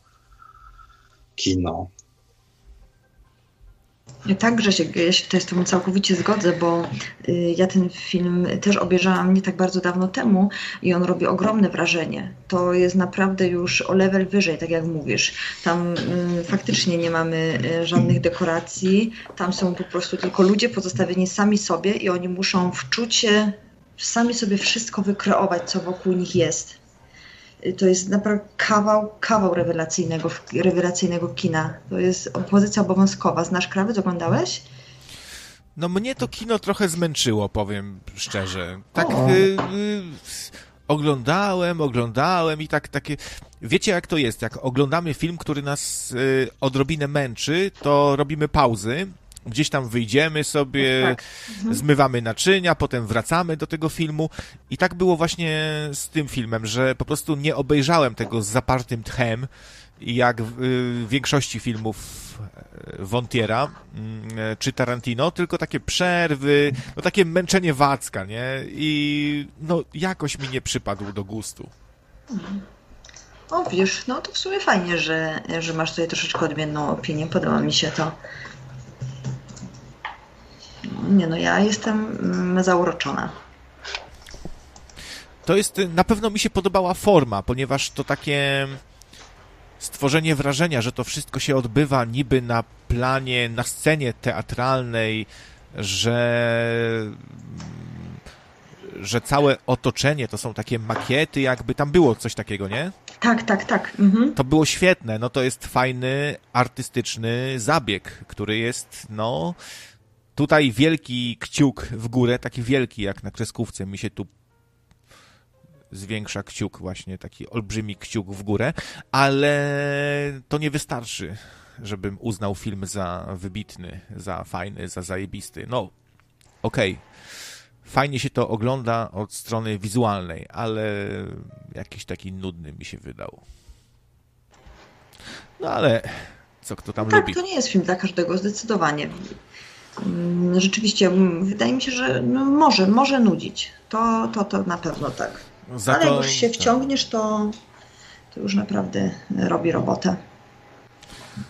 kino. Tak, Grzesiek, ja się tutaj z Tobą całkowicie zgodzę, bo y, ja ten film też obejrzałam nie tak bardzo dawno temu i on robi ogromne wrażenie. To jest naprawdę już o level wyżej, tak jak mówisz. Tam y, faktycznie nie mamy y, żadnych dekoracji, tam są po prostu tylko ludzie pozostawieni sami sobie i oni muszą wczuć się sami sobie wszystko wykreować, co wokół nich jest. Y, to jest naprawdę kawał, kawał rewelacyjnego, rewelacyjnego kina. To jest pozycja obowiązkowa. Znasz Krawiec? Oglądałeś? No mnie to kino trochę zmęczyło, powiem szczerze. Tak y, y, oglądałem, oglądałem i tak takie... Wiecie jak to jest? Jak oglądamy film, który nas y, odrobinę męczy, to robimy pauzy gdzieś tam wyjdziemy sobie, tak. mhm. zmywamy naczynia, potem wracamy do tego filmu. I tak było właśnie z tym filmem, że po prostu nie obejrzałem tego z zapartym tchem, jak w, w większości filmów Wontiera mm, czy Tarantino, tylko takie przerwy, no takie męczenie wacka, nie? I no jakoś mi nie przypadł do gustu. O wiesz, no to w sumie fajnie, że, że masz tutaj troszeczkę odmienną opinię. Podoba mi się to. Nie no, ja jestem mm, zauroczona. To jest, na pewno mi się podobała forma, ponieważ to takie stworzenie wrażenia, że to wszystko się odbywa niby na planie, na scenie teatralnej, że że całe otoczenie to są takie makiety, jakby tam było coś takiego, nie? Tak, tak, tak. Mhm. To było świetne. No to jest fajny, artystyczny zabieg, który jest, no. Tutaj wielki kciuk w górę, taki wielki jak na kreskówce mi się tu zwiększa kciuk właśnie, taki olbrzymi kciuk w górę, ale to nie wystarczy, żebym uznał film za wybitny, za fajny, za zajebisty. No, okej. Okay. Fajnie się to ogląda od strony wizualnej, ale jakiś taki nudny mi się wydał. No ale co kto tam no tak, lubi? Tak, to nie jest film dla każdego, zdecydowanie. Mm, rzeczywiście, wydaje mi się, że no może, może nudzić. To, to, to na pewno tak. Za Ale to... jak już się tak. wciągniesz, to, to już naprawdę robi robotę.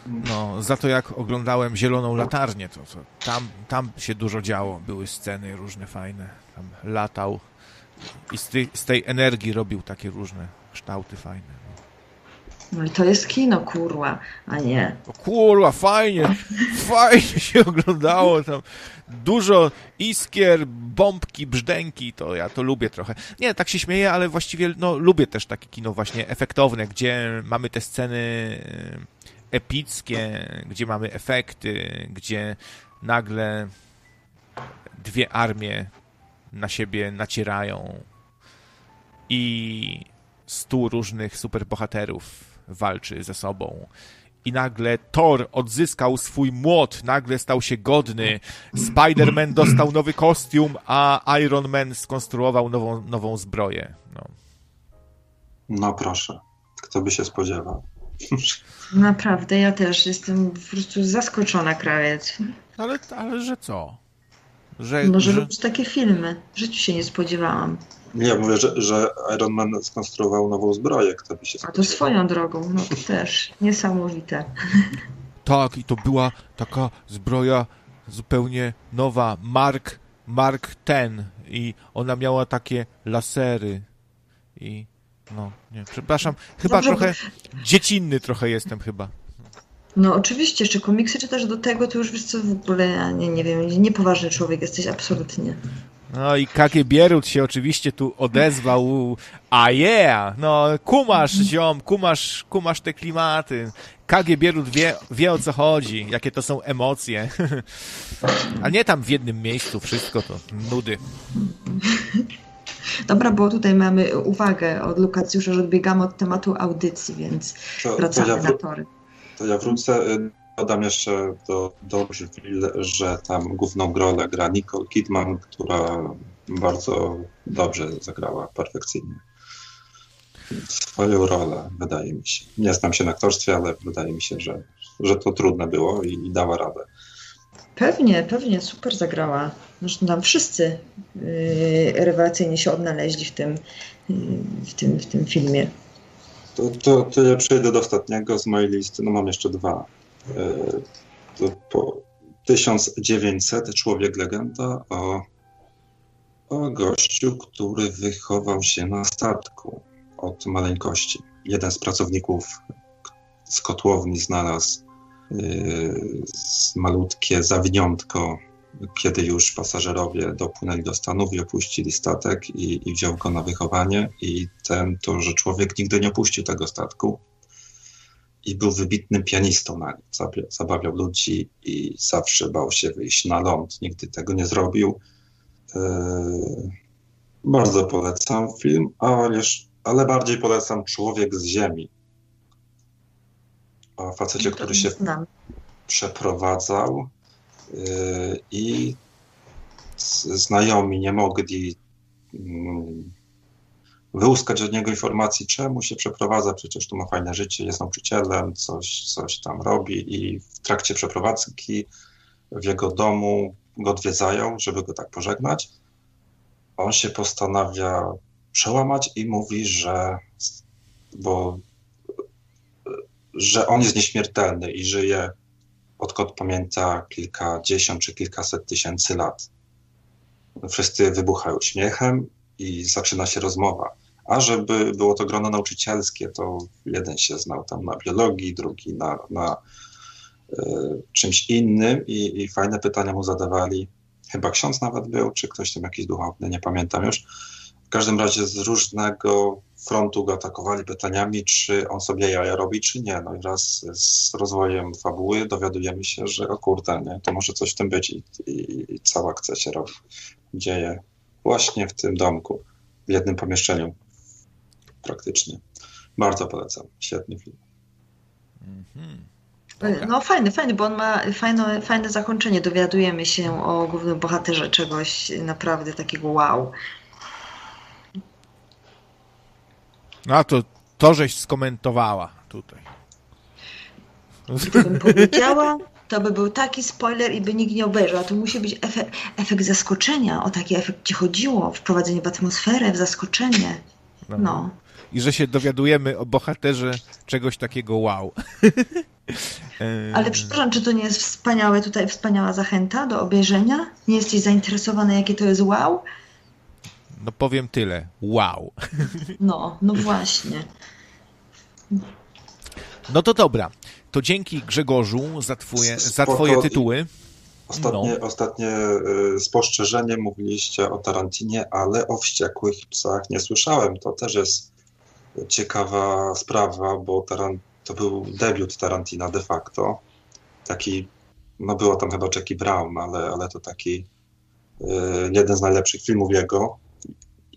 No, za to jak oglądałem Zieloną Latarnię, to, to tam, tam się dużo działo. Były sceny różne fajne. Tam latał i z tej, z tej energii robił takie różne kształty fajne. No i to jest kino, kurwa, a nie. O kurwa, fajnie, fajnie się oglądało tam. Dużo iskier, bombki, brzdęki, to ja to lubię trochę. Nie, tak się śmieję, ale właściwie no, lubię też takie kino właśnie efektowne, gdzie mamy te sceny e, epickie, gdzie mamy efekty, gdzie nagle dwie armie na siebie nacierają i stu różnych superbohaterów walczy ze sobą. I nagle Thor odzyskał swój młot, nagle stał się godny. Spider-Man dostał nowy kostium, a Iron Man skonstruował nową, nową zbroję. No. no proszę, kto by się spodziewał. Naprawdę, ja też jestem po prostu zaskoczona, krawiec. Ale, ale że co? Że, no, że, że... robisz takie filmy. W życiu się nie spodziewałam. Nie, mówię, że, że Iron Man skonstruował nową zbroję, kto by się spodziewał. A to swoją drogą, no to też niesamowite. Tak, i to była taka zbroja zupełnie nowa, Mark, Mark ten i ona miała takie lasery i no, nie, przepraszam, chyba Dobrze, trochę bo... dziecinny trochę jestem chyba. No oczywiście, jeszcze komiksy czytasz do tego, to już wiesz co w ogóle, nie, nie wiem, niepoważny człowiek jesteś, absolutnie. No i Kake Bierut się oczywiście tu odezwał, a yeah, no kumasz ziom, kumasz, kumasz te klimaty. Kage Bierut wie, wie o co chodzi, jakie to są emocje. A nie tam w jednym miejscu wszystko to nudy. Dobra, bo tutaj mamy uwagę od Lukacjusza, że odbiegamy od tematu audycji, więc to, wracamy to ja na tory. To ja wrócę, y, dodam jeszcze do Dodgeville, że tam główną rolę gra Nicole Kidman, która bardzo dobrze zagrała, perfekcyjnie. Swoją rolę, wydaje mi się. Nie znam się na aktorstwie, ale wydaje mi się, że, że to trudne było i, i dała radę. Pewnie, pewnie, super zagrała. Zresztą tam wszyscy yy, rewelacyjnie się odnaleźli w tym, yy, w tym, w tym filmie. To, to, to ja przejdę do ostatniego z mojej listy. No mam jeszcze dwa. E, po 1900 Człowiek Legenda o, o gościu, który wychował się na statku od maleńkości. Jeden z pracowników z kotłowni znalazł yy, malutkie zawiniątko kiedy już pasażerowie dopłynęli do Stanów i opuścili statek i, i wziął go na wychowanie i ten to, że człowiek nigdy nie opuścił tego statku i był wybitnym pianistą na nim. Zabawiał ludzi i zawsze bał się wyjść na ląd. Nigdy tego nie zrobił. Eee, bardzo polecam film, ale, ale bardziej polecam Człowiek z Ziemi. O facecie, który się przeprowadzał i znajomi nie mogli mm, wyłuskać od niego informacji, czemu się przeprowadza, przecież tu ma fajne życie, jest nauczycielem, coś, coś tam robi i w trakcie przeprowadzki w jego domu go odwiedzają, żeby go tak pożegnać. On się postanawia przełamać i mówi, że bo że on jest nieśmiertelny i żyje odkąd pamięta kilkadziesiąt czy kilkaset tysięcy lat. Wszyscy wybuchają śmiechem i zaczyna się rozmowa. A żeby było to grono nauczycielskie, to jeden się znał tam na biologii, drugi na, na y, czymś innym i, i fajne pytania mu zadawali. Chyba ksiądz nawet był, czy ktoś tam jakiś duchowny, nie pamiętam już. W każdym razie z różnego frontu go atakowali pytaniami, czy on sobie jaja robi, czy nie. No i wraz z rozwojem fabuły dowiadujemy się, że o kurde, nie, to może coś w tym być i, i, i cała akcja się robi, dzieje właśnie w tym domku, w jednym pomieszczeniu praktycznie. Bardzo polecam. Świetny film. Mhm. No fajny, fajny, bo on ma fajne, fajne zakończenie. Dowiadujemy się o głównym bohaterze czegoś naprawdę takiego wow. No a to, to żeś skomentowała tutaj. Gdybym powiedziała, to by był taki spoiler i by nikt nie obejrzał. A to musi być efekt, efekt zaskoczenia. O taki efekt ci chodziło. Wprowadzenie w atmosferę, w zaskoczenie. No. I że się dowiadujemy o bohaterze czegoś takiego wow. Ale przepraszam, czy to nie jest wspaniałe tutaj, wspaniała zachęta do obejrzenia? Nie jesteś zainteresowany, jakie to jest wow? No powiem tyle. Wow. No, no właśnie. No to dobra. To dzięki Grzegorzu za, twoje, za twoje tytuły. Ostatnie, no. ostatnie y, spostrzeżenie mówiliście o Tarantinie, ale o Wściekłych Psach nie słyszałem. To też jest ciekawa sprawa, bo to był debiut Tarantina de facto. Taki, no było tam chyba Jackie Brown, ale, ale to taki y, jeden z najlepszych filmów jego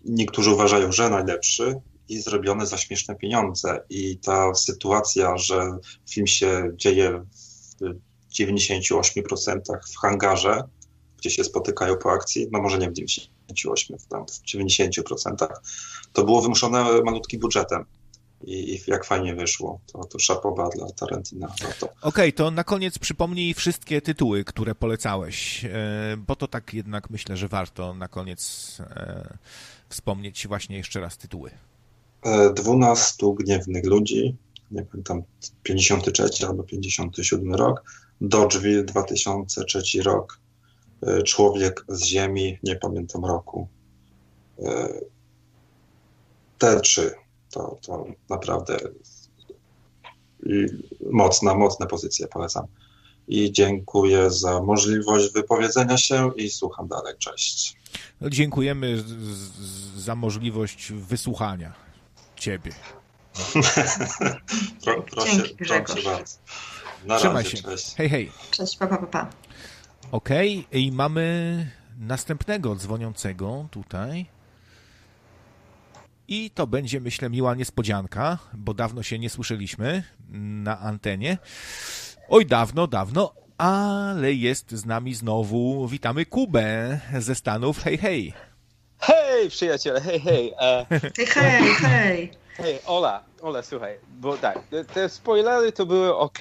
niektórzy uważają, że najlepszy i zrobiony za śmieszne pieniądze. I ta sytuacja, że film się dzieje w 98% w hangarze, gdzie się spotykają po akcji, no może nie w 98, tam w 90%, to było wymuszone malutkim budżetem. I, I, jak fajnie wyszło. To, to szapoba dla Tarantina. Okej, okay, to na koniec przypomnij wszystkie tytuły, które polecałeś, e, bo to tak jednak myślę, że warto na koniec e, wspomnieć właśnie jeszcze raz tytuły. 12 e, gniewnych ludzi, nie pamiętam, 53 albo 57 rok, Dodgeville 2003 rok, Człowiek z Ziemi, nie pamiętam roku. E, te trzy to, to naprawdę mocna, mocne pozycje polecam. I dziękuję za możliwość wypowiedzenia się i słucham dalej. Cześć. No, dziękujemy za możliwość wysłuchania ciebie. Pro, proszę, Dzięki, proszę bardzo. Na Trzymaj razie, się. Cześć. Hej, hej. Cześć, pa, pa, pa. Okay. i mamy następnego dzwoniącego tutaj. I to będzie, myślę, miła niespodzianka, bo dawno się nie słyszeliśmy na antenie. Oj, dawno, dawno, ale jest z nami znowu. Witamy Kubę ze Stanów. Hej, hej. Hej, przyjaciele, hej, hej. Uh... Hej, hej, hej. Hej, Ola, Ola, słuchaj, bo tak, te spoilery to były ok.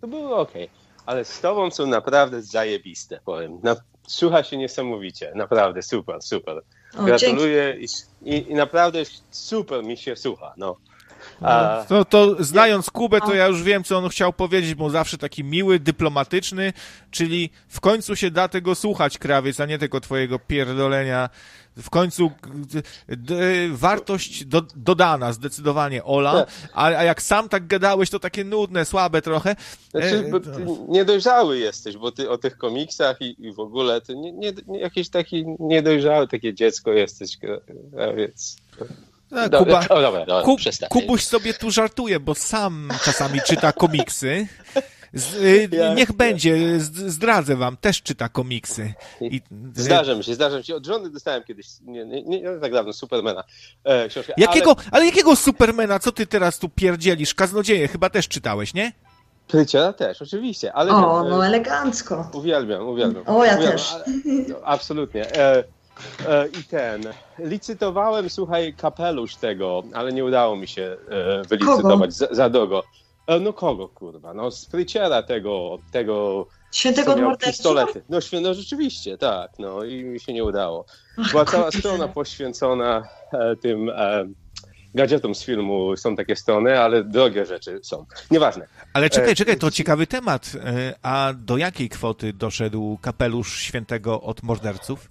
To były ok, ale z tobą są naprawdę zajebiste, powiem. Na, słucha się niesamowicie, naprawdę super, super. Gratuluję i, i, i, naprawdę super mi się słucha, no. A... To, to znając Kubę, to ja już wiem, co on chciał powiedzieć, bo zawsze taki miły, dyplomatyczny, czyli w końcu się da tego słuchać, krawiec, a nie tylko twojego pierdolenia. W końcu wartość do, dodana, zdecydowanie, Ola, tak. a, a jak sam tak gadałeś, to takie nudne, słabe trochę. Znaczy, e, bo ty niedojrzały jesteś, bo ty o tych komiksach i, i w ogóle, ty nie, nie, jakiś taki niedojrzały, takie dziecko jesteś, a. No, Kuba, dobra, dobra, dobra, Kub, Kubuś sobie tu żartuje, bo sam czasami czyta komiksy. Z, y, niech będzie, zdradzę wam, też czyta komiksy. I, zdarza mi się, zdarza mi się. Od żony dostałem kiedyś, nie, nie, nie tak dawno, Supermana e, Jakiego, ale... ale jakiego Supermana? Co ty teraz tu pierdzielisz? Kaznodzieje chyba też czytałeś, nie? Pryciela też, oczywiście. Ale o, no elegancko. Uwielbiam, uwielbiam. O, ja uwielbiam, też. No, absolutnie. E, e, I ten. Licytowałem, słuchaj, kapelusz tego, ale nie udało mi się e, wylicytować za, za długo. E, no kogo, kurwa? No spryciela tego, tego Świętego pistolety. No, świe- no rzeczywiście, tak. No i mi się nie udało. Była cała strona poświęcona e, tym e, gadżetom z filmu. Są takie strony, ale drogie rzeczy są. Nieważne. Ale czekaj, E, czekaj, to ciekawy temat. E, A do jakiej kwoty doszedł kapelusz świętego od morderców?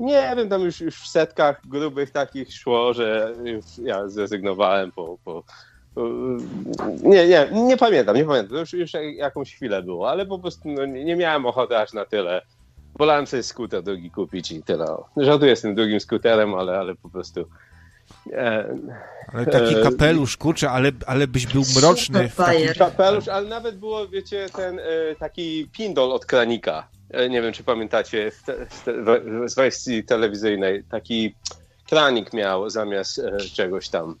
Nie wiem, tam już, już w setkach grubych takich szło, że ja zrezygnowałem po... po nie, nie, nie pamiętam, nie pamiętam. To już, już jakąś chwilę było, ale po prostu no, nie miałem ochoty aż na tyle. Wolałem sobie skuter drugi kupić i tyle. Żartuję z tym drugim skuterem, ale, ale po prostu... E, Ale taki e, kapelusz, kurczę, ale, ale byś był mroczny bajer. Kapelusz, ale nawet było, wiecie, ten e, taki pindol od kranika. E, nie wiem, czy pamiętacie, w te, w te, w- z wersji telewizyjnej. Taki kranik miał zamiast e, czegoś tam.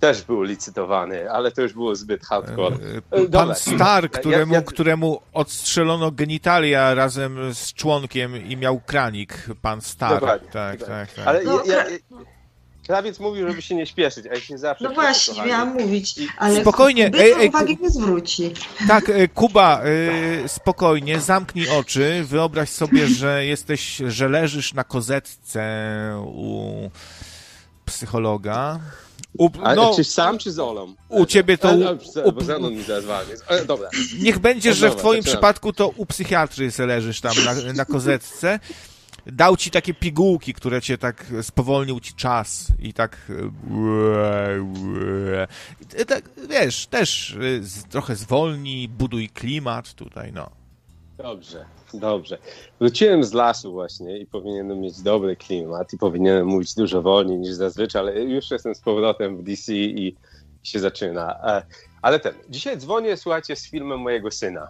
Też był licytowany, ale to już było zbyt hardcore. E, Pan dobra. Star, Ja- któremu, ja- któremu odstrzelono genitalia razem z członkiem i miał kranik. Pan Star. Dokładnie, tak, dokładnie. tak, tak. Ale No, ja, ja, krawiec mówił, żeby się nie śpieszyć, a ja się zawsze No właśnie, kochani. miałam mówić, ale Spokojnie, ej, ej, uwagi nie zwróci. Tak, e, Kuba, e, spokojnie, zamknij oczy, wyobraź sobie, że jesteś, że leżysz na kozetce u psychologa. U, A, no, czy sam, czy z Olą? u ciebie to... U, u, Bo Zenon mi zaraz walnie. E, Dobra. niech będzie, No że w twoim zaczynamy. przypadku to u psychiatry leżysz tam na, na kozetce. Dał ci takie pigułki, które cię tak spowolnił ci czas i tak. I tak wiesz, też trochę zwolni, buduj klimat tutaj, no. Dobrze, dobrze. Wróciłem z lasu właśnie i powinienem mieć dobry klimat i powinienem mówić dużo wolniej niż zazwyczaj, ale już jestem z powrotem w DC i się zaczyna. E, Ale ten, dzisiaj dzwonię, słuchajcie, z filmem mojego syna.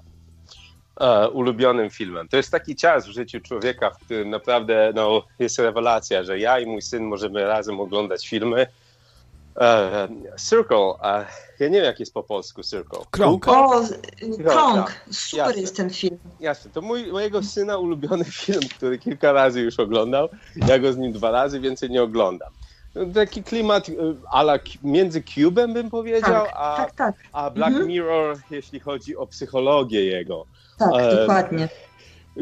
E, ulubionym filmem. To jest taki czas w życiu człowieka, w którym naprawdę no, jest rewelacja, że ja i mój syn możemy razem oglądać filmy. E, Circle, e, ja nie wiem jak jest po polsku Circle. Krąg. O, Krąg, super Jasne. jest ten film. Jasne, to mój, mojego syna ulubiony film, który kilka razy już oglądał. Ja go z nim dwa razy, więcej nie oglądam. Taki klimat y, ala między Cube'em bym powiedział, Tak, a, tak, tak, a Black Mhm. Mirror, jeśli chodzi o psychologię jego. tak, E, dokładnie.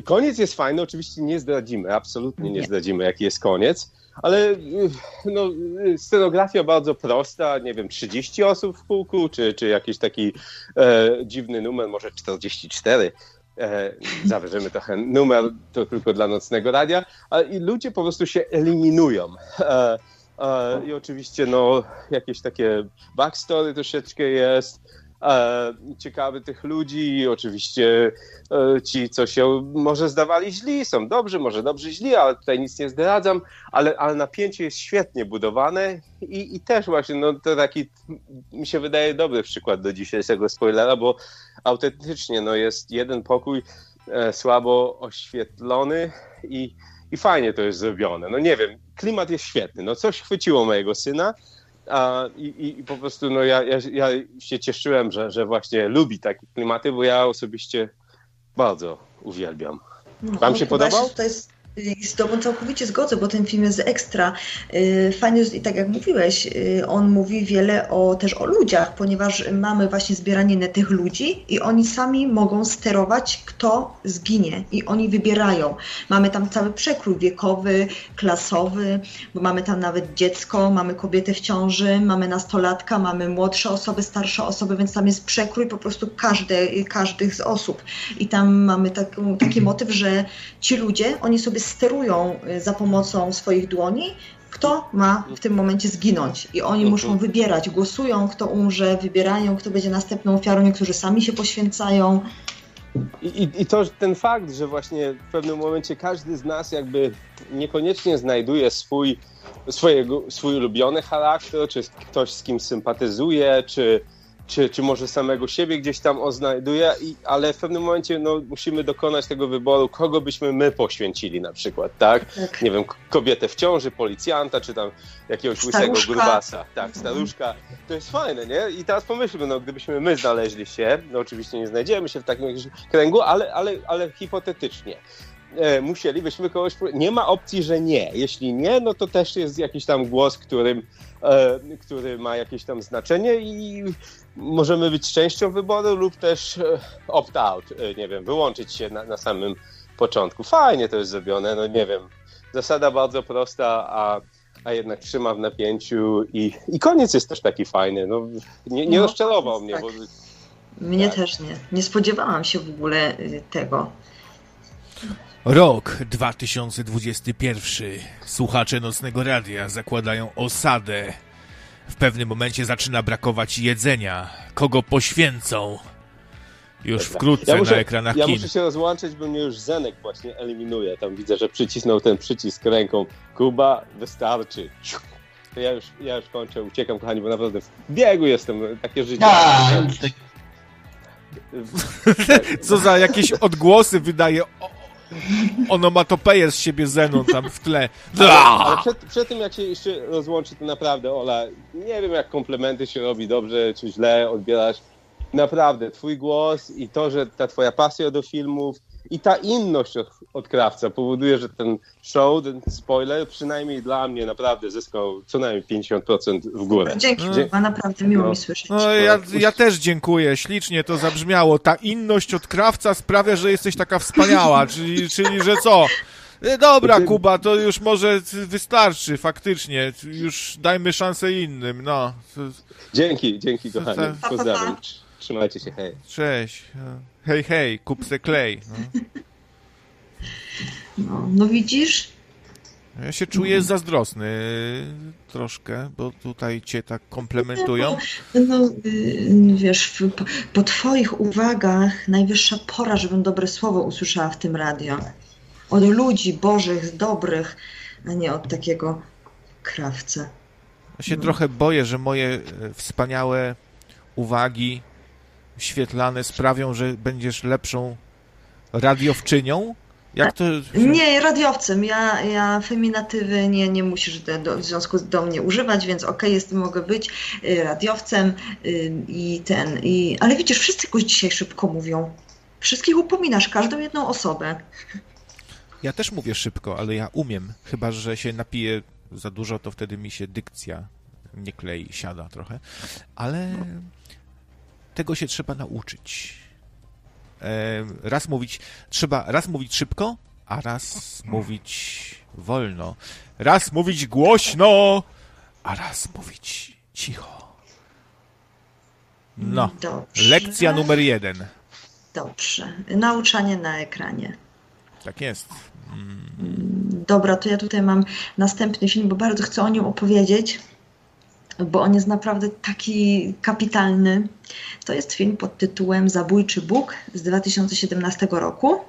Koniec jest fajny, oczywiście nie zdradzimy, absolutnie nie Nie. zdradzimy, jaki jest koniec, ale y, no, y, scenografia bardzo prosta, nie wiem, 30 osób w kółku, czy, czy jakiś taki e, dziwny numer, może 44. E, zawyżymy trochę numer, to tylko dla nocnego radia, a, i ludzie po prostu się eliminują. E, I oczywiście no, jakieś takie backstory troszeczkę jest, e, ciekawy tych ludzi i oczywiście e, ci, co się może zdawali źli, są dobrzy, może dobrzy źli, ale tutaj nic nie zdradzam, ale, ale napięcie jest świetnie budowane i, i też właśnie no, to taki, mi się wydaje, dobry przykład do dzisiejszego spoilera, bo autentycznie no, jest jeden pokój e, słabo oświetlony i, i fajnie to jest zrobione. No nie wiem, klimat jest świetny, no coś chwyciło mojego syna, a, i, i, po prostu no, ja, ja, ja się cieszyłem, że, że właśnie lubi takie klimaty, bo ja osobiście bardzo uwielbiam. Wam się podobał? się tutaj z, Tobą całkowicie zgodzę, bo ten film jest ekstra. Y, Fajny jest, i tak jak mówiłeś, y, on mówi wiele o, też o ludziach, ponieważ mamy właśnie zbieranie tych ludzi i oni sami mogą sterować, kto zginie i oni wybierają. Mamy tam cały przekrój wiekowy, klasowy, bo mamy tam nawet dziecko, mamy kobietę w ciąży, mamy nastolatka, mamy młodsze osoby, starsze osoby, więc tam jest przekrój po prostu każde, każdych z osób. I tam mamy taką, taki motyw, że ci ludzie, oni sobie sterują y, za pomocą swoich dłoni, kto ma w tym momencie zginąć. I oni Mhm. muszą wybierać, głosują, kto umrze, wybierają, kto będzie następną ofiarą. Niektórzy sami się poświęcają. I, i, to ten fakt, że właśnie w pewnym momencie każdy z nas jakby niekoniecznie znajduje swój, swojego, swój ulubiony charakter, czy ktoś z kim sympatyzuje, czy czy, czy może samego siebie gdzieś tam oznajduje, i, ale w pewnym momencie no, musimy dokonać tego wyboru, kogo byśmy my poświęcili na przykład, tak? tak. Nie wiem, kobietę w ciąży, policjanta, czy tam jakiegoś łysego grubasa, tak, staruszka. To jest fajne, nie? I teraz pomyślmy, no gdybyśmy my znaleźli się, no oczywiście nie znajdziemy się w takim kręgu, ale, ale, ale hipotetycznie, e, musielibyśmy kogoś. Nie ma opcji, że nie. Jeśli nie, no to też jest jakiś tam głos, którym, e, który ma jakieś tam znaczenie i możemy być częścią wyboru lub też e, opt-out, e, nie wiem, wyłączyć się na, na samym początku. Fajnie to jest zrobione, no nie wiem. Zasada bardzo prosta, a, a jednak trzyma w napięciu i, i koniec jest też taki fajny. No, nie, nie no, rozczarował mnie. Tak. Bo, mnie tak. też nie. Nie spodziewałam się w ogóle y, tego. Rok 2021. Słuchacze Nocnego Radia zakładają osadę w pewnym momencie zaczyna brakować jedzenia. Kogo poświęcą? Już wkrótce ja muszę, na ekranach ja kin. Ja muszę się rozłączyć, bo mnie już Zenek właśnie eliminuje. Tam widzę, że przycisnął ten przycisk ręką. Kuba, wystarczy. To ja już, ja już kończę, uciekam, kochani, bo naprawdę w biegu jestem. Takie życie. A, tak. Co za jakieś odgłosy wydaje onomatopeję z siebie Zenon tam w tle. Ale, przed, przed, tym, jak się jeszcze rozłączy, to naprawdę, Ola, nie wiem, jak komplementy się robi dobrze czy źle odbierasz. Naprawdę, twój głos i to, że ta twoja pasja do filmów i ta inność od, od krawca powoduje, że ten show, ten spoiler, przynajmniej dla mnie naprawdę zyskał co najmniej 50% w górę. Dzięki, no. naprawdę miło no. mi słyszeć. No, ja, ja też dziękuję, ślicznie to zabrzmiało. Ta inność od krawca sprawia, że jesteś taka wspaniała, czyli, czyli że co? E, dobra, Kuba, to już może wystarczy, faktycznie. Już dajmy szansę innym, no. Dzięki, dzięki kochani. Pozdrawiam. Trzymajcie się, hej. Cześć. Hej, hej, kup se klej. No. No, no widzisz? Ja się czuję no. zazdrosny troszkę, bo tutaj cię tak komplementują. No, no y, wiesz, po, po, twoich uwagach najwyższa pora, żebym dobre słowo usłyszała w tym radio. Od ludzi bożych, dobrych, a nie od takiego krawca. Ja się no. trochę boję, że moje e, wspaniałe uwagi świetlane sprawią, że będziesz lepszą radiowczynią? Jak to... Nie, radiowcem. Ja, ja feminatywy nie, nie musisz do, w związku do mnie używać, więc okej, okay, jestem, mogę być y, radiowcem y, i ten. I... Ale widzisz, wszyscy jakoś dzisiaj szybko mówią. Wszystkich upominasz, każdą jedną osobę. Ja też mówię szybko, ale ja umiem. Chyba, że się napiję za dużo, to wtedy mi się dykcja nie klei, siada trochę. Ale tego się trzeba nauczyć. E, raz mówić, trzeba raz mówić szybko, a raz mówić wolno. Raz mówić głośno, a raz mówić cicho. No, Dobrze. lekcja numer jeden. Dobrze. Nauczanie na ekranie. Tak jest. Mm. Dobra, to ja tutaj mam następny film, bo bardzo chcę o nim opowiedzieć bo on jest naprawdę taki kapitalny. To jest film pod tytułem Zabójczy Bóg z 2017 roku.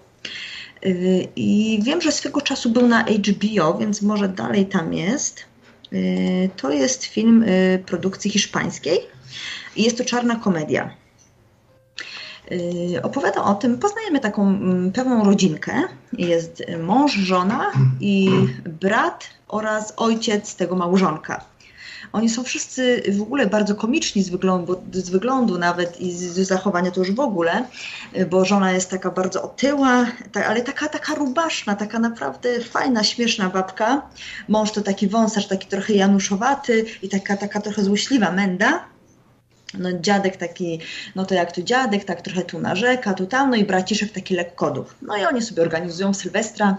Y, I wiem, że swego czasu był na HBO, więc może dalej tam jest. Y, to jest film y, produkcji hiszpańskiej i jest to czarna komedia. Opowiada o tym, poznajemy taką mm, pewną rodzinkę. Jest mąż, żona i brat oraz ojciec tego małżonka. Oni są wszyscy w ogóle bardzo komiczni z wyglądu, z wyglądu nawet i z, zachowania to już w ogóle, bo żona jest taka bardzo otyła, ta, ale taka, taka rubaszna, taka naprawdę fajna, śmieszna babka. Mąż to taki wąsarz, taki trochę januszowaty i taka, taka trochę złośliwa menda no dziadek taki, no to jak tu dziadek, tak trochę tu narzeka, tu tam, no i braciszek taki lekkoduch. No i oni sobie organizują Sylwestra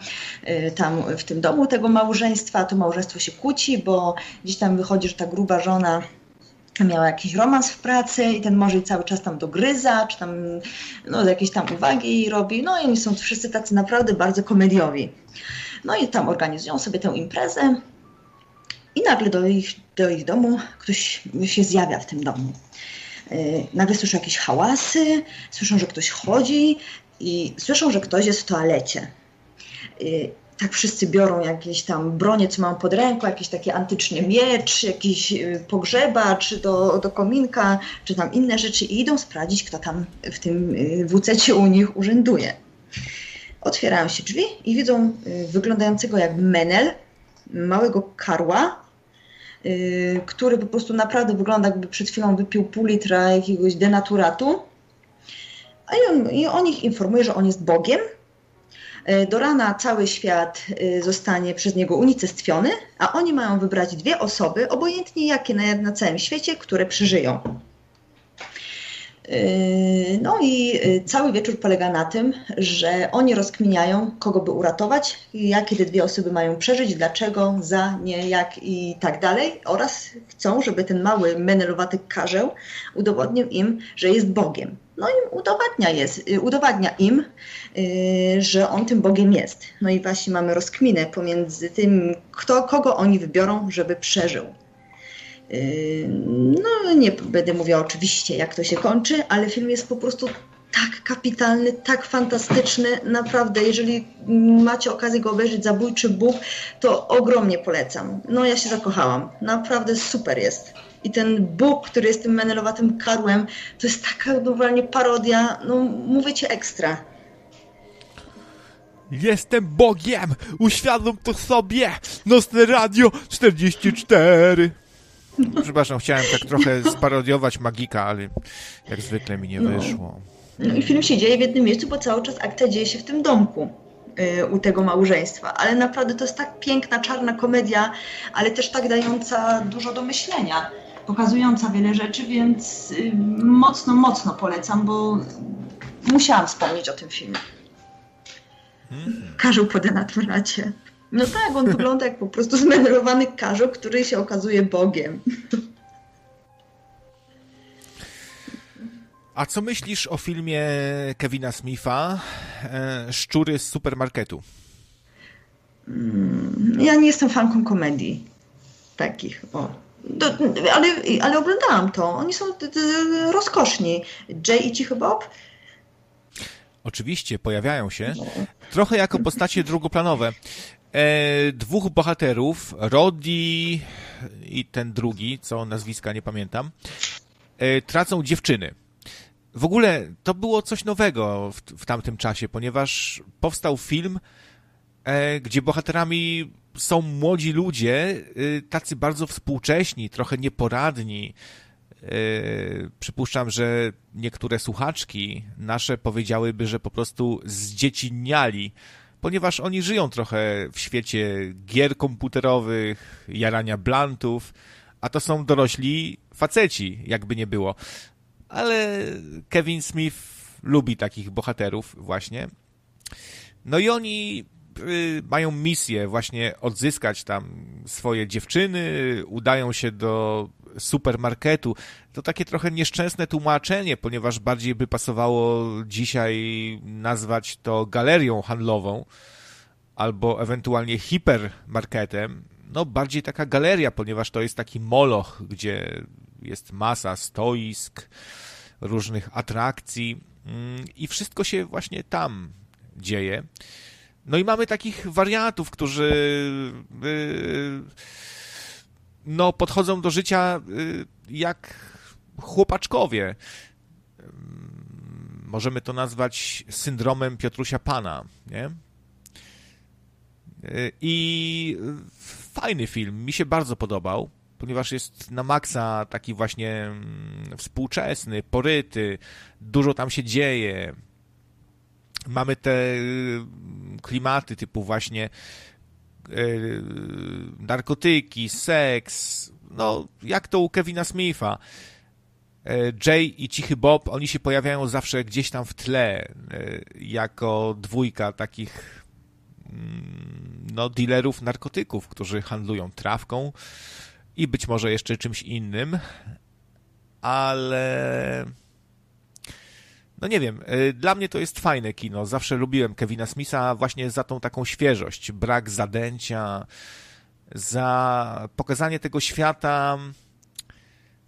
y, tam w tym domu tego małżeństwa, to małżeństwo się kłóci, bo gdzieś tam wychodzi, że ta gruba żona miała jakiś romans w pracy i ten może cały czas tam dogryza, czy tam no, jakieś tam uwagi robi, no i oni są wszyscy tacy naprawdę bardzo komediowi. No i tam organizują sobie tę imprezę i nagle do ich, do ich domu ktoś się zjawia w tym domu. Y, nagle słyszą jakieś hałasy, słyszą, że ktoś chodzi i słyszą, że ktoś jest w toalecie. Y, tak wszyscy biorą jakieś tam bronie, co mają pod ręką, jakiś taki antyczny miecz, jakiś y, pogrzebacz do, do kominka, czy tam inne rzeczy i idą sprawdzić, kto tam w tym WC u nich urzęduje. Otwierają się drzwi i widzą wyglądającego jak menel, małego karła, który po prostu naprawdę wygląda jakby przed chwilą wypił pół litra jakiegoś denaturatu. A i on, i on ich informuje, że on jest Bogiem, E, do rana cały świat e, zostanie przez niego unicestwiony, a oni mają wybrać dwie osoby, obojętnie jakie na, na całym świecie, które przeżyją. E, no i cały wieczór polega na tym, że oni rozkminiają, kogo by uratować, jakie te dwie osoby mają przeżyć, dlaczego, za, nie, jak i tak dalej. Oraz chcą, żeby ten mały menelowaty karzeł udowodnił im, że jest Bogiem. No i udowadnia, jest, y, udowadnia im, że on tym Bogiem jest. No i właśnie mamy rozkminę pomiędzy tym, kto, kogo oni wybiorą, żeby przeżył. No, nie będę mówiła oczywiście, jak to się kończy, ale film jest po prostu tak kapitalny, tak fantastyczny. Naprawdę, jeżeli macie okazję go obejrzeć, Zabójczy Bóg, to ogromnie polecam. No, ja się zakochałam. Naprawdę super jest. I ten Bóg, który jest tym menelowatym karłem, to jest taka normalnie parodia, no mówię ci ekstra. Jestem Bogiem! Uświadom to sobie! Nocne Radio 44! Przepraszam, chciałem tak trochę sparodiować magika, ale jak zwykle mi nie no. wyszło. No i film się dzieje w jednym miejscu, bo cały czas akcja dzieje się w tym domku y, u tego małżeństwa. Ale naprawdę to jest tak piękna, czarna komedia, ale też tak dająca dużo do myślenia pokazująca wiele rzeczy, więc y, mocno, mocno polecam, bo musiałam wspomnieć o tym filmie. Karzeł po denaturacie. No tak, on wygląda jak po prostu zmenerowany karzeł, który się okazuje Bogiem. A co myślisz o filmie Kevina Smitha e, Szczury z supermarketu? Mm, ja nie jestem fanką komedii takich. O. Do, ale, ale oglądałam to. Oni są rozkoszni. Jay i Cichy Bob? Oczywiście, pojawiają się. Trochę jako postacie drugoplanowe. E, dwóch bohaterów, Roddy i ten drugi, co nazwiska nie pamiętam, e, tracą dziewczyny. W ogóle to było coś nowego w, w tamtym czasie, ponieważ powstał film, e, gdzie bohaterami są młodzi ludzie, y, tacy bardzo współcześni, trochę nieporadni. Y, przypuszczam, że niektóre słuchaczki nasze powiedziałyby, że po prostu zdzieciniali, ponieważ oni żyją trochę w świecie gier komputerowych, jarania blantów, a to są dorośli faceci, jakby nie było. Ale Kevin Smith lubi takich bohaterów właśnie. No i oni Y, mają misję właśnie odzyskać tam swoje dziewczyny, udają się do supermarketu. To takie trochę nieszczęsne tłumaczenie, ponieważ bardziej by pasowało dzisiaj nazwać to galerią handlową albo ewentualnie hipermarketem. No bardziej taka galeria, ponieważ to jest taki moloch, gdzie jest masa stoisk, różnych atrakcji mm, i wszystko się właśnie tam dzieje. No i mamy takich wariatów, którzy yy, no, podchodzą do życia yy, jak chłopaczkowie. Yy, możemy to nazwać syndromem Piotrusia Pana, nie? Yy, I fajny film, mi się bardzo podobał, ponieważ jest na maksa taki właśnie mm, współczesny, poryty, dużo tam się dzieje, mamy te y, klimaty typu właśnie y, narkotyki, seks, no jak to u Kevina Smitha. E, Jay i Cichy Bob, oni się pojawiają zawsze gdzieś tam w tle, e, jako dwójka takich mm, no, dealerów narkotyków, którzy handlują trawką i być może jeszcze czymś innym, ale no nie wiem, y, dla mnie to jest fajne kino. Zawsze lubiłem Kevina Smitha właśnie za tą taką świeżość, brak zadęcia, za pokazanie tego świata,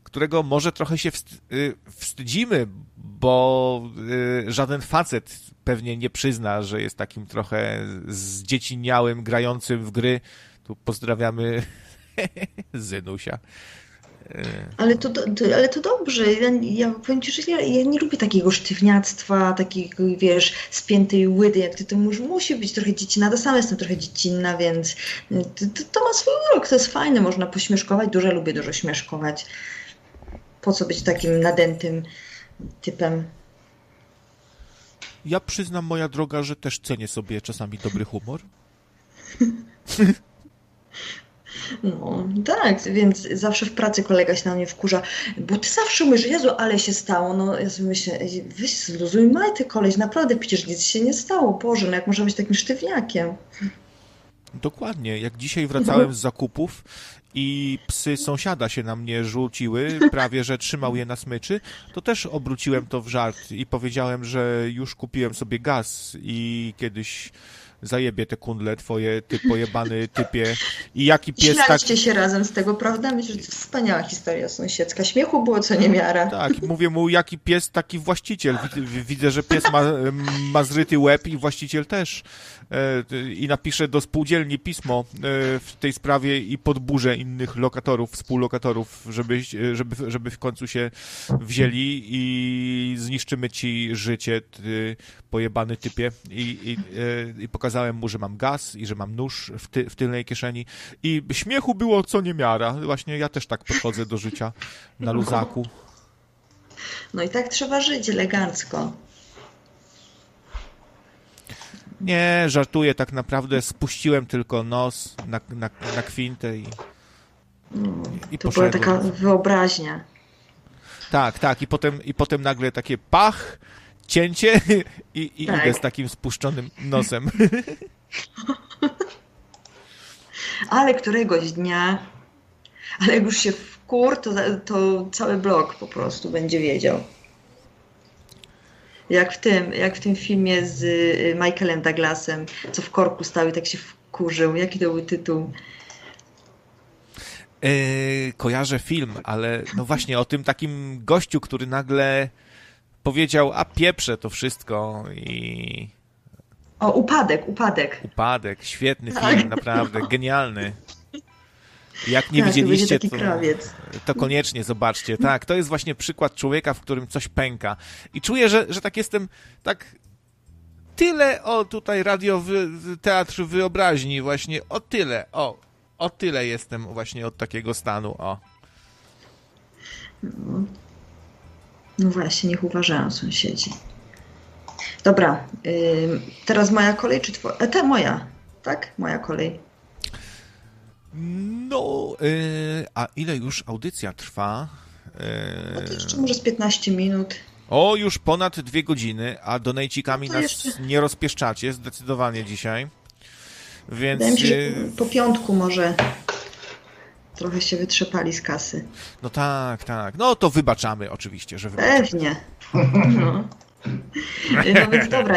którego może trochę się y, wstydzimy, bo y, żaden facet pewnie nie przyzna, że jest takim trochę zdzieciniałym, grającym w gry. Tu pozdrawiamy Zenusia. Ale to, to, ale to dobrze. Ja, ja powiem Ci, że ja, ja, nie lubię takiego sztywniactwa, takiego, wiesz, spiętej łydy, jak Ty to. Musi być trochę dziecinna. To sama jestem trochę dziecinna, więc to, to, ma swój urok. To jest fajne. Można pośmieszkować. Dużo lubię dużo śmieszkować. Po co być takim nadętym typem? Ja przyznam, moja droga, że też cenię sobie czasami dobry humor. No tak, więc zawsze w pracy kolega się na mnie wkurza, bo ty zawsze mówisz, Jezu, ale się stało. No ja sobie myślę, weź zluzuj majty koleś, naprawdę przecież nic się nie stało. Boże, no jak można być takim sztywniakiem? Dokładnie. Jak dzisiaj wracałem z zakupów i psy sąsiada się na mnie rzuciły, prawie że trzymał je na smyczy, to też obróciłem to w żart i powiedziałem, że już kupiłem sobie gaz i kiedyś zajebie te kundle twoje, ty pojebany typie. I jaki pies Śmialiście tak... się razem z tego, prawda? Myślę, że to wspaniała historia sąsiedzka. Śmiechu było co niemiara. Tak, mówię mu, jaki pies, taki właściciel. Widzę, że pies ma, ma zryty łeb i właściciel też. E, I napiszę do spółdzielni pismo e, w tej sprawie i podburzę innych lokatorów, współlokatorów, żeby, żeby, żeby w końcu się wzięli i zniszczymy ci życie, ty pojebany typie. I, i, e, i pokazałem mu, że mam gaz i że mam nóż w, ty, w tylnej kieszeni i śmiechu było co niemiara. Właśnie ja też tak podchodzę do życia na luzaku. No i tak trzeba żyć elegancko. Nie, żartuję, tak naprawdę spuściłem tylko nos na, na, na kwintę i, no, i To poszedłem. była taka wyobraźnia. Tak, tak, i potem, i potem nagle takie pach, cięcie i, i tak. idę z takim spuszczonym nosem. Ale któregoś dnia, ale jak już się wkur, to, to cały blok po prostu będzie wiedział. Jak w tym, jak w tym filmie z y, Michaelem Douglasem, co w korku stał i tak się wkurzył. Jaki to był tytuł? Yy, kojarzę film, ale no właśnie o tym takim gościu, który nagle powiedział, a pieprze to wszystko i... O, Upadek, Upadek. Upadek, świetny tak. film, naprawdę, genialny. Jak nie tak, widzieliście, to, to, koniecznie zobaczcie. Tak, to jest właśnie przykład człowieka, w którym coś pęka. I czuję, że, że tak jestem, tak tyle, o tutaj radio, teatr wyobraźni właśnie, o tyle, o, o tyle jestem właśnie od takiego stanu, o. No. No właśnie, niech uważają sąsiedzi. Dobra, yy, teraz moja kolej, czy twoja? E, ta moja, tak? Moja kolej. No, yy, a ile już audycja trwa? Yy... No to jeszcze może z 15 minut. O, już ponad dwie godziny, a donejcikami no nas jeszcze... nie rozpieszczacie zdecydowanie dzisiaj. Więc... Wydaje mi się, że y, po piątku może trochę się wytrzepali z kasy. No tak, tak. No to wybaczamy oczywiście, że wybaczamy. Pewnie. No, no więc dobra.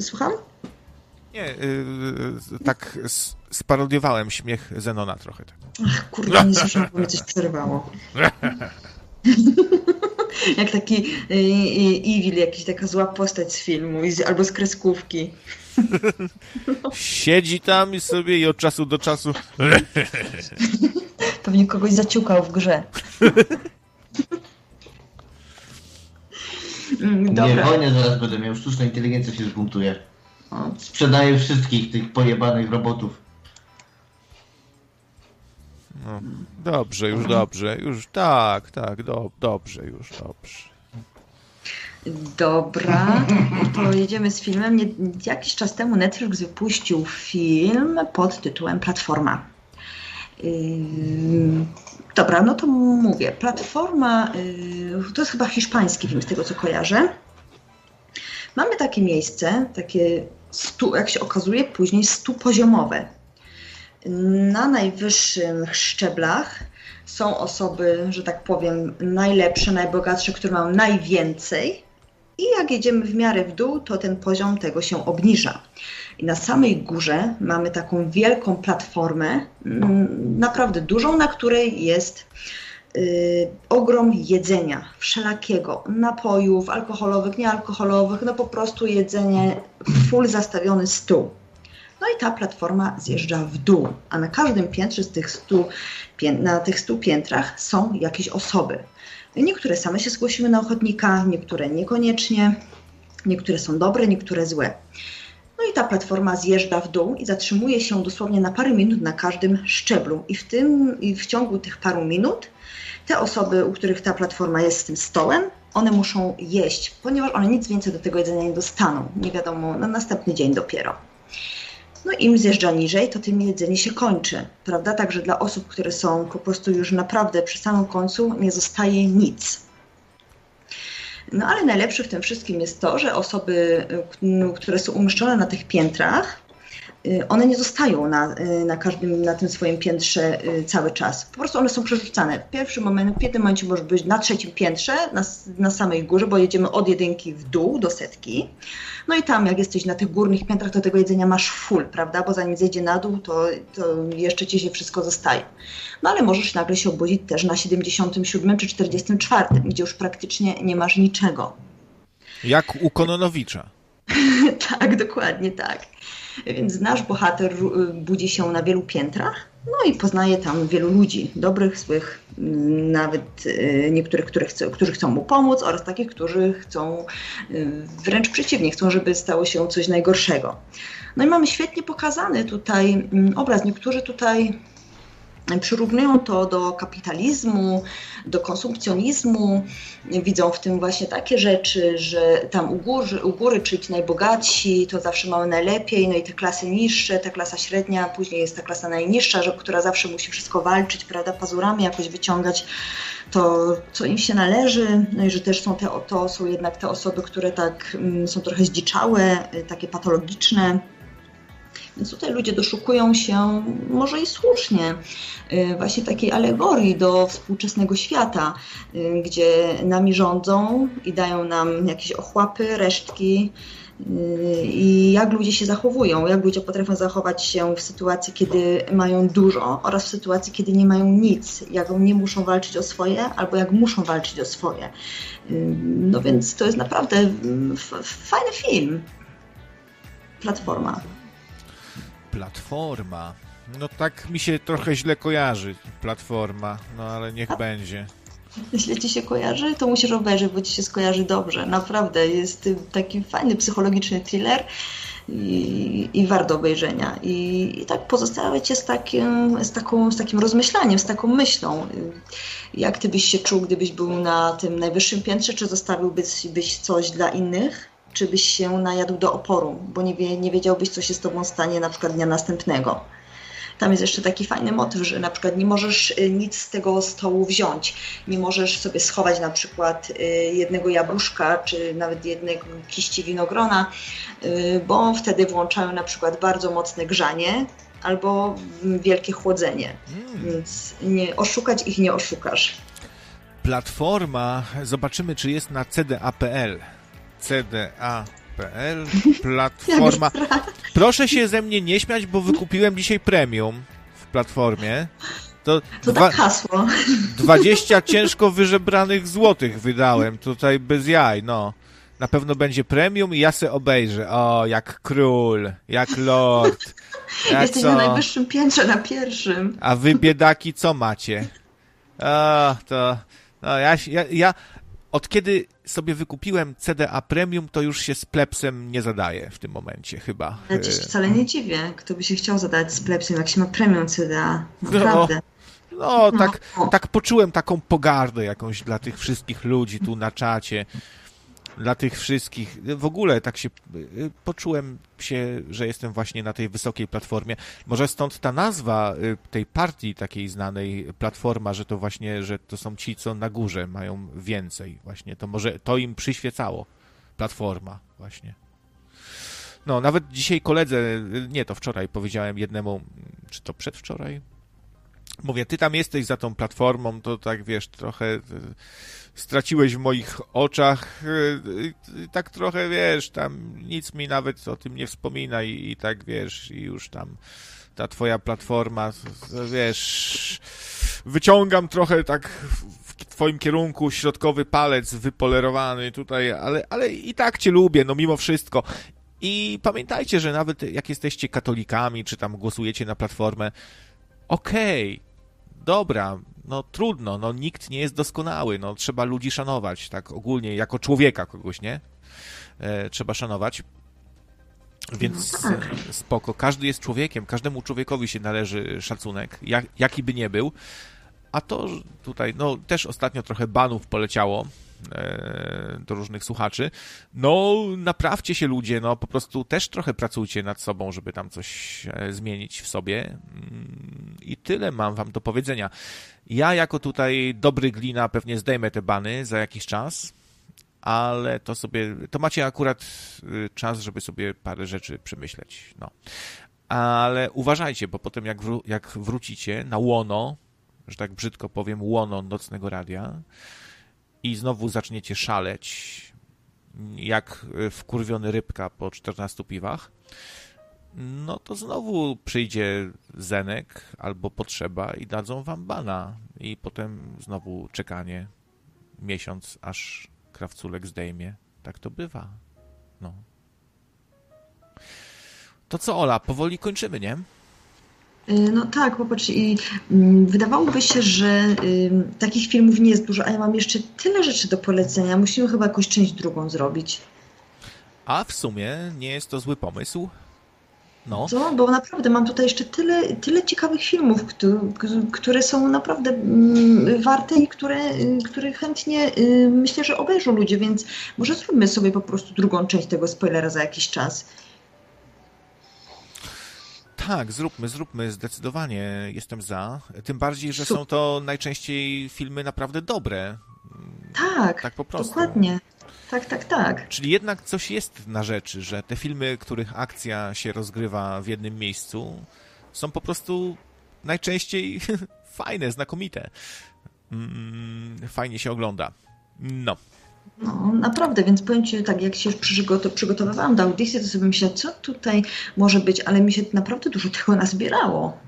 Słucham? Nie, yy, tak sparodiowałem śmiech Zenona trochę. Tak. Ach, kurde, nie słyszałam, bo mnie coś przerwało. Jak taki y, y, Evil, jakiś taka zła postać z filmu albo z kreskówki. Siedzi tam i sobie i od czasu do czasu. Pewnie kogoś zaciukał w grze. Dobra. Nie, wojnę zaraz będę miał. Sztuczna inteligencja się zbuntuje. Sprzedaję wszystkich tych pojebanych robotów. No, dobrze, już dobrze, już tak, tak, do, dobrze, już dobrze. Dobra, to jedziemy z filmem. Jakiś czas temu Netflix wypuścił film pod tytułem Platforma. Dobra, no to mówię. Platforma to jest chyba hiszpański film, z tego co kojarzę. Mamy takie miejsce, takie stu, jak się okazuje, później stupoziomowe. Na najwyższych szczeblach są osoby, że tak powiem, najlepsze, najbogatsze, które mają najwięcej, i jak jedziemy w miarę w dół, to ten poziom tego się obniża. I na samej górze mamy taką wielką platformę, mm, naprawdę dużą, na której jest y, ogrom jedzenia, wszelakiego, napojów alkoholowych, niealkoholowych, no po prostu jedzenie, full zastawiony stół. No i ta platforma zjeżdża w dół, a na każdym piętrze z tych stu, na tych stu piętrach są jakieś osoby. Niektóre same się zgłosiły na ochotnika, niektóre niekoniecznie, niektóre są dobre, niektóre złe. No i ta platforma zjeżdża w dół i zatrzymuje się dosłownie na parę minut na każdym szczeblu. I w tym, i w ciągu tych paru minut te osoby, u których ta platforma jest z tym stołem, one muszą jeść, ponieważ one nic więcej do tego jedzenia nie dostaną. Nie wiadomo, na następny dzień dopiero. No im zjeżdża niżej, to tym jedzenie się kończy, prawda? Także dla osób, które są po prostu już naprawdę przy samym końcu, nie zostaje nic. No ale najlepsze w tym wszystkim jest to, że osoby, które są umieszczone na tych piętrach, one nie zostają na, y, na każdym, na tym swoim piętrze cały czas. Po prostu one są przerzucane. W pierwszym momencie, w jednym momencie może być na trzecim piętrze, na, na samej górze, bo jedziemy od jedynki w dół do setki. No i tam, jak jesteś na tych górnych piętrach, to tego jedzenia masz full, prawda? Bo zanim zejdzie na dół, to, to jeszcze ci się wszystko zostaje. No ale możesz nagle się obudzić też na 77 czy 44, gdzie już praktycznie nie masz niczego. Jak u Kononowicza. tak, dokładnie tak. Więc nasz bohater budzi się na wielu piętrach, no i poznaje tam wielu ludzi, dobrych, złych, nawet y, niektórych, których którzy chcą mu pomóc oraz takich, którzy chcą y, wręcz przeciwnie, chcą, żeby stało się coś najgorszego. No i mamy świetnie pokazany tutaj mm, obraz. Niektórzy tutaj przyrównują to do kapitalizmu, do konsumpcjonizmu. Widzą w tym właśnie takie rzeczy, że tam u góry, u góry czyli ci najbogatsi, to zawsze mamy najlepiej, no i te klasy niższe, ta klasa średnia, później jest ta klasa najniższa, która zawsze musi wszystko walczyć, prawda, pazurami jakoś wyciągać to, co im się należy, no i że też są te, to są jednak te osoby, które tak mm, są trochę zdziczałe, takie patologiczne, więc tutaj ludzie doszukują się, może i słusznie, y, właśnie takiej alegorii do współczesnego świata, y, gdzie nami rządzą i dają nam jakieś ochłapy, resztki, y, i jak ludzie się zachowują, jak ludzie potrafią zachować się w sytuacji, kiedy mają dużo oraz w sytuacji, kiedy nie mają nic, jak nie muszą walczyć o swoje, albo jak muszą walczyć o swoje. No więc to jest naprawdę fajny film. Platforma. Platforma. No tak mi się trochę źle kojarzy platforma, no ale niech A? będzie. Jeśli ci się kojarzy, to musisz obejrzeć, bo ci się skojarzy dobrze. Naprawdę, jest taki fajny psychologiczny thriller i, i wart obejrzenia. I, I, tak pozostawię cię z takim, z, taką, z takim rozmyślaniem, z taką myślą. Jak ty byś się czuł, gdybyś był na tym najwyższym piętrze, czy zostawiłbyś byś coś dla innych? Czy byś się najadł do oporu, bo nie, wie, nie wiedziałbyś, co się z tobą stanie na przykład dnia następnego. Tam jest jeszcze taki fajny motyw, że na przykład nie możesz y, nic z tego stołu wziąć. Nie możesz sobie schować na przykład y, jednego jabłuszka, czy nawet jednego kiści winogrona, y, bo wtedy włączają na przykład bardzo mocne grzanie albo wielkie chłodzenie. Mm. Więc nie, oszukać ich nie oszukasz. Platforma, zobaczymy, czy jest na cda.pl. CDA.pl, platforma. Proszę się ze mnie nie śmiać, bo wykupiłem dzisiaj premium w platformie. To, to dwa, tak hasło. 20 ciężko wyżebranych złotych wydałem tutaj bez jaj, no. Na pewno będzie premium i ja se obejrzę. O, jak król, jak lord. Jak Jesteś co? na najwyższym piętrze, na pierwszym. A wy biedaki co macie? O, to... No, ja, ja, ja od kiedy sobie wykupiłem CDA Premium, to już się z plepsem nie zadaje w tym momencie chyba. Ja ci wcale nie dziwię, kto by się chciał zadać z plepsem, jak się ma Premium CDA. Naprawdę. No, no tak, no. tak poczułem taką pogardę jakąś dla tych wszystkich ludzi tu na czacie dla tych wszystkich. W ogóle tak się y, poczułem się, że jestem właśnie na tej wysokiej platformie. Może stąd ta nazwa y, tej partii takiej znanej platforma, że to właśnie, że to są ci, co na górze mają więcej właśnie. To może to im przyświecało. Platforma właśnie. No, nawet dzisiaj koledze, y, nie, to wczoraj powiedziałem jednemu, czy to przedwczoraj? Mówię, ty tam jesteś za tą platformą, to tak wiesz, trochę straciłeś w moich oczach. Y, tak trochę, wiesz, tam nic mi nawet o tym nie wspomina i, i tak, wiesz, i już tam ta twoja platforma, wiesz, wyciągam trochę tak w twoim kierunku środkowy palec wypolerowany tutaj, ale, ale i tak cię lubię, no mimo wszystko. I pamiętajcie, że nawet jak jesteście katolikami, czy tam głosujecie na platformę, okej, okay, dobra, no trudno, no nikt nie jest doskonały, no trzeba ludzi szanować, tak ogólnie, jako człowieka kogoś, nie? E, trzeba szanować. Więc no tak. spoko, każdy jest człowiekiem, każdemu człowiekowi się należy szacunek, jak, jaki by nie był. A to tutaj, no też ostatnio trochę banów poleciało do różnych słuchaczy. No, naprawcie się ludzie, no po prostu też trochę pracujcie nad sobą, żeby tam coś e, zmienić w sobie. Mm, I tyle mam wam do powiedzenia. Ja jako tutaj dobry glina pewnie zdejmę te bany za jakiś czas, ale to sobie, to macie akurat y, czas, żeby sobie parę rzeczy przemyśleć, no. Ale uważajcie, bo potem jak, wró jak wrócicie na łono, że tak brzydko powiem, łono nocnego radia i znowu zaczniecie szaleć, jak wkurwiony rybka po 14 piwach, no to znowu przyjdzie Zenek albo potrzeba i dadzą wam bana i potem znowu czekanie miesiąc, aż krawculek zdejmie. Tak to bywa. No. To co, Ola, powoli kończymy, nie? Y, no tak, popatrz, i mm, wydawałoby się, że y, takich filmów nie jest dużo, a ja mam jeszcze tyle rzeczy do polecenia. Musimy chyba jakąś część drugą zrobić. A w sumie nie jest to zły pomysł. No. Co? Bo naprawdę mam tutaj jeszcze tyle, tyle ciekawych filmów, które, które są naprawdę mm, warte i które, y, które chętnie y, myślę, że obejrzą ludzie, więc może zróbmy sobie po prostu drugą część tego spoilera za jakiś czas. Tak, zróbmy, zróbmy, zdecydowanie jestem za. Tym bardziej, że są to najczęściej filmy naprawdę dobre. Tak, tak po prostu. dokładnie. Tak, tak, tak. Czyli jednak coś jest na rzeczy, że te filmy, których akcja się rozgrywa w jednym miejscu, są po prostu najczęściej fajne, znakomite. Mm, fajnie się ogląda. No. No, naprawdę, więc powiem Ci tak, jak się przygotowywałam do audycji, to sobie myślałam, co tutaj może być, ale mi się naprawdę dużo tego nazbierało.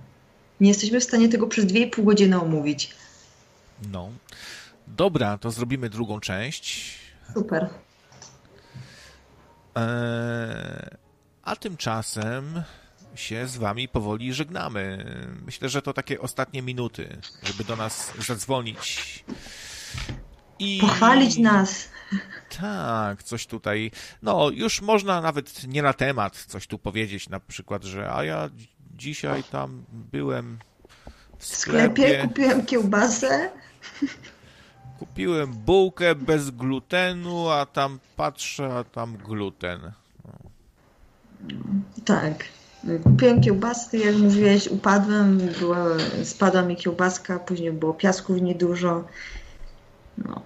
Nie jesteśmy w stanie tego przez 2,5 godziny omówić. No. Dobra, to zrobimy drugą część. Super. E, a tymczasem się z wami powoli żegnamy. Myślę, że to takie ostatnie minuty, żeby do nas zadzwonić. I... Pochwalić nas. Tak, coś tutaj. No, już można nawet nie na temat coś tu powiedzieć, na przykład, że a ja dzisiaj tam byłem w sklepie. W sklepie kupiłem kiełbasę. Kupiłem bułkę bez glutenu, a tam patrzę, a tam gluten. Tak. Kupiłem kiełbasy, jak mówiłeś, upadłem, była, spadła mi kiełbaska, później było piasku w niej dużo. No.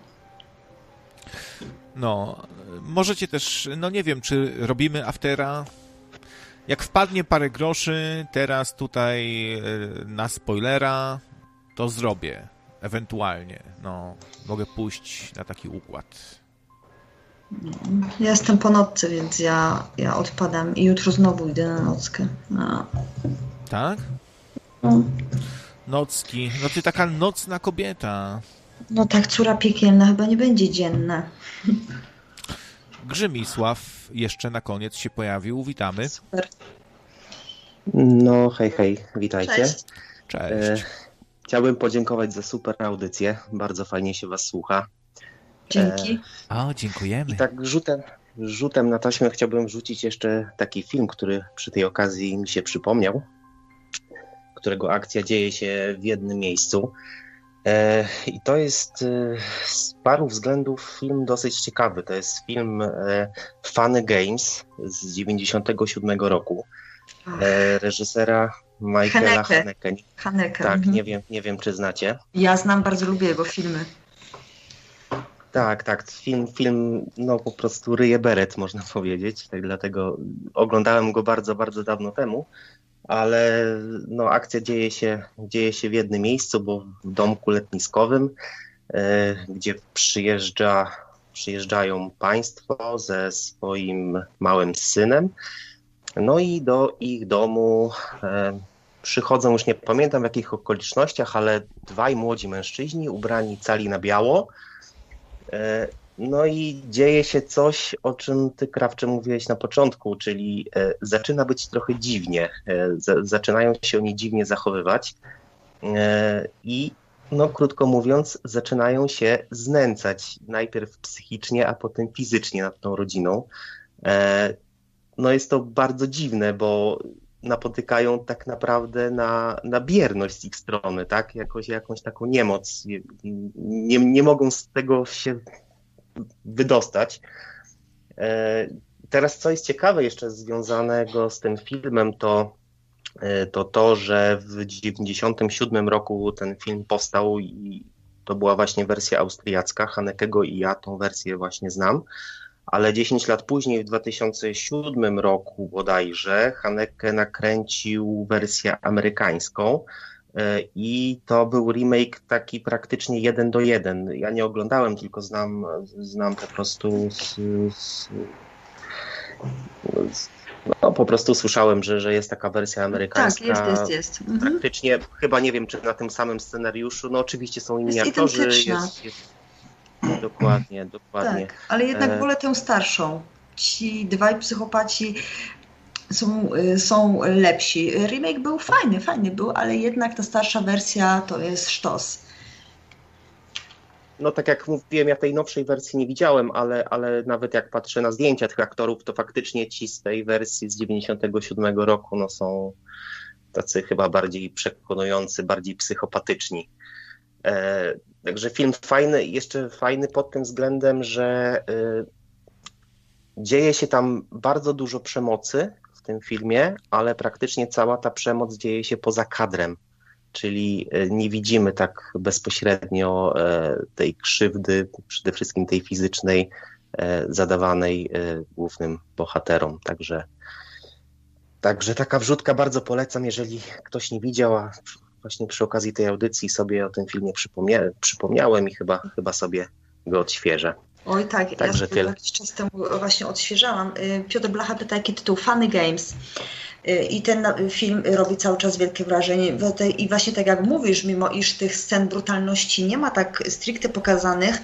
No, możecie też, no nie wiem, czy robimy aftera. Jak wpadnie parę groszy teraz tutaj e, na spoilera, to zrobię. Ewentualnie, no, mogę pójść na taki układ. Ja jestem po nocce, więc ja, ja odpadam i jutro znowu idę na nockę. No. Tak? No. Nocki. No ty taka nocna kobieta. No tak, córa piekielna chyba nie będzie dzienna. Grzymisław jeszcze na koniec się pojawił. Witamy. Super. No, hej, hej, witajcie. Cześć. Cześć. E, chciałbym podziękować za super audycję. Bardzo fajnie się Was słucha. Dzięki. E, o, dziękujemy. I tak rzutem, rzutem na taśmę chciałbym rzucić jeszcze taki film, który przy tej okazji mi się przypomniał, którego akcja dzieje się w jednym miejscu. E, I to jest e, z paru względów film dosyć ciekawy. To jest film e, Funny Games z 97 roku. Reżysera Michaela Haneke. Haneke. Tak, mhm. nie, wiem, nie wiem, czy znacie. Ja znam, bardzo lubię jego filmy. Tak, tak. Film, film no po prostu ryje beret, można powiedzieć. Tak dlatego oglądałem go bardzo, bardzo dawno temu ale no, akcja dzieje się, dzieje się w jednym miejscu, bo w domku letniskowym, e, gdzie przyjeżdża, przyjeżdżają państwo ze swoim małym synem. No i do ich domu e, przychodzą, już nie pamiętam w jakich okolicznościach, ale dwaj młodzi mężczyźni ubrani cali na biało. E, no i dzieje się coś, o czym ty, Krawcze, mówiłeś na początku, czyli e, zaczyna być trochę dziwnie. Zaczynają się oni dziwnie zachowywać i no krótko mówiąc, zaczynają się znęcać najpierw psychicznie, a potem fizycznie nad tą rodziną. No jest to bardzo dziwne, bo napotykają tak naprawdę na, na bierność z ich strony, tak? Jakoś, jakąś taką niemoc. Nie, nie mogą z tego się wydostać. E, teraz, co jest ciekawe jeszcze związanego z tym filmem, to e, to, to że w 1997 roku ten film powstał i to była właśnie wersja austriacka. Hanekego i ja tą wersję właśnie znam. Ale 10 lat później, w 2007 roku bodajże, Haneke nakręcił wersję amerykańską i to był remake taki praktycznie jeden do jeden. Ja nie oglądałem, tylko znam, znam po prostu z, z, no, po prostu słyszałem, że, że jest taka wersja amerykańska. Tak, jest, jest, jest. Mhm. Praktycznie, chyba nie wiem, czy na tym samym scenariuszu, no oczywiście są inni jest aktorzy, jest, jest, Dokładnie, dokładnie. Tak, ale jednak e... wolę tę starszą. Ci dwaj psychopaci są, y, są lepsi. Remake był fajny, fajny był, ale jednak ta starsza wersja to jest sztos. No tak jak mówiłem, ja tej nowszej wersji nie widziałem, ale, ale nawet jak patrzę na zdjęcia tych aktorów, to faktycznie ci z tej wersji z 97 roku no są tacy chyba bardziej przekonujący, bardziej psychopatyczni. E, Także film fajny, jeszcze fajny pod tym względem, że y, dzieje się tam bardzo dużo przemocy tym filmie, ale praktycznie cała ta przemoc dzieje się poza kadrem. Czyli y, nie widzimy tak bezpośrednio e, tej krzywdy, przede wszystkim tej fizycznej, e, zadawanej e, głównym bohaterom. Także, także taka wrzutka bardzo polecam, jeżeli ktoś nie widział, a właśnie przy okazji tej audycji sobie o tym filmie przypomnia przypomniałem i chyba, chyba sobie go odświeżę. Oj tak, Także ja tyle. jakiś czas temu właśnie odświeżałam. Y, Piotr Blacha pyta, jaki tytuł? Funny Games. Y, I ten film robi cały czas wielkie wrażenie. I właśnie tak jak mówisz, mimo iż tych scen brutalności nie ma tak stricte pokazanych,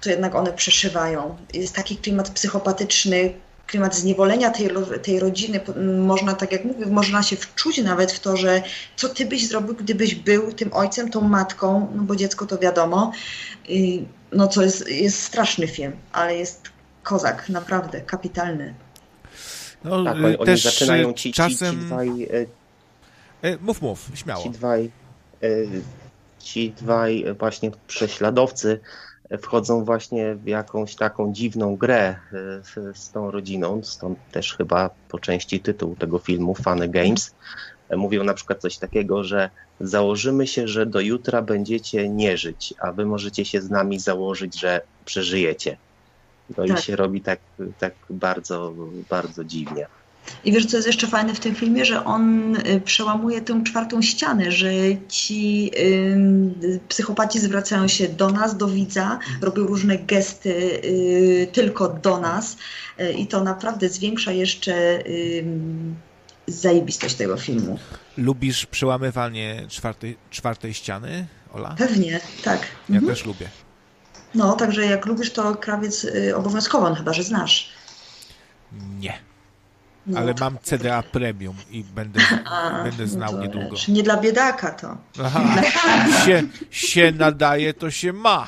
to jednak one przeszywają. Jest taki klimat psychopatyczny, klimat zniewolenia tej, tej rodziny, można, tak jak mówię, można się wczuć nawet w to, że co ty byś zrobił, gdybyś był tym ojcem, tą matką, no bo dziecko to wiadomo, no co jest, jest straszny film, ale jest kozak, naprawdę, kapitalny. No, tak, oni, też oni zaczynają ci, czasem... ci, ci dwaj... E, mów, mów, śmiało. Ci dwaj, e, ci dwaj właśnie prześladowcy wchodzą właśnie w jakąś taką dziwną grę e, z tą rodziną, stąd też chyba po części tytuł tego filmu Funny Games. Mówią na przykład coś takiego, że założymy się, że do jutra będziecie nie żyć, a wy możecie się z nami założyć, że przeżyjecie. No tak. i się robi tak, tak bardzo, bardzo dziwnie. I wiesz, co jest jeszcze fajne w tym filmie, że on y, przełamuje tę czwartą ścianę, że ci y, psychopaci zwracają się do nas, do widza, robią różne gesty y, tylko do nas y, i to naprawdę zwiększa jeszcze zajebistość tego filmu. Lubisz przełamywanie czwartej, czwartej ściany, Ola? Pewnie, tak. Ja mhm. też lubię. No, także jak lubisz, to krawiec y, obowiązkowo, no chyba że znasz. Nie. No, ale mam CDA Premium i będę, A, będę znał no niedługo. Nie dla biedaka to. Aha, się, się nadaje, to się ma.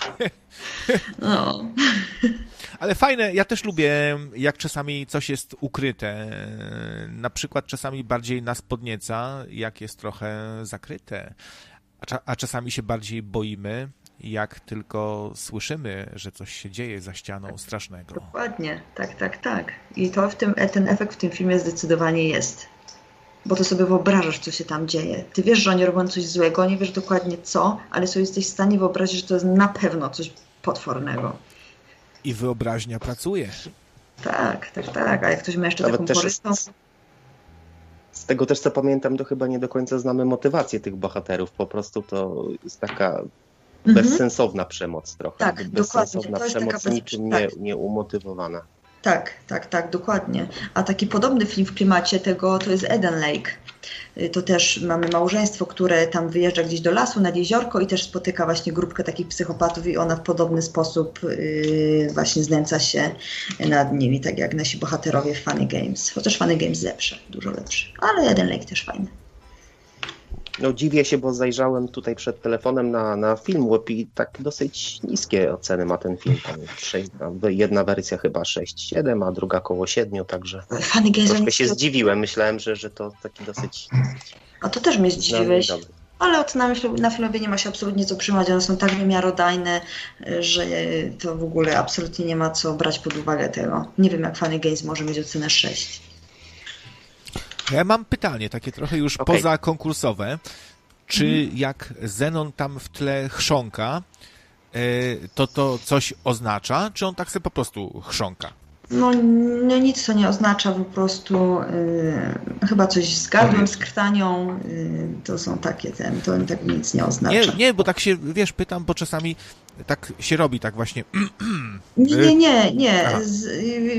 No. Ale fajne, ja też lubię, jak czasami coś jest ukryte. Na przykład czasami bardziej nas podnieca, jak jest trochę zakryte. A, a czasami się bardziej boimy, jak tylko słyszymy, że coś się dzieje za ścianą strasznego. Dokładnie, tak, tak, tak. I to w tym, ten efekt w tym filmie zdecydowanie jest. Bo to sobie wyobrażasz, co się tam dzieje. Ty wiesz, że oni robią coś złego, nie wiesz dokładnie co, ale sobie jesteś w stanie wyobrazić, że to jest na pewno coś potwornego. I wyobraźnia pracuje. Tak, tak, tak. A jak ktoś ma jeszcze Nawet taką porystą... Z tego też co pamiętam, to chyba nie do końca znamy motywację tych bohaterów. Po prostu to jest taka Mhm. bezsensowna przemoc trochę. Tak, bezsensowna przemoc, bez... niczym tak. nie, nie umotywowana. Tak, tak, tak, dokładnie. A taki podobny film w klimacie tego to jest Eden Lake. Y, to też mamy małżeństwo, które tam wyjeżdża gdzieś do lasu, nad jeziorko i też spotyka właśnie grupkę takich psychopatów i ona w podobny sposób yy, właśnie znęca się nad nimi, tak jak nasi bohaterowie w Funny Games. Chociaż Funny Games lepsze, dużo lepsze. Ale Eden Lake też fajny. No dziwię się, bo zajrzałem tutaj przed telefonem na, na Filmweb i tak dosyć niskie oceny ma ten film. Tam 6, jedna wersja chyba 6,7, a druga koło 7, także Games troszkę się zdziwiłem. Myślałem, że, że to taki dosyć... A to też mnie zdziwiłeś. No, ale od na, na filmowie nie ma się absolutnie co trzymać, one są tak niemiarodajne, że to w ogóle absolutnie nie ma co brać pod uwagę tego. Nie wiem, jak Funny Games może mieć ocenę 6. Ja mam pytanie, takie trochę już okay. poza konkursowe. Czy mhm. jak Zenon tam w tle chrząka, e, to to coś oznacza, czy on tak sobie po prostu chrząka? No, no nic to nie oznacza, po prostu yy, chyba coś z gardłem, z krtanią, yy, to są takie ten, to tak nic nie oznacza. Nie, nie, bo tak się, wiesz, pytam, bo czasami tak się robi, tak właśnie. nie, nie, nie, nie. Z,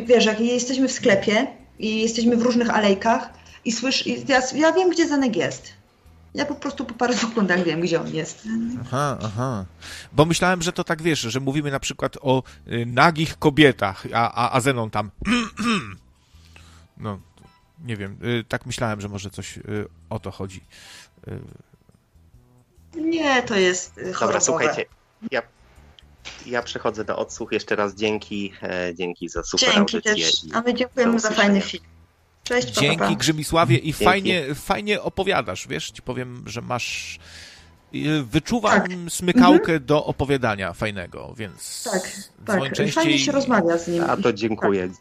wiesz, jak jesteśmy w sklepie i jesteśmy w różnych alejkach, i słysz, i ja, ja wiem, gdzie Zenek jest. Ja po prostu po paru sekundach wiem, gdzie on jest. Aha, aha. Bo myślałem, że to tak wiesz, że mówimy na przykład o y, nagich kobietach, a, a, a Zenon tam. no, nie wiem. Y, tak myślałem, że może coś y, o to chodzi. Y. Nie, to jest chorobowe. Dobra, słuchajcie. Ja, ja przechodzę do odsłuch. Jeszcze raz dzięki, e, dzięki za super dzięki audycję. Też. A my dziękujemy za fajny film. Cześć, Dzięki papa. Grzymisławie i fajnie, fajnie opowiadasz, wiesz, ci powiem, że masz wyczuwam tak. smykałkę mhm. do opowiadania fajnego, więc tak, tak. Częściej... fajnie się rozmawia z nim. A to dziękuję. Tak.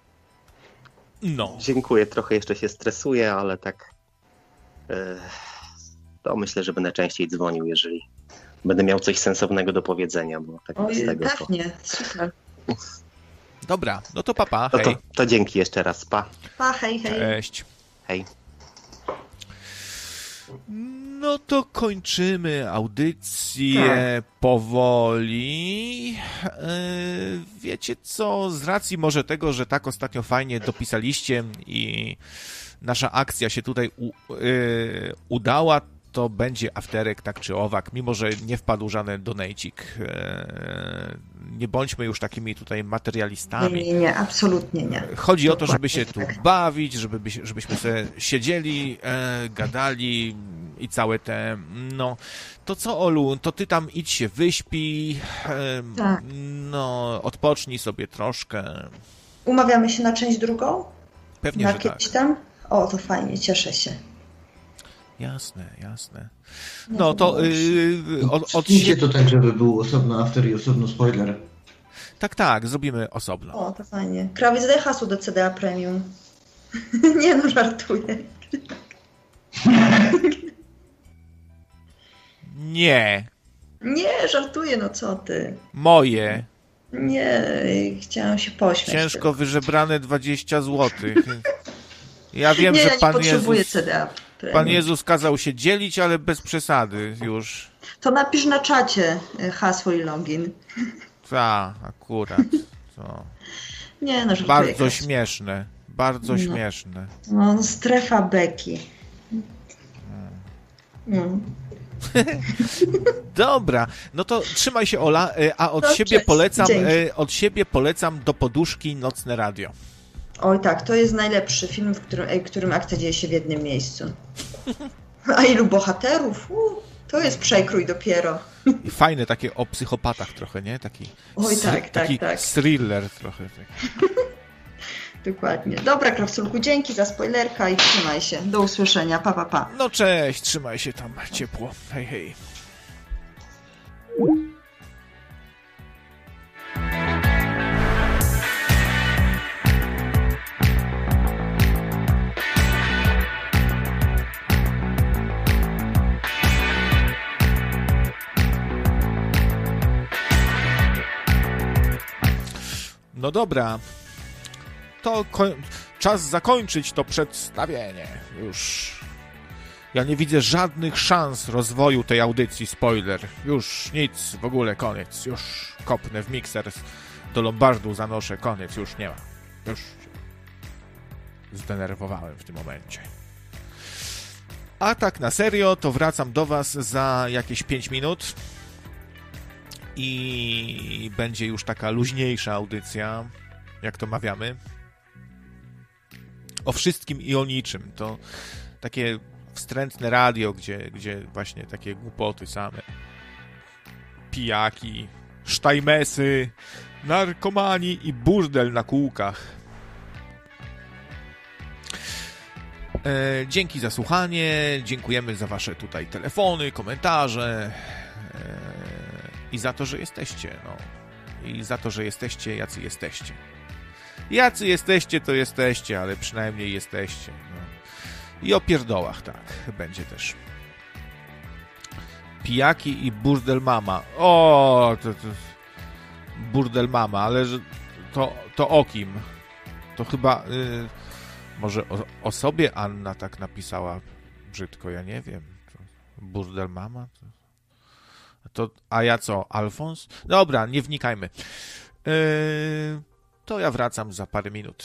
No. Dziękuję, trochę jeszcze się stresuję, ale tak e, to myślę, że będę częściej dzwonił, jeżeli będę miał coś sensownego do powiedzenia, bo tak Oj, z tego pewnie, to... super. Dobra, no to papa, hej. No to, to dzięki jeszcze raz, pa. Pa, hej, hej. Cześć. Hej. No to kończymy audycję tak. powoli. E, wiecie co, z racji może tego, że tak ostatnio fajnie dopisaliście i nasza akcja się tutaj u, yy, udała, to będzie afterek tak czy owak, mimo że nie wpadł żaden donejcik. E, nie bądźmy już takimi tutaj materialistami. Nie, nie, nie absolutnie nie. Chodzi Dokładnie o to, żeby się tu tak. bawić, żeby, żebyśmy sobie siedzieli, e, gadali i całe te, no, to co Olu, to ty tam idź się wyśpi, e, tak. no, odpocznij sobie troszkę. Umawiamy się na część drugą? Pewnie, na że kiedyś tak. tam? O, to fajnie, cieszę się. Jasne, jasne. No, to yy, od, od siebie... to tak, żeby był osobno after i osobno spoiler. Tak, tak, zrobimy osobno. O, to fajnie. Krawiec daje hasło do CDA Premium. nie no, żartuję. nie. Nie, żartuję, no co ty. Moje. Nie, chciałam się pośmiać. Ciężko wyżebrane 20 złotych. Ja wiem, nie, że ja Pan potrzebuję Jezus... CDA. Pan Jezus kazał się dzielić, ale bez przesady już. To napisz na czacie e, hasło i login. Tak, akurat. To. Nie, no, Bardzo śmieszne. Bardzo no. śmieszne. No, strefa beki. No. Dobra, no to trzymaj się Ola, e, a od no, siebie polecam Dzięki. E, od siebie polecam do poduszki Nocne Radio. Oj tak, to jest najlepszy film, w którym, którym akcja dzieje się w jednym miejscu. A ilu bohaterów? U, to jest przekrój dopiero. I fajne takie o psychopatach trochę, nie? Taki, Oj tak, tak, taki tak. thriller trochę. Dokładnie. Dobra, Krawculku, dzięki za spoilerka i trzymaj się. Do usłyszenia. Pa, pa, pa. No cześć, trzymaj się tam ciepło. Hej, hej. No dobra. To czas zakończyć to przedstawienie. Już. Ja nie widzę żadnych szans rozwoju tej audycji, spoiler. Już nic, w ogóle koniec. Już kopnę w mikser do Lombardu, zanoszę, koniec, już nie ma. Już się zdenerwowałem w tym momencie. A tak na serio, to wracam do Was za jakieś 5 minut i będzie już taka luźniejsza audycja, jak to mawiamy. O wszystkim i o niczym. To takie wstrętne radio, gdzie, gdzie właśnie takie głupoty same. Pijaki, sztajmesy, narkomani i burdel na kółkach. E, dzięki za słuchanie, dziękujemy za wasze tutaj telefony, komentarze e, i za to, że jesteście, no. I za to, że jesteście, jacy jesteście. Jacy jesteście, to jesteście, ale przynajmniej jesteście. No. I o pierdołach, tak, będzie też. Pijaki i burdel mama. O, to, to burdel mama, ale to, to o kim? To chyba... Y, może o, o, sobie Anna tak napisała brzydko, ja nie wiem. Burdel mama? To, a ja co, Alfons? Dobra, nie wnikajmy. Yy, to ja wracam za parę minut.